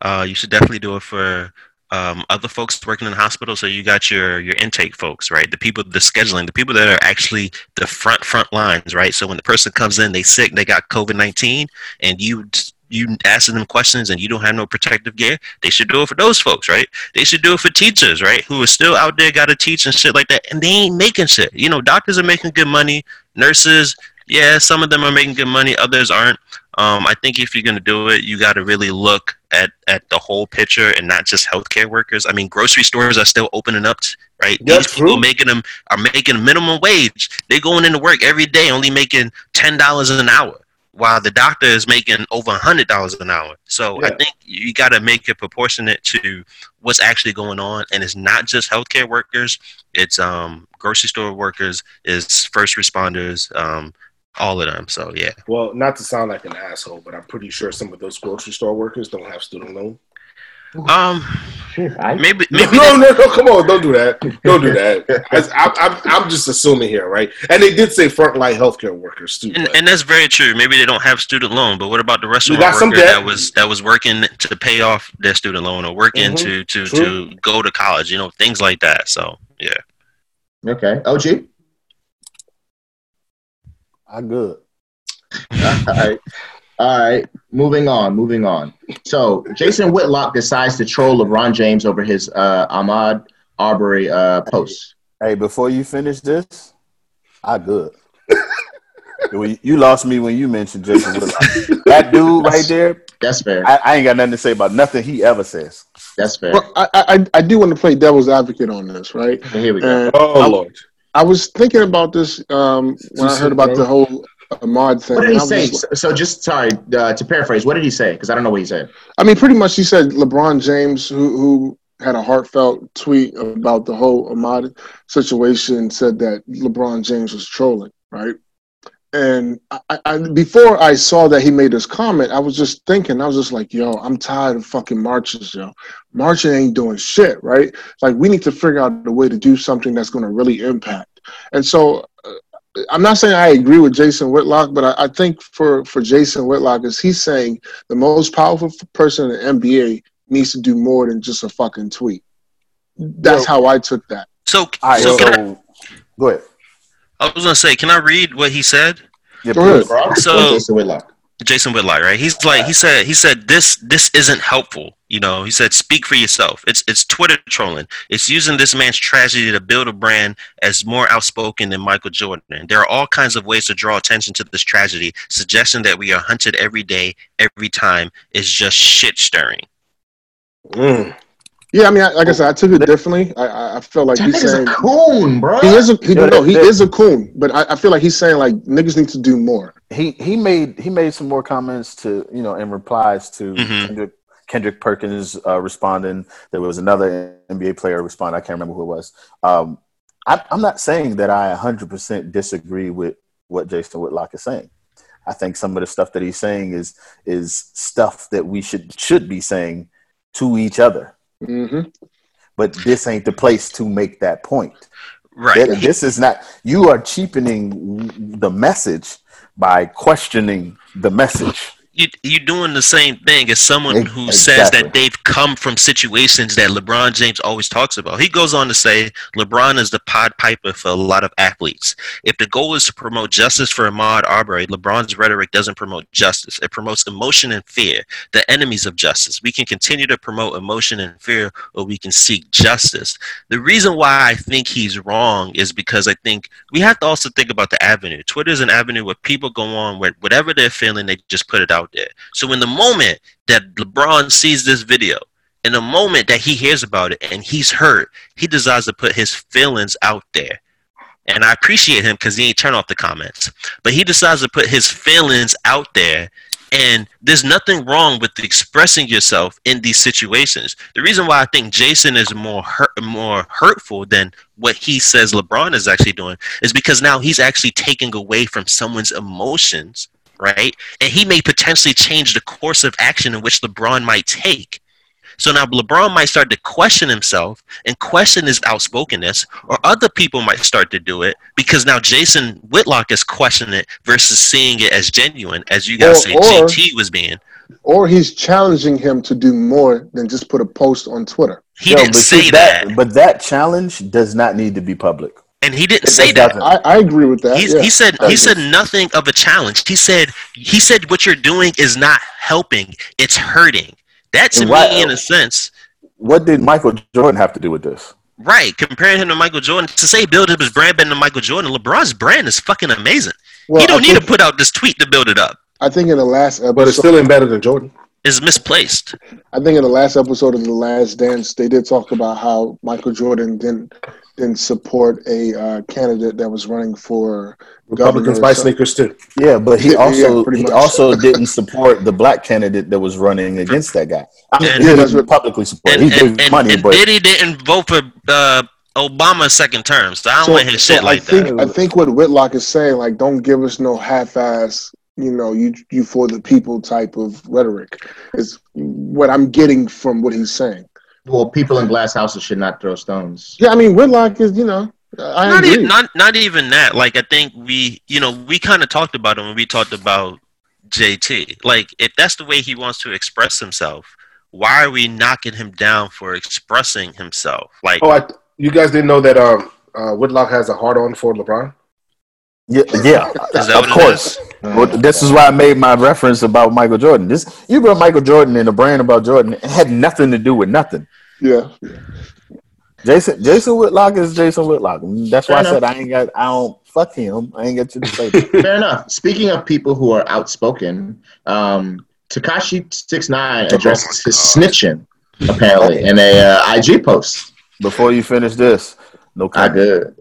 [SPEAKER 4] uh, you should definitely do it for um, other folks working in the hospital. So you got your your intake folks, right? The people, the scheduling, the people that are actually the front front lines, right? So when the person comes in, they sick, they got COVID nineteen, and you you asking them questions and you don't have no protective gear, they should do it for those folks, right? They should do it for teachers, right? Who are still out there, got to teach and shit like that, and they ain't making shit. You know, doctors are making good money, nurses, yeah, some of them are making good money, others aren't. Um, I think if you're gonna do it, you got to really look at at the whole picture and not just healthcare workers. I mean, grocery stores are still opening up, right?
[SPEAKER 3] That's
[SPEAKER 4] These people
[SPEAKER 3] true.
[SPEAKER 4] making them are making minimum wage. They're going into work every day, only making ten dollars an hour, while the doctor is making over hundred dollars an hour. So I think you got to make it proportionate to what's actually going on, and it's not just healthcare workers. It's um grocery store workers, it's first responders, um all of them. So yeah.
[SPEAKER 3] Well, not to sound like an asshole, but I'm pretty sure some of those grocery store workers don't have student loan.
[SPEAKER 4] Um,
[SPEAKER 5] I,
[SPEAKER 4] maybe
[SPEAKER 3] No,
[SPEAKER 4] maybe
[SPEAKER 3] no, no, no, come on, don't do that. Don't do that. I, I, I'm, I'm just assuming here, right? And they did say frontline healthcare workers too.
[SPEAKER 4] And, and that's very true. Maybe they don't have student loan, but what about the restaurant
[SPEAKER 3] got some
[SPEAKER 4] worker that was that was working to pay off their student loan or working
[SPEAKER 3] Mhm.
[SPEAKER 4] to to
[SPEAKER 3] True.
[SPEAKER 4] to go to college? You know, things like that. So yeah.
[SPEAKER 5] okay. OG.
[SPEAKER 1] I good.
[SPEAKER 5] All right. All right. Moving on. Moving on. So Jason Whitlock decides to troll LeBron James over his uh, Ahmaud Arbery uh, post.
[SPEAKER 1] Hey, before you finish this, I good. You lost me when you mentioned Jason Whitlock. that dude right there,
[SPEAKER 5] That's fair.
[SPEAKER 1] I, I ain't got nothing to say about nothing he ever says.
[SPEAKER 5] That's fair.
[SPEAKER 2] Well, I, I I do want to play devil's advocate on this, right?
[SPEAKER 5] Here we go.
[SPEAKER 2] And
[SPEAKER 3] oh
[SPEAKER 2] I-
[SPEAKER 3] Lord,
[SPEAKER 2] I was thinking about this um, when I heard about the whole Ahmaud thing.
[SPEAKER 5] What did he say?
[SPEAKER 2] just-
[SPEAKER 5] So, so just sorry uh, to paraphrase. What did he say? Because I don't know what he said.
[SPEAKER 2] I mean, pretty much he said LeBron James, who, who had a heartfelt tweet about the whole Ahmaud situation, said that LeBron James was trolling, right? And I, I, before I saw that he made this comment, I was just thinking, I was just like, yo, I'm tired of fucking marches, yo. Marching ain't doing shit, right? Like, we need to figure out a way to do something that's going to really impact. And so, uh, I'm not saying I agree with Jason Whitlock, but I, I think for, for Jason Whitlock, is he's saying the most powerful person in the NBA needs to do more than just a fucking tweet. That's how I took that.
[SPEAKER 4] So
[SPEAKER 1] All right,
[SPEAKER 4] so
[SPEAKER 1] so,
[SPEAKER 4] I,
[SPEAKER 1] go ahead.
[SPEAKER 4] I was gonna say, can I read what he said?
[SPEAKER 1] Yeah,
[SPEAKER 2] Go ahead.
[SPEAKER 4] So-
[SPEAKER 5] Jason Whitlock.
[SPEAKER 4] Jason Whitlock, right? He's like he said he said this this isn't helpful. You know, he said speak for yourself. It's it's Twitter trolling. It's using this man's tragedy to build a brand as more outspoken than Michael Jordan. There are all kinds of ways to draw attention to this tragedy. Suggesting that we are hunted every day, every time is just shit stirring.
[SPEAKER 3] Mm.
[SPEAKER 2] Yeah, I mean, I, like I said, I took it differently. I, I, I felt like
[SPEAKER 5] That
[SPEAKER 2] he's
[SPEAKER 5] nigga's
[SPEAKER 2] saying
[SPEAKER 5] a coon, bro.
[SPEAKER 2] he is a he,
[SPEAKER 1] Yeah,
[SPEAKER 2] no, he
[SPEAKER 1] that-
[SPEAKER 2] is a coon, but I, I feel like he's saying like niggas need to do more.
[SPEAKER 1] He he made he made some more comments to you know in replies to
[SPEAKER 4] Mhm.
[SPEAKER 1] Kendrick, Kendrick Perkins uh, responding. There was another NBA player respond. I can't remember who it was. Um, I, I'm not saying that I 100% disagree with what Jason Whitlock is saying. I think some of the stuff that he's saying is is stuff that we should should be saying to each other.
[SPEAKER 2] Hmm
[SPEAKER 1] But this ain't the place to make that point.
[SPEAKER 4] Right.
[SPEAKER 1] That- This is not. You are cheapening the message by questioning the message.
[SPEAKER 4] You you're doing the same thing as someone who says that they've come from situations that LeBron James always talks about. He goes on to say LeBron is the pod Piper for a lot of athletes. If the goal is to promote justice for Ahmaud Arbery, LeBron's rhetoric doesn't promote justice. It promotes emotion and fear, the enemies of justice. We can continue to promote emotion and fear, or we can seek justice. The reason why I think he's wrong is because I think we have to also think about the avenue. Twitter is an avenue where people go on with whatever they're feeling, they just put it out there. So in the moment that LeBron sees this video, in the moment that he hears about it and he's hurt, he decides to put his feelings out there. And I appreciate him because he ain't turn off the comments. But he decides to put his feelings out there. And there's nothing wrong with expressing yourself in these situations. The reason why I think Jason is more hurt, more hurtful than what he says LeBron is actually doing is because now he's actually taking away from someone's emotions, right? And he may potentially change the course of action in which LeBron might take. So now LeBron might start to question himself and question his outspokenness, or other people might start to do it because now Jason Whitlock is questioning it versus seeing it as genuine, as you guys
[SPEAKER 2] Or-
[SPEAKER 4] say
[SPEAKER 2] or-
[SPEAKER 4] JT was being.
[SPEAKER 2] Or he's challenging him to do more than just put a post on Twitter.
[SPEAKER 4] He
[SPEAKER 1] Yo,
[SPEAKER 4] didn't say
[SPEAKER 1] see,
[SPEAKER 4] that.
[SPEAKER 1] But that challenge does not need to be public.
[SPEAKER 4] And he didn't
[SPEAKER 1] It
[SPEAKER 4] say that.
[SPEAKER 2] I, I agree with that.
[SPEAKER 4] He's,
[SPEAKER 2] yeah.
[SPEAKER 4] He said he said nothing of a challenge. He said he said what you're doing is not helping; it's hurting. That to
[SPEAKER 1] And why-
[SPEAKER 4] me, in a sense,
[SPEAKER 1] What did Michael Jordan have to do with this?
[SPEAKER 4] right? Comparing him to Michael Jordan to say build up his brand better than Michael Jordan. LeBron's brand is fucking amazing.
[SPEAKER 2] Well,
[SPEAKER 4] he don't
[SPEAKER 2] I
[SPEAKER 4] need to put out this tweet to build it up.
[SPEAKER 2] I think in the last episode,
[SPEAKER 3] But it's still ain't better than Jordan.
[SPEAKER 4] It's misplaced.
[SPEAKER 2] I think in the last episode of The Last Dance, they did talk about how Michael Jordan didn't didn't support a uh, candidate that was running for
[SPEAKER 3] Republicans
[SPEAKER 2] governor
[SPEAKER 3] buy sneakers too.
[SPEAKER 1] Yeah, but he also
[SPEAKER 2] pretty
[SPEAKER 1] he also didn't support the black candidate that was running against that guy. I mean,
[SPEAKER 4] And-
[SPEAKER 1] he
[SPEAKER 2] Yeah,
[SPEAKER 1] didn't publicly support.
[SPEAKER 4] And,
[SPEAKER 1] he gave
[SPEAKER 4] and, and,
[SPEAKER 1] money,
[SPEAKER 4] and
[SPEAKER 1] but
[SPEAKER 4] Diddy didn't vote for uh, Obama's second term, so I don't
[SPEAKER 2] So,
[SPEAKER 4] want his
[SPEAKER 2] so
[SPEAKER 4] shit
[SPEAKER 2] I
[SPEAKER 4] like
[SPEAKER 2] think
[SPEAKER 4] that.
[SPEAKER 2] I think what Whitlock is saying, like, don't give us no half-ass, you know, you you for the people type of rhetoric, is what I'm getting from what he's saying.
[SPEAKER 5] Well, people in glass houses should not throw stones.
[SPEAKER 2] Yeah, I mean, Whitlock is, you know, I
[SPEAKER 4] not,
[SPEAKER 2] agree.
[SPEAKER 4] even, not not even that. Like I think we, you know, we kind of talked about it when we talked about JT. Like if that's the way he wants to express himself, why are we knocking him down for expressing himself? Like
[SPEAKER 3] Oh, I, you guys didn't know that um, uh, Whitlock has a hard on for LeBron?
[SPEAKER 1] Yeah, yeah of course. Well, this is why I made my reference about Michael Jordan. This you brought Michael Jordan and the brand about Jordan. It had nothing to do with nothing.
[SPEAKER 2] yeah,
[SPEAKER 1] Jason Jason Whitlock is Jason Whitlock. That's why
[SPEAKER 5] Fair
[SPEAKER 1] I said I ain't got I don't fuck him. I ain't got you to say.
[SPEAKER 5] Fair enough. Speaking of people who are outspoken, um, Tekashi Six Nine addresses his snitching apparently in a uh, IG post.
[SPEAKER 1] Before you finish this, no
[SPEAKER 5] I
[SPEAKER 1] comment.
[SPEAKER 5] good.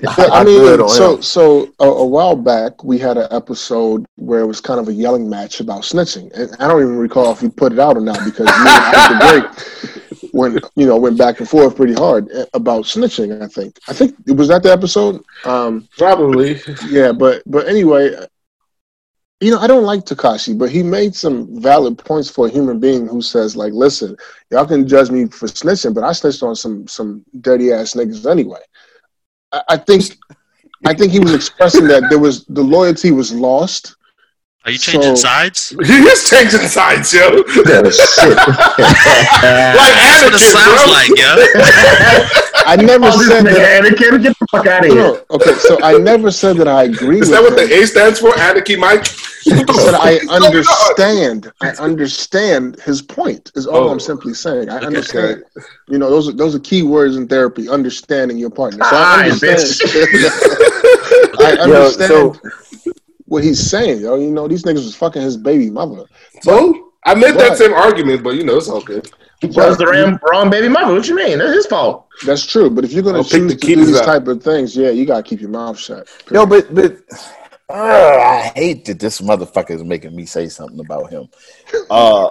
[SPEAKER 2] Yeah, I
[SPEAKER 1] I
[SPEAKER 2] mean,
[SPEAKER 1] on
[SPEAKER 2] so
[SPEAKER 1] him.
[SPEAKER 2] so a, a while back we had an episode where it was kind of a yelling match about snitching, and I don't even recall if we put it out or not because me and after break when you know went back and forth pretty hard eh, about snitching. I think I think it was that the episode. Um,
[SPEAKER 3] Probably.
[SPEAKER 2] yeah, but but anyway, you know I don't like Tekashi, but he made some valid points for a human being who says like, listen, y'all can judge me for snitching, but I snitched on some some dirty ass niggas anyway. I, I think I think he was expressing that there was the loyalty was lost.
[SPEAKER 4] are you changing
[SPEAKER 2] so-
[SPEAKER 4] sides?
[SPEAKER 3] He is changing sides, yo.
[SPEAKER 5] Oh, shit.
[SPEAKER 3] like
[SPEAKER 4] That's what it sounds
[SPEAKER 3] bro.
[SPEAKER 4] like, yeah.
[SPEAKER 2] I never
[SPEAKER 5] Oh, this
[SPEAKER 2] said
[SPEAKER 5] nigga
[SPEAKER 2] that.
[SPEAKER 5] Anakin, get the fuck out of here.
[SPEAKER 2] No, okay, so I never said that I agree
[SPEAKER 3] Is
[SPEAKER 2] with
[SPEAKER 3] that what
[SPEAKER 2] him.
[SPEAKER 3] the A stands for? Anarchy, Mike?
[SPEAKER 2] I I
[SPEAKER 3] What's going on?
[SPEAKER 2] understand. I understand his point. Is all
[SPEAKER 3] Oh.
[SPEAKER 2] I'm simply saying. I
[SPEAKER 4] Okay.
[SPEAKER 2] understand. You know, those are those are key words in therapy. Understanding your partner. So I understand.
[SPEAKER 5] bitch.
[SPEAKER 2] I
[SPEAKER 1] Yo,
[SPEAKER 2] understand
[SPEAKER 1] so
[SPEAKER 2] what he's saying. Yo, you know, these niggas was fucking his baby mother.
[SPEAKER 3] So I made that
[SPEAKER 2] Right.
[SPEAKER 3] same argument, but you know it's all good.
[SPEAKER 5] He chose the Ram, wrong baby mother. What you mean? That's his fault.
[SPEAKER 2] That's true. But if you're gonna
[SPEAKER 3] I'll pick
[SPEAKER 2] choose
[SPEAKER 3] the
[SPEAKER 2] to do these
[SPEAKER 3] up.
[SPEAKER 2] type of things, yeah, you gotta keep your mouth shut.
[SPEAKER 1] yo, but but uh, I hate that this motherfucker is making me say something about him. Uh,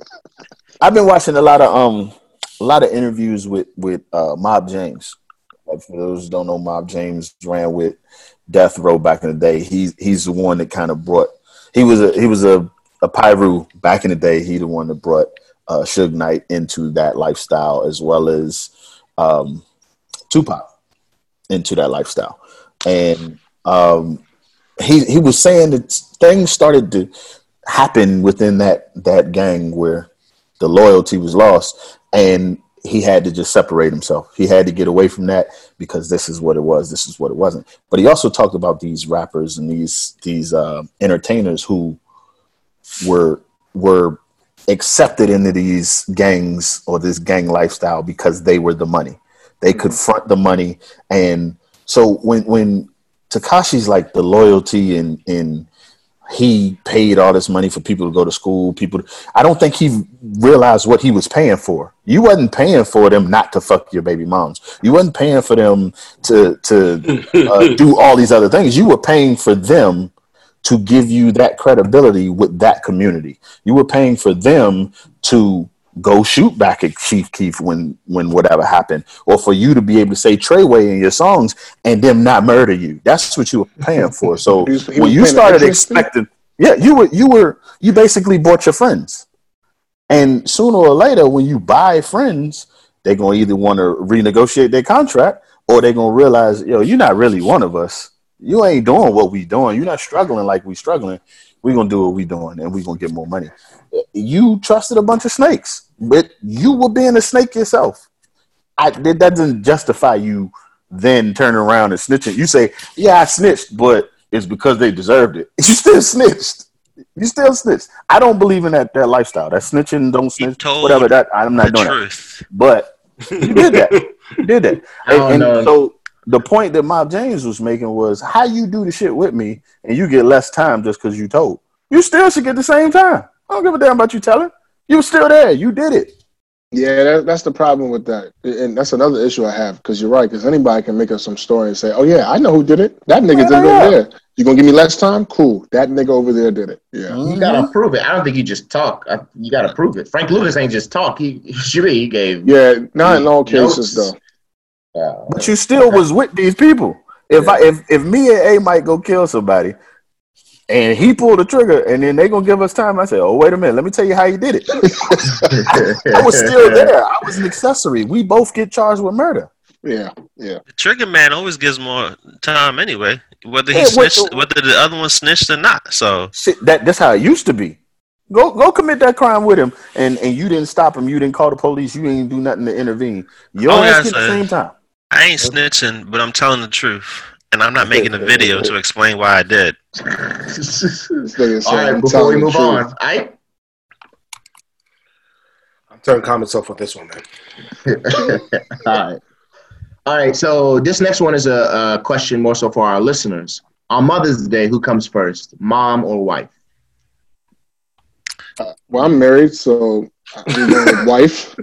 [SPEAKER 1] I've been watching a lot of um a lot of interviews with with uh, Mob James. Like for those who don't know, Mob James ran with Death Row back in the day. He's he's the one that kind of brought. He was a he was a a Pyru back in the day. He the one that brought uh, Suge Knight into that lifestyle as well as um, Tupac into that lifestyle, and um, he he was saying that things started to happen within that that gang where the loyalty was lost, and he had to just separate himself. He had to get away from that because this is what it was. This is what it wasn't. But he also talked about these rappers and these these uh, entertainers who were were accepted into these gangs or this gang lifestyle because they were the money. They could front the money, and so when when Tekashi's like the loyalty and and he paid all this money for people to go to school. People, I don't think he realized what he was paying for. You wasn't paying for them not to fuck your baby moms. You wasn't paying for them to to uh, do all these other things. You were paying for them to give you that credibility with that community. You were paying for them to go shoot back at Chief Keef when when whatever happened, or for you to be able to say Treyway in your songs and them not murder you. That's what you were paying for. So
[SPEAKER 2] He was- he
[SPEAKER 1] when you started expecting, yeah, you were you were you basically bought your friends. And sooner or later, when you buy friends, they're gonna either want to renegotiate their contract or they're gonna realize, yo, you're not really one of us. You ain't doing what we doing. You're not struggling like we struggling. We're gonna do what we doing and we're gonna get more money. You trusted a bunch of snakes, but you were being a snake yourself. I, that doesn't justify you then turning around and snitching. You say, yeah, I snitched, but it's because they deserved it. You still snitched. You still snitched. I don't believe in that, that lifestyle. That snitching, don't snitch,
[SPEAKER 4] told
[SPEAKER 1] whatever. That I'm
[SPEAKER 4] the
[SPEAKER 1] not doing that. But you did that. You did that.
[SPEAKER 5] I don't
[SPEAKER 1] And,
[SPEAKER 5] know.
[SPEAKER 1] so the point that Mob James was making was how you do the shit with me and you get less time just because you told. You still should get the same time. I don't give a damn about you telling. You were still there. You did it.
[SPEAKER 2] Yeah, that, that's the problem with that, and that's another issue I have. Because you're right. Because anybody can make up some story and say, "Oh yeah, I know who did it. That nigga did it
[SPEAKER 1] Yeah, yeah.
[SPEAKER 2] over there." You gonna give me less time? Cool. That nigga over there did it. Yeah.
[SPEAKER 5] You gotta mm-hmm. prove it. I don't think you just talk. I, you gotta prove it. Frank Lucas ain't just talk. He Shiri, he gave.
[SPEAKER 2] Yeah. Not in all
[SPEAKER 5] Notes.
[SPEAKER 2] cases though.
[SPEAKER 5] Uh,
[SPEAKER 1] But you still was with these people. If I if if me and A might go kill somebody, and he pulled the trigger, and then they gonna give us time, I say, oh wait a minute, let me tell you how you did it. I was still there. I was an accessory. We both get charged with murder.
[SPEAKER 2] Yeah. Yeah.
[SPEAKER 4] The trigger man always gives more time anyway, whether he
[SPEAKER 1] Yeah, what-
[SPEAKER 4] snitched, whether the other one snitched or not. So
[SPEAKER 1] Shit, that that's how it used to be. Go go commit that crime with him, and and you didn't stop him. You didn't call the police. You didn't do nothing to intervene. Your
[SPEAKER 4] Oh,
[SPEAKER 1] ass
[SPEAKER 4] yeah,
[SPEAKER 1] get the same time.
[SPEAKER 4] I ain't snitching, but I'm telling the truth, and I'm not making a video to explain why I did.
[SPEAKER 2] This nigga
[SPEAKER 5] All
[SPEAKER 2] saying,
[SPEAKER 5] right,
[SPEAKER 2] "I'm
[SPEAKER 5] before we move on, I
[SPEAKER 3] I'm turning comments off with this one, man.
[SPEAKER 5] All right. All right. So this next one is a, a question more so for our listeners. On Mother's Day, who comes first, mom or wife?
[SPEAKER 2] Uh, well, I'm married, so I'm wife.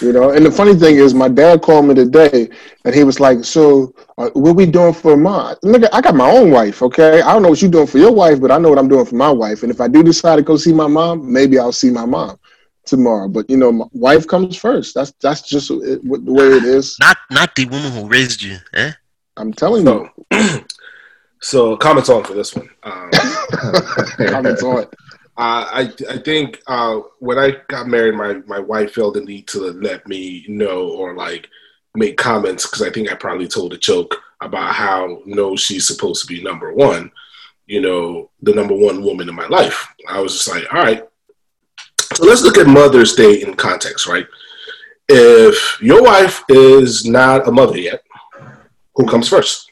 [SPEAKER 2] You know, and the funny thing is, my dad called me today, and he was like, "So, uh, what we doing for mom? Nigga, I got my own wife. Okay, I don't know what you're doing for your wife, but I know what I'm doing for my wife. And if I do decide to go see my mom, maybe I'll see my mom tomorrow. But you know, my wife comes first. That's that's just it, what- the way it is.
[SPEAKER 4] Not not the woman who raised you. Eh?
[SPEAKER 2] I'm telling you.
[SPEAKER 3] So, so comments on for this one. Um,
[SPEAKER 2] Comments on it.
[SPEAKER 3] Uh, I I think uh, when I got married, my my wife felt the need to let me know or like make comments because I think I probably told a joke about how no, she's supposed to be number one, you know, the number one woman in my life. I was just like, all right. So let's look at Mother's Day in context, right? If your wife is not a mother yet, who comes first?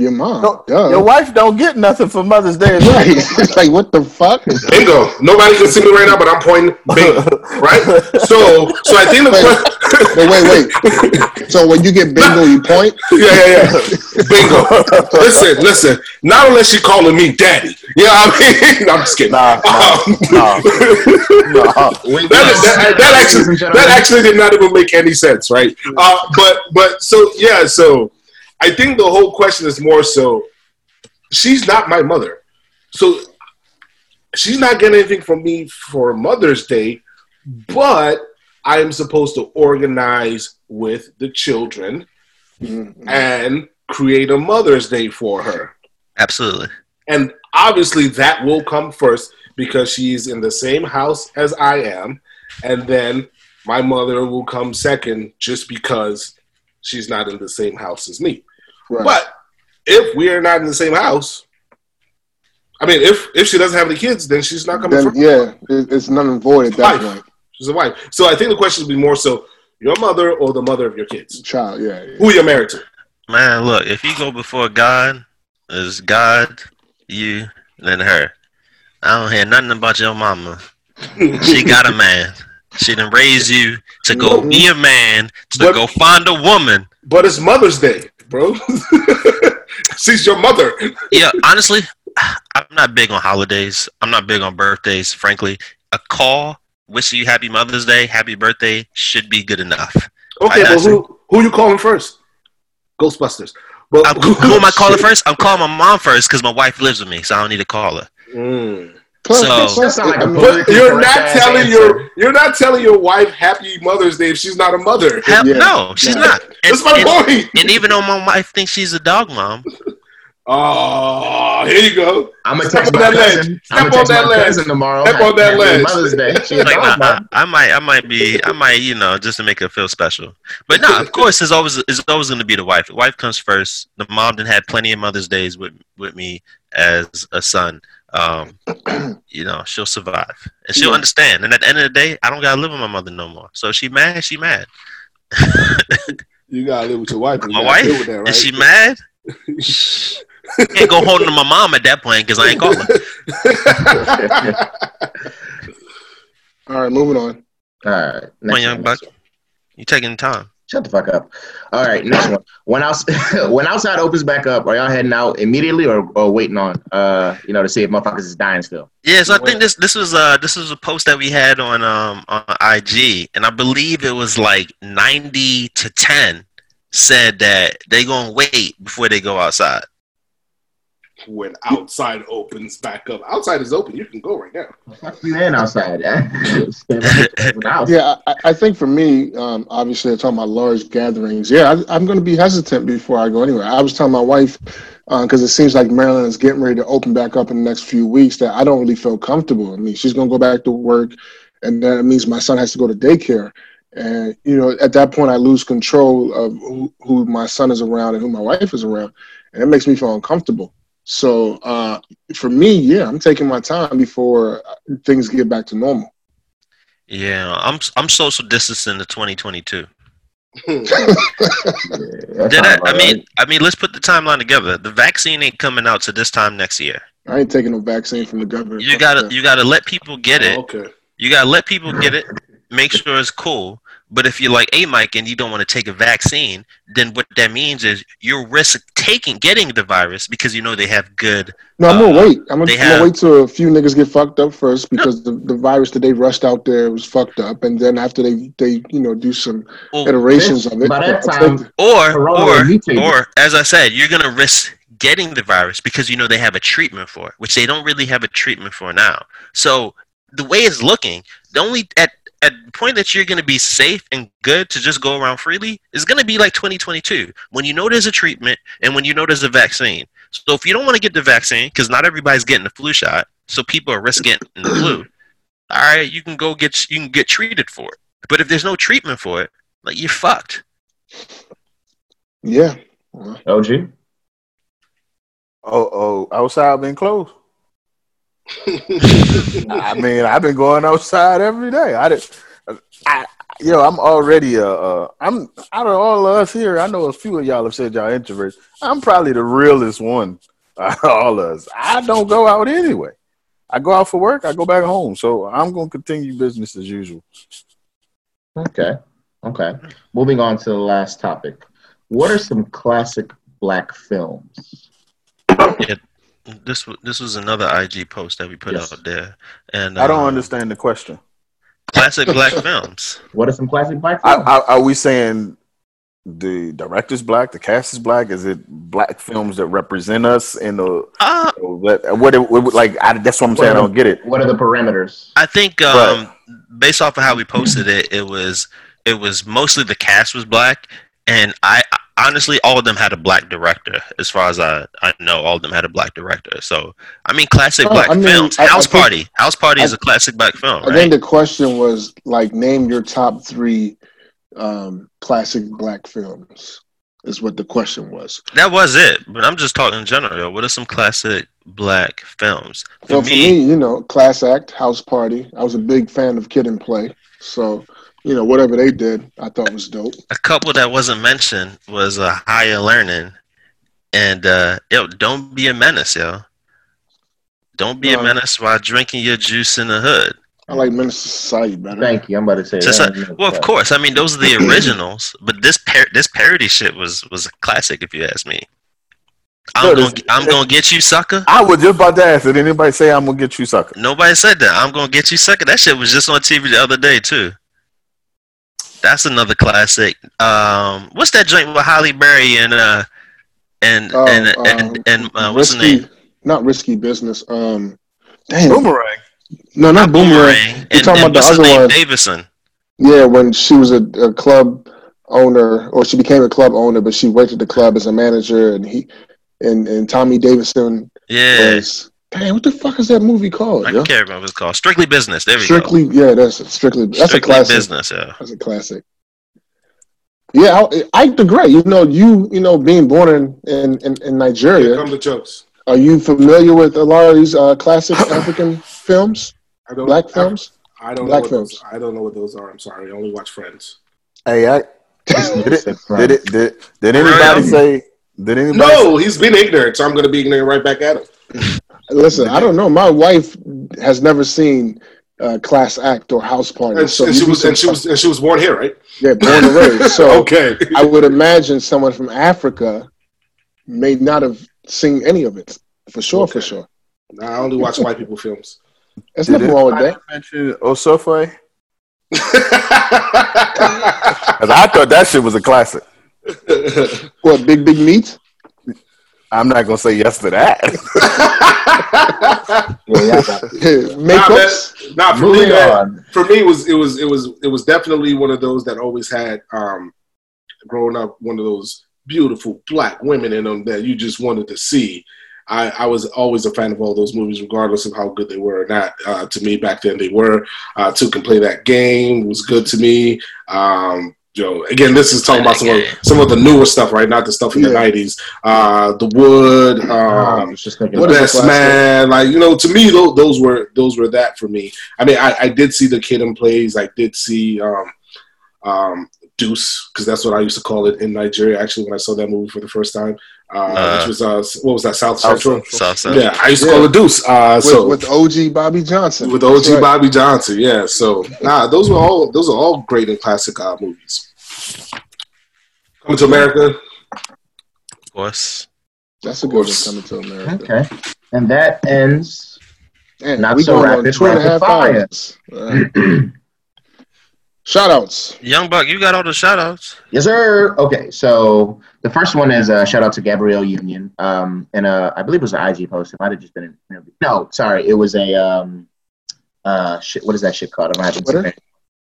[SPEAKER 2] Your mom.
[SPEAKER 1] No,
[SPEAKER 2] duh.
[SPEAKER 1] Your wife don't get nothing for Mother's Day.
[SPEAKER 2] right. It's like what the fuck?
[SPEAKER 3] Bingo. Nobody can see me right now, but I'm pointing. Bingo. Right. So, so I think the
[SPEAKER 2] Wait.
[SPEAKER 3] que-
[SPEAKER 2] Wait, wait, wait. So when you get bingo, you point.
[SPEAKER 3] yeah, yeah, yeah. Bingo. listen, listen. Not unless she calling me daddy. You know what I mean? I'm just kidding.
[SPEAKER 1] Nah, nah,
[SPEAKER 3] Um,
[SPEAKER 1] nah. Nah.
[SPEAKER 3] that, is- that, that actually that actually did not even make any sense, right? Uh, but but so yeah, so I think the whole question is more so she's not my mother, so she's not getting anything from me for Mother's Day, but I am supposed to organize with the children
[SPEAKER 2] Mhm.
[SPEAKER 3] and create a Mother's Day for her.
[SPEAKER 4] Absolutely.
[SPEAKER 3] And obviously, that will come first because she's in the same house as I am. And then my mother will come second just because she's not in the same house as me.
[SPEAKER 2] Right.
[SPEAKER 3] But if we are not in the same house, I mean, if if she doesn't have any kids, then she's not coming
[SPEAKER 2] then,
[SPEAKER 3] first.
[SPEAKER 2] yeah, it, it's none and void at that
[SPEAKER 3] Wife.
[SPEAKER 2] point.
[SPEAKER 3] She's a wife. So I think the question would be more so your mother or the mother of your kids.
[SPEAKER 2] Child, yeah. yeah.
[SPEAKER 3] Who you're married to.
[SPEAKER 4] Man, look, if you go before God, it's God, you, and then her. I don't hear nothing about your mama. She got a man. She done raised you to go be a man, to
[SPEAKER 3] But-
[SPEAKER 4] go find a woman.
[SPEAKER 3] But it's Mother's Day, bro. she's your mother.
[SPEAKER 4] Yeah, honestly, I'm not big on holidays. I'm not big on birthdays, frankly. A call, wishing you happy Mother's Day, happy birthday should be good enough.
[SPEAKER 3] Okay,
[SPEAKER 4] I
[SPEAKER 3] but who who you calling first? Ghostbusters. But
[SPEAKER 4] I'm, who am I calling first? I'm calling my mom first because my wife lives with me, so I don't need to call her.
[SPEAKER 3] Mm.
[SPEAKER 2] Plus,
[SPEAKER 4] So-
[SPEAKER 2] plus,
[SPEAKER 5] like
[SPEAKER 2] I
[SPEAKER 5] a
[SPEAKER 2] mean,
[SPEAKER 5] bullet.
[SPEAKER 3] But you're not telling
[SPEAKER 5] answer.
[SPEAKER 3] your you're not telling your wife Happy Mother's Day if she's not a mother.
[SPEAKER 4] Hell,
[SPEAKER 2] Yeah.
[SPEAKER 4] no, she's
[SPEAKER 2] Yeah.
[SPEAKER 4] not. And,
[SPEAKER 3] That's my
[SPEAKER 4] and-
[SPEAKER 3] point.
[SPEAKER 4] and even though my wife thinks she's a dog mom,
[SPEAKER 3] Oh, here you go.
[SPEAKER 5] I'm gonna
[SPEAKER 3] Step
[SPEAKER 5] text
[SPEAKER 3] on
[SPEAKER 5] my
[SPEAKER 3] that ledge.
[SPEAKER 5] cousin.
[SPEAKER 3] Step on that
[SPEAKER 5] my
[SPEAKER 3] ledge.
[SPEAKER 5] tomorrow.
[SPEAKER 3] Step on that
[SPEAKER 5] Happy
[SPEAKER 3] ledge.
[SPEAKER 5] Mother's Day.
[SPEAKER 4] Like, nah. I, I might, I might be, I might, you know, just to make her feel special. But no, of course, it's always, it's always going to be the wife. The wife comes first. The mom done had plenty of Mother's Days with with me as a son. Um, you know, she'll survive and she'll
[SPEAKER 2] Yeah.
[SPEAKER 4] understand. And at the end of the day, I don't gotta live with my mother no more. So if she mad, she mad.
[SPEAKER 3] You gotta live with your wife. you
[SPEAKER 4] My wife,
[SPEAKER 3] with that, right?
[SPEAKER 4] is she mad? Can't go home to my mom at that point because I ain't call her.
[SPEAKER 2] All right, moving on.
[SPEAKER 5] All right.
[SPEAKER 4] Come
[SPEAKER 5] Next
[SPEAKER 4] on, young buck. You taking time?
[SPEAKER 5] Shut the fuck up. All right, next one. When outs- when outside opens back up, are y'all heading out immediately or, or waiting on uh you know to see if motherfuckers is dying still?
[SPEAKER 4] Yeah, so I think this this was uh this was a post that we had on um on IG, and I believe it was like ninety to ten said that they gonna wait before they go outside.
[SPEAKER 3] When outside opens back up. Outside is open. You can go right now.
[SPEAKER 5] Fuck you in outside. Stay back in the house.
[SPEAKER 2] Yeah, I, I think for me, um, obviously, I'm talking about large gatherings. Yeah, I, I'm going to be hesitant before I go anywhere. I was telling my wife because it seems like Maryland is getting ready to open back up in the next few weeks that I don't really feel comfortable. I mean, she's going to go back to work, and that means my son has to go to daycare. And you know, at that point, I lose control of who, who my son is around and who my wife is around, and it makes me feel uncomfortable. So uh, for me, yeah, I'm taking my time before things get back to normal.
[SPEAKER 4] Yeah, I'm I'm social distancing to 2022.
[SPEAKER 5] Yeah,
[SPEAKER 4] Did I, I mean
[SPEAKER 5] right.
[SPEAKER 4] I mean let's put the timeline together. The vaccine ain't coming out to this time next year.
[SPEAKER 2] I ain't taking no vaccine from the government.
[SPEAKER 4] You gotta you gotta let people get it.
[SPEAKER 3] Oh, okay.
[SPEAKER 4] You gotta let people get it. Make sure it's cool. But if you're like A Mike and you don't want to take a vaccine, then what that means is you're risk taking getting the virus because you know they have good.
[SPEAKER 2] No, I'm gonna
[SPEAKER 4] Uh,
[SPEAKER 2] wait. I'm gonna,
[SPEAKER 4] they
[SPEAKER 2] I'm gonna wait till a few niggas get fucked up first because the, the virus that they rushed out there was fucked up, and then after they they you know do some
[SPEAKER 4] Or
[SPEAKER 2] iterations of it.
[SPEAKER 5] By that time,
[SPEAKER 2] take
[SPEAKER 4] or or, or as I said, you're gonna risk getting the virus because you know they have a treatment for it, which they don't really have a treatment for now. So the way it's looking, the only at at the point that you're gonna be safe and good to just go around freely is gonna be like 2022 when you know there's a treatment and when you know there's a vaccine. So if you don't want to get the vaccine, because not everybody's getting the flu shot, so people are risking getting the flu. All right, you can go get you can get treated for it. But if there's no treatment for it, like you're fucked.
[SPEAKER 2] yeah.
[SPEAKER 5] OG.
[SPEAKER 1] Oh, oh, outside been closed. I mean, I've been going outside every day. I did, I, yo, I'm already uh, uh, I'm out of all of us here. I know a few of y'all have said y'all introverts. I'm probably the realest one. out of all of us. I don't go out anyway. I go out for work. I go back home. So I'm gonna continue business as usual.
[SPEAKER 5] Okay. Okay. Moving on to the last topic. What are some classic black films?
[SPEAKER 4] This this was another IG post that we put
[SPEAKER 5] Yes.
[SPEAKER 4] out there, and
[SPEAKER 1] I don't
[SPEAKER 4] um,
[SPEAKER 1] understand the question.
[SPEAKER 4] classic black films.
[SPEAKER 5] What are some classic black
[SPEAKER 1] I,
[SPEAKER 5] films?
[SPEAKER 1] I, are we saying the director's black, the cast is black? Is it black films that represent us in the
[SPEAKER 4] Uh,
[SPEAKER 1] what? What? it- what like I, that's what I'm saying. I don't get it.
[SPEAKER 5] what are the parameters?
[SPEAKER 4] I think um, based off of how we posted it, it was it was mostly the cast was black, and I honestly all of them had a black director. As far as I I know, all of them had a black director. So I mean, classic
[SPEAKER 2] Oh,
[SPEAKER 4] black
[SPEAKER 2] I mean,
[SPEAKER 4] films.
[SPEAKER 2] I- I
[SPEAKER 4] House
[SPEAKER 2] think-
[SPEAKER 4] Party. House Party is
[SPEAKER 2] I-
[SPEAKER 4] a classic black film,
[SPEAKER 2] I
[SPEAKER 4] right?
[SPEAKER 2] think the question was like, name your top three um, classic black films. Is what the question was.
[SPEAKER 4] That was it. But I'm just talking in general. What are some classic black films? For
[SPEAKER 2] Well, for
[SPEAKER 4] me,
[SPEAKER 2] me, you know, Class Act, House Party. I was a big fan of Kid and Play, so you know, whatever they did, I thought was dope.
[SPEAKER 4] a couple that wasn't mentioned was uh, higher learning and uh yo don't be a menace yo don't be a menace while drinking your juice in the hood
[SPEAKER 2] I like Menace II Society better.
[SPEAKER 5] Thank you. I'm about to say
[SPEAKER 4] Just
[SPEAKER 5] that.
[SPEAKER 4] well of course i mean those are the originals but this par- this parody shit was was a classic if you ask me i'm
[SPEAKER 1] No,
[SPEAKER 4] gonna i'm gonna get you sucker
[SPEAKER 1] I was just about to ask. Did anybody say I'm gonna get you sucker?
[SPEAKER 4] nobody said that i'm gonna get you sucker that shit was just on tv the other day too that's another classic um what's that joint with Halle Berry and uh and
[SPEAKER 2] Oh,
[SPEAKER 4] and,
[SPEAKER 2] um,
[SPEAKER 4] and and uh, what's the name
[SPEAKER 2] not risky business. Um, damn,
[SPEAKER 1] Boomerang.
[SPEAKER 2] no, not Boomerang.
[SPEAKER 4] Boomerang.
[SPEAKER 2] You're talking
[SPEAKER 4] and
[SPEAKER 2] about the other
[SPEAKER 4] name?
[SPEAKER 2] one.
[SPEAKER 4] Davidson.
[SPEAKER 2] Yeah, when she was a, a club owner, or she became a club owner, but she worked at the club as a manager, and he and and Tommy Davidson
[SPEAKER 4] Yeah,
[SPEAKER 2] was. Damn, what the fuck is that movie called?
[SPEAKER 4] I
[SPEAKER 2] yo?
[SPEAKER 4] can't remember what it's called. Strictly Business. There we
[SPEAKER 2] Strictly, yeah, that's strictly. That's
[SPEAKER 4] Strictly
[SPEAKER 2] a classic.
[SPEAKER 4] Business. Yeah.
[SPEAKER 2] That's a classic. Yeah, I, the Great. You know, you you know, being born in in, in, in
[SPEAKER 3] Here
[SPEAKER 2] Nigeria,
[SPEAKER 3] come the jokes.
[SPEAKER 2] are you familiar with a lot of these uh, classic African films,
[SPEAKER 3] I don't,
[SPEAKER 2] black films?
[SPEAKER 3] I, don't
[SPEAKER 2] Black
[SPEAKER 3] know what those,
[SPEAKER 2] films.
[SPEAKER 3] I don't know what those are. I'm sorry. I only watch Friends.
[SPEAKER 1] Hey, I, did it? Did it? Did, did anybody say? Did anybody?
[SPEAKER 3] No, he's been ignorant, so I'm going to be ignorant right back at him.
[SPEAKER 2] Listen, I don't know. My wife has never seen uh, Class Act or House Party,
[SPEAKER 3] And,
[SPEAKER 2] so
[SPEAKER 3] and she was and she was and she was born here, right?
[SPEAKER 2] yeah, born and raised. So
[SPEAKER 3] okay.
[SPEAKER 2] I would imagine someone from Africa may not have seen any of it. For sure, for sure.
[SPEAKER 3] Nah, I only watch white people films.
[SPEAKER 2] There's
[SPEAKER 1] Did
[SPEAKER 2] nothing wrong with
[SPEAKER 1] anybody
[SPEAKER 2] that.
[SPEAKER 1] mention Osofwe?
[SPEAKER 3] yeah,
[SPEAKER 1] Because I thought that shit was a classic.
[SPEAKER 2] What, Big Big Meat?
[SPEAKER 1] I'm not gonna say yes to that.
[SPEAKER 5] Yeah, yeah,
[SPEAKER 3] nah,
[SPEAKER 2] Makeups?
[SPEAKER 3] man, nah, for me,
[SPEAKER 5] Moving
[SPEAKER 3] man, for me, it was it was it was it was definitely one of those that always had um, growing up one of those beautiful black women in them that you just wanted to see. I, I was always a fan of all those movies, regardless of how good they were or not. Uh, to me, back then they were. Uh, Two can play that game was good to me. Um, you know, again, this is talking about some of some of the newer stuff, right? Not the stuff in the '90s. Uh, the Wood.
[SPEAKER 5] Um, I
[SPEAKER 3] Um,
[SPEAKER 5] just
[SPEAKER 3] the
[SPEAKER 2] What is
[SPEAKER 5] about
[SPEAKER 3] best man. Like you know, to me, those, those were those were that for me. I mean, I, I did see the kid in plays. I did see um, um, Deuce because that's what I used to call it in Nigeria. Actually, when I saw that movie for the first time, uh,
[SPEAKER 4] Uh,
[SPEAKER 3] which was uh, what was that South
[SPEAKER 1] South
[SPEAKER 3] Central?
[SPEAKER 4] South Side.
[SPEAKER 3] Yeah, I used to
[SPEAKER 2] Yeah.
[SPEAKER 3] call it Deuce. Uh,
[SPEAKER 2] With,
[SPEAKER 3] so
[SPEAKER 2] with OG Bobby Johnson.
[SPEAKER 3] with OG
[SPEAKER 2] right.
[SPEAKER 3] Bobby Johnson, yeah. So nah, those were all those are all great and classic uh, movies. Coming to America.
[SPEAKER 4] Of course.
[SPEAKER 2] That's a good one coming to America.
[SPEAKER 5] Okay. And that ends.
[SPEAKER 2] Man,
[SPEAKER 5] Not
[SPEAKER 2] we
[SPEAKER 5] so
[SPEAKER 2] going on
[SPEAKER 5] rapid,
[SPEAKER 2] two and a half
[SPEAKER 5] fire.
[SPEAKER 2] hours. Uh, shout outs.
[SPEAKER 4] Young Buck, you got all the shout outs.
[SPEAKER 5] Yes, sir. Okay, so the first one is a shout out to Gabrielle Union. Um, and uh, I believe it was an IG post. It might have just been an interview. No, sorry, it was a um, uh, shit. What is that shit called? I don't have Instagram.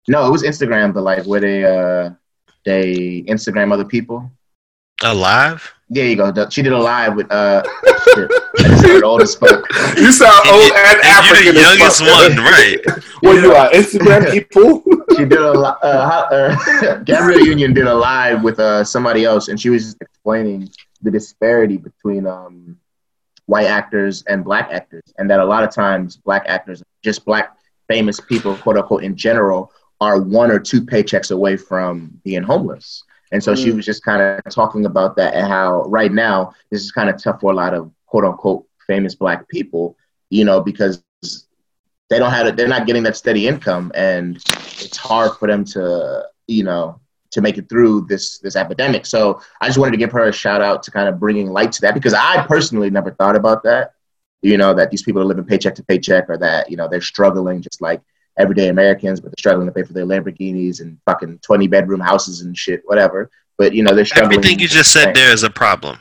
[SPEAKER 5] No, it was Instagram, but like where they uh, they Instagram other people.
[SPEAKER 4] Alive?
[SPEAKER 5] There you go. She did a live with uh, shit. I old as fuck.
[SPEAKER 3] You sound old and African.
[SPEAKER 4] You're the
[SPEAKER 3] as
[SPEAKER 4] youngest
[SPEAKER 3] fuck.
[SPEAKER 4] one, right?
[SPEAKER 3] Well, you are Instagram people.
[SPEAKER 5] she did a li- uh, how- uh, Gabrielle Union did a live with uh, somebody else, and she was explaining the disparity between um, white actors and black actors, and that a lot of times black actors, just black famous people, quote unquote, in general, are one or two paychecks away from being homeless. And so she
[SPEAKER 2] Mm.
[SPEAKER 5] was just kind of talking about that and how right now this is kind of tough for a lot of quote unquote famous black people, you know, because they don't have it, they're not getting that steady income and it's hard for them to, you know, to make it through this this epidemic. So I just wanted to give her a shout out to kind of bringing light to that because I personally never thought about that. You know that these people are living paycheck to paycheck, or that you know they're struggling just like everyday Americans, but they're struggling to pay for their Lamborghinis and fucking twenty bedroom houses and shit, whatever. But you know they're struggling.
[SPEAKER 4] Everything you just said there is a problem.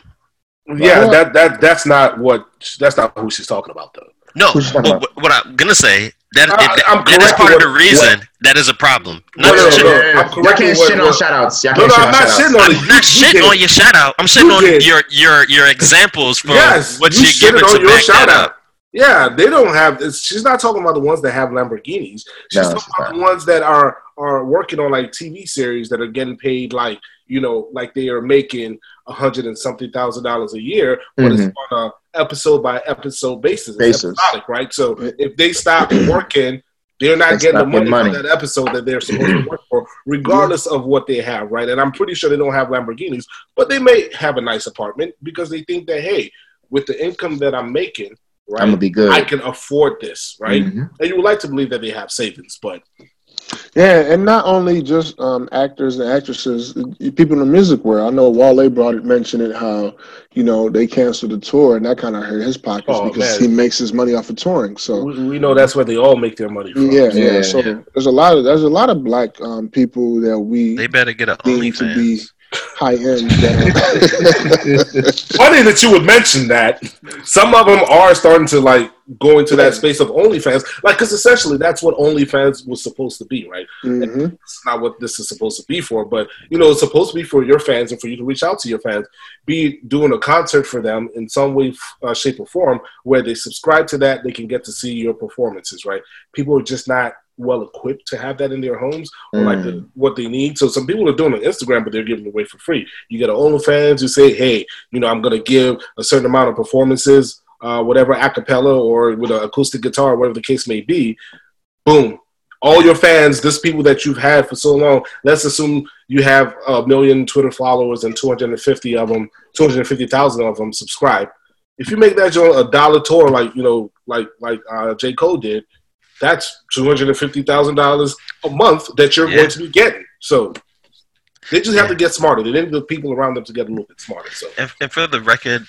[SPEAKER 3] Yeah, that that that's not what that's not who she's talking about though.
[SPEAKER 4] No,
[SPEAKER 5] Who's
[SPEAKER 4] but what, what I'm gonna say that,
[SPEAKER 3] I-
[SPEAKER 4] that-
[SPEAKER 3] I'm
[SPEAKER 4] that is
[SPEAKER 3] correcting
[SPEAKER 4] part of the
[SPEAKER 3] what-
[SPEAKER 4] reason that is a problem.
[SPEAKER 3] No,
[SPEAKER 4] Not
[SPEAKER 3] no,
[SPEAKER 4] just
[SPEAKER 3] no,
[SPEAKER 4] shit-
[SPEAKER 3] no. I'm
[SPEAKER 5] Y'all can't
[SPEAKER 3] what-
[SPEAKER 5] shit on
[SPEAKER 3] what-
[SPEAKER 5] shout outs. Y'all
[SPEAKER 3] No,
[SPEAKER 5] can't
[SPEAKER 3] no, I'm not
[SPEAKER 5] shout
[SPEAKER 3] shitting on
[SPEAKER 4] I'm
[SPEAKER 3] it.
[SPEAKER 4] not
[SPEAKER 3] You- you
[SPEAKER 4] shitting on your shout out. I'm shitting
[SPEAKER 3] You
[SPEAKER 4] on your your your examples for
[SPEAKER 3] Yes,
[SPEAKER 4] what
[SPEAKER 3] you
[SPEAKER 4] you're
[SPEAKER 3] shitted
[SPEAKER 4] giving
[SPEAKER 3] on
[SPEAKER 4] to
[SPEAKER 3] your
[SPEAKER 4] back
[SPEAKER 3] shout
[SPEAKER 4] that
[SPEAKER 3] out.
[SPEAKER 4] up.
[SPEAKER 3] Yeah, they don't have. It's, she's not talking about the ones that have Lamborghinis. She's
[SPEAKER 5] No,
[SPEAKER 3] talking about the ones that are are working on like TV series that are getting paid like you know like they are making a hundred and something thousand dollars a year, but it's on a episode by episode basis.
[SPEAKER 5] Mm-hmm. Basis.
[SPEAKER 3] episodic, right? So if they stop working. They're not getting the money,
[SPEAKER 5] money.
[SPEAKER 3] for that episode that they're supposed to work for, regardless of what they have, right? And I'm pretty sure they don't have Lamborghinis, but they may have a nice apartment because they think that, hey, with the income that I'm making, right,
[SPEAKER 5] I'm gonna be good.
[SPEAKER 3] I can afford this, right?
[SPEAKER 5] Mhm.
[SPEAKER 3] And you would like to believe that they have savings, but
[SPEAKER 2] Yeah, and not only just um, actors and actresses, people in the music world. I know Wale brought it, mentioned it how you know they canceled the tour, and that kind of hurt his pockets
[SPEAKER 3] Oh,
[SPEAKER 2] because
[SPEAKER 3] man.
[SPEAKER 2] he makes his money off of touring. So
[SPEAKER 3] we, we know that's where they all make their money from.
[SPEAKER 2] yeah, yeah.
[SPEAKER 5] Yeah,
[SPEAKER 2] So
[SPEAKER 4] yeah.
[SPEAKER 2] there's a lot of there's a lot of black um, people that we
[SPEAKER 4] They better get a
[SPEAKER 2] need to be
[SPEAKER 4] OnlyFans.
[SPEAKER 2] High end.
[SPEAKER 3] Funny that you would mention that. Some of them are starting to like go into that space of OnlyFans, like because essentially that's what OnlyFans was supposed to be, right?
[SPEAKER 2] hmm
[SPEAKER 3] It's not what this is supposed to be for, but you know, it's supposed to be for your fans and for you to reach out to your fans, be doing a concert for them in some way, uh, shape, or form where they subscribe to that, they can get to see your performances, right? People are just not well equipped to have that in their homes or like the, what they need. So some people are doing it on Instagram, but they're giving it away for free. You get an OnlyFans who say, hey, you know, I'm going to give a certain amount of performances, uh, whatever a cappella or with an acoustic guitar, whatever the case may be. Boom. All your fans, this people that you've had for so long, let's assume you have a million Twitter followers and 250 of them, 250,000 of them subscribe. If you make that joint a dollar tour, like, you know, like, like uh, J. Cole did, that's two hundred and fifty thousand dollars a month that you're
[SPEAKER 4] Yeah.
[SPEAKER 3] going to be getting. So they just have to get smarter. They need the people around them to get a little bit smarter. So
[SPEAKER 4] And, and for the record,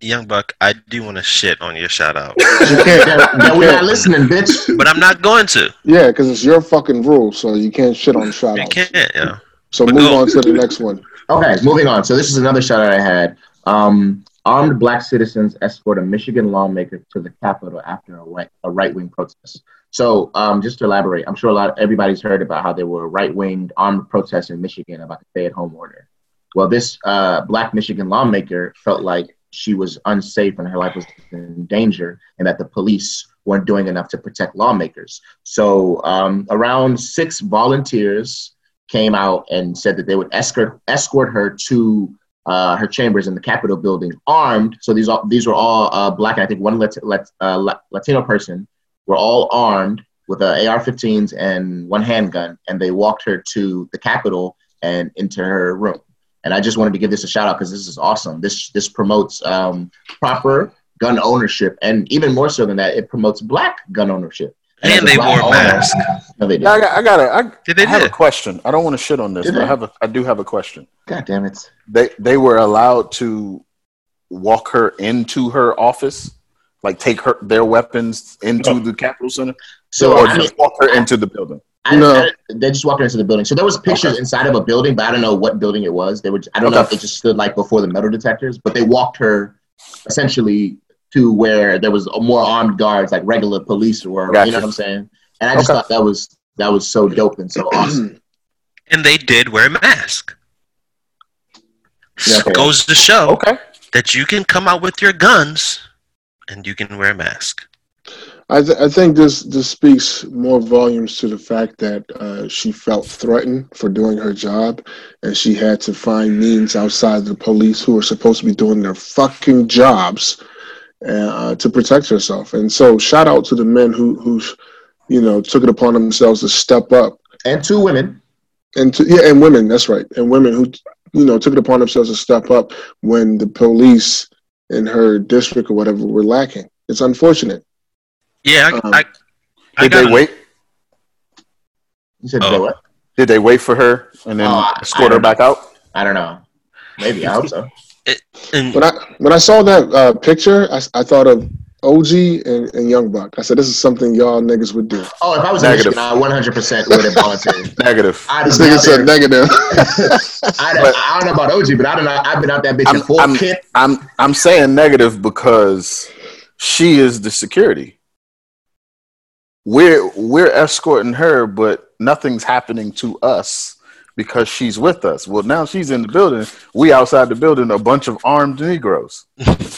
[SPEAKER 4] Young Buck, I do want to shit on your shout out,
[SPEAKER 2] You can't.
[SPEAKER 5] Then, then we're not listening, bitch.
[SPEAKER 4] but I'm not going to.
[SPEAKER 2] Yeah, because it's your fucking rule, so you can't shit on shout
[SPEAKER 4] You can't, yeah.
[SPEAKER 2] So
[SPEAKER 4] But
[SPEAKER 2] move
[SPEAKER 4] go.
[SPEAKER 2] on to the next one.
[SPEAKER 5] Okay, moving on. So this is another shout out I had. Um, armed black citizens escort a Michigan lawmaker to the Capitol after a right wing protest. So um, just to elaborate, I'm sure a lot of, everybody's heard about how there were right wing armed protests in Michigan about the stay at home order. Well, this uh, black Michigan lawmaker felt like she was unsafe and her life was in danger, and that the police weren't doing enough to protect lawmakers. So um, around six volunteers came out and said that they would escort escort her to uh, her chambers in the Capitol building, armed. So these all these were all uh, black. I think one Lat- Lat- uh, Latino person were all armed with uh, AR-15s and one handgun, and they walked her to the Capitol and into her room. And I just wanted to give this a shout out because this is awesome. This this promotes um, proper gun ownership, and even more so than that, it promotes black gun ownership.
[SPEAKER 4] And
[SPEAKER 5] as a
[SPEAKER 4] they wore masks.
[SPEAKER 5] No, they did.
[SPEAKER 1] I got, I got a, I,
[SPEAKER 4] Did they
[SPEAKER 1] I have
[SPEAKER 4] do?
[SPEAKER 1] a question. I don't want to shit on this,
[SPEAKER 5] Did
[SPEAKER 1] but I have a, I do have a question.
[SPEAKER 5] God damn it!
[SPEAKER 1] They, they were allowed to walk her into her office, like take her their weapons into
[SPEAKER 3] Oh.
[SPEAKER 1] the Capitol Center,
[SPEAKER 5] So
[SPEAKER 1] or
[SPEAKER 5] I mean,
[SPEAKER 1] just walk her into the building.
[SPEAKER 5] I,
[SPEAKER 2] No.
[SPEAKER 5] I, they just walked her into the building. So there was pictures
[SPEAKER 1] Okay.
[SPEAKER 5] inside of a building, but I don't know what building it was. They were. I don't know if they just stood like before the metal detectors, but they walked her essentially to where there was more armed guards, like regular police were. You know what I'm saying? And I just
[SPEAKER 1] Okay.
[SPEAKER 5] thought that was that was so dope and so awesome.
[SPEAKER 4] And they did wear a mask.
[SPEAKER 5] Yeah, okay.
[SPEAKER 4] Goes to show
[SPEAKER 1] Okay.
[SPEAKER 4] that you can come out with your guns and you can wear a mask.
[SPEAKER 2] I, th- I think this this speaks more volumes to the fact that uh, she felt threatened for doing her job, and she had to find means outside the police who are supposed to be doing their fucking jobs uh, to protect herself. And so, shout out to the men who who you know took it upon themselves to step up,
[SPEAKER 5] And two women.
[SPEAKER 2] and to, yeah, and women. That's right, and women who you know took it upon themselves to step up when the police in her district or whatever were lacking. It's unfortunate.
[SPEAKER 4] Yeah, I,
[SPEAKER 2] Um,
[SPEAKER 4] I, I
[SPEAKER 1] Did
[SPEAKER 4] got
[SPEAKER 1] they wait?
[SPEAKER 5] You said
[SPEAKER 4] Oh.
[SPEAKER 5] what?
[SPEAKER 1] Did they wait for her and then
[SPEAKER 5] Oh,
[SPEAKER 1] escort her
[SPEAKER 5] don't
[SPEAKER 1] back out?
[SPEAKER 5] I don't know. Maybe I hope so.
[SPEAKER 4] and
[SPEAKER 2] When I when I saw that uh, picture, I, I thought of OG and, and Young Buck. I said, "This is something y'all niggas would do."
[SPEAKER 5] Oh, if I was
[SPEAKER 1] Negative.
[SPEAKER 5] in Michigan, I 100 percent would have volunteered.
[SPEAKER 1] Negative.
[SPEAKER 5] I'd
[SPEAKER 2] This nigga said negative.
[SPEAKER 5] I'd have- I don't know about OG, but I don't know. I've been out that bitch in
[SPEAKER 1] I'm-
[SPEAKER 5] full
[SPEAKER 1] I'm-
[SPEAKER 5] kit.
[SPEAKER 1] I'm I'm saying negative because she is the security. We're we're escorting her, but nothing's happening to us because she's with us. Well, now she's in the building. We outside the building, a bunch of armed Negroes.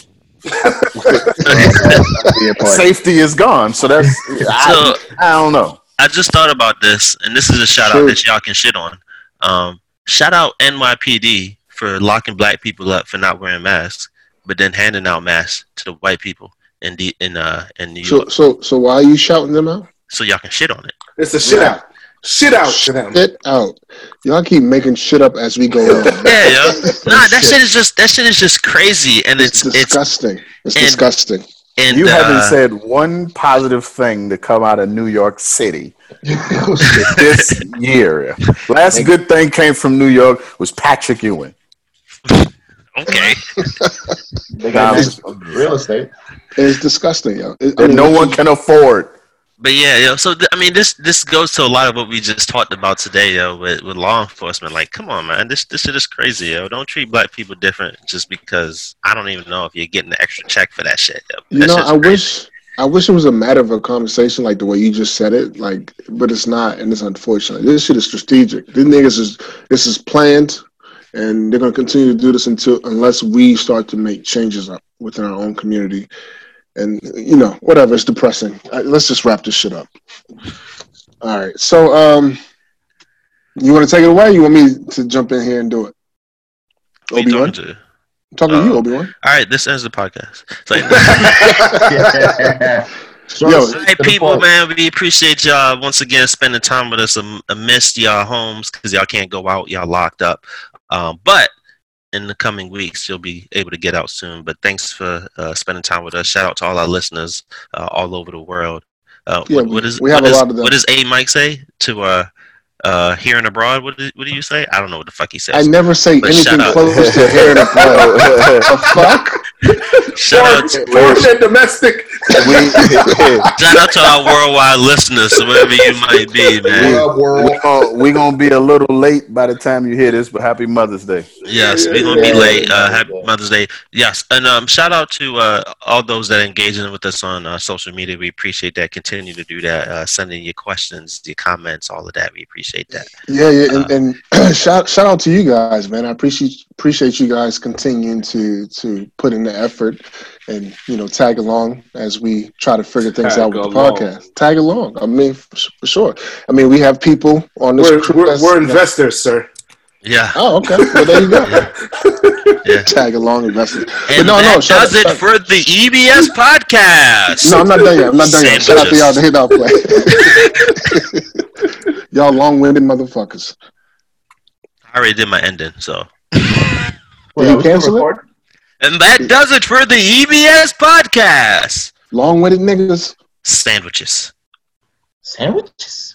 [SPEAKER 1] Safety is gone, so that's I, I don't know.
[SPEAKER 4] I just thought about this, and this is a shout out that y'all can shit on. Um, shout out NYPD for locking black people up for not wearing masks, but then handing out masks to the white people in the in uh in New
[SPEAKER 2] So
[SPEAKER 4] York,
[SPEAKER 2] so so why are you shouting them out?
[SPEAKER 4] so y'all can shit on it.
[SPEAKER 3] it's a shit
[SPEAKER 2] Yeah.
[SPEAKER 3] out, shit out to them.
[SPEAKER 2] Shit out. Y'all keep making shit up as we go along.
[SPEAKER 4] Yeah, yo. nah, that shit is just that shit is just crazy, and
[SPEAKER 2] It's
[SPEAKER 4] it's it's
[SPEAKER 2] disgusting. It's
[SPEAKER 4] and-
[SPEAKER 2] disgusting.
[SPEAKER 4] and
[SPEAKER 1] You
[SPEAKER 4] uh,
[SPEAKER 1] haven't said one positive thing to come out of New York City this year. Last good thing came from New York was Patrick Ewing.
[SPEAKER 4] okay.
[SPEAKER 5] They got real estate.
[SPEAKER 2] It's disgusting, yo. It- I
[SPEAKER 1] that
[SPEAKER 2] mean,
[SPEAKER 1] no
[SPEAKER 2] what
[SPEAKER 1] one can afford.
[SPEAKER 4] But yeah, yo. So th- I mean, this this goes to a lot of what we just talked about today, yo, with, with law enforcement. Like, come on, man, this this shit is crazy, yo. Don't treat black people different just because I don't even know if you're getting an extra check for that shit. Yo.
[SPEAKER 2] You
[SPEAKER 4] That
[SPEAKER 2] know, I
[SPEAKER 4] crazy.
[SPEAKER 2] wish I wish it was a matter of a conversation like the way you just said it, like but it's not and it's unfortunate. This shit is strategic. These niggas is this is planned and they're gonna continue to do this until unless we start to make changes within our own community. And you know, whatever, it's depressing. Uh, let's just wrap this shit up. All right. So um you wanna take it away? You want me to jump in here and do it?
[SPEAKER 4] Who you
[SPEAKER 2] Obi Wan?
[SPEAKER 4] talking to?
[SPEAKER 2] I'm talking to you,
[SPEAKER 4] Uh,
[SPEAKER 2] Obi Wan.
[SPEAKER 4] All right, this ends the podcast. It's
[SPEAKER 2] Yo,
[SPEAKER 5] and sweet
[SPEAKER 4] All right, people, man, we appreciate y'all once again spending time with us amidst y'all homes because y'all can't go out, y'all locked up. Um, but in the coming weeks, you'll be able to get out soon. But thanks for uh, spending time with us. Shout out to all our listeners uh, all over the world. Uh,
[SPEAKER 2] Yeah,
[SPEAKER 4] what, what is
[SPEAKER 2] we have a
[SPEAKER 4] is-
[SPEAKER 2] lot of them.
[SPEAKER 4] what does A Mike say to uh, uh, here and abroad? What do, what do you say? I don't know what the fuck he says.
[SPEAKER 2] I never say anything close to hearing it. The fuck?
[SPEAKER 4] Shout out,
[SPEAKER 3] Foreign, foreign and domestic.
[SPEAKER 1] we,
[SPEAKER 4] shout out to our worldwide listeners, wherever you might be, man.
[SPEAKER 5] What up,
[SPEAKER 1] we gonna, we gonna be a little late by the time you hear this, but happy Mother's Day.
[SPEAKER 4] Yes, we're gonna be late. Uh, happy. Mother's Day. Yes, and um, shout out to uh, all those that are engaging with us on uh, social media. We appreciate that. Continue to do that. Uh, sending your questions, your comments, all of that. We appreciate that.
[SPEAKER 2] Yeah, yeah, and, and shout shout out to you guys, man. I appreciate appreciate you guys continuing to to put in the effort and you know tag along as we try to figure things
[SPEAKER 3] Tag
[SPEAKER 2] out with the podcast. Tag along. I mean, for, for sure. I mean, we have people on this
[SPEAKER 3] We're,
[SPEAKER 2] crew.
[SPEAKER 3] we're, we're investors, sir.
[SPEAKER 4] Yeah,
[SPEAKER 2] Oh, okay. Well, there you go.
[SPEAKER 4] yeah.
[SPEAKER 2] Tag along investors.
[SPEAKER 4] And
[SPEAKER 2] no, no,
[SPEAKER 4] that
[SPEAKER 2] shout
[SPEAKER 4] does
[SPEAKER 2] out-
[SPEAKER 4] it
[SPEAKER 2] shout-
[SPEAKER 4] for the EBS podcast.
[SPEAKER 2] No, I'm not done yet. I'm not done yet. Shout out to y'all to hit out play. y'all long winded motherfuckers.
[SPEAKER 4] I already did my ending, so.
[SPEAKER 2] Did
[SPEAKER 5] Wait,
[SPEAKER 2] you
[SPEAKER 5] are we still
[SPEAKER 2] cancel it?
[SPEAKER 5] Recording?
[SPEAKER 4] And that does it for the EBS podcast.
[SPEAKER 2] Long winded niggas.
[SPEAKER 4] Sandwiches.
[SPEAKER 5] Sandwiches.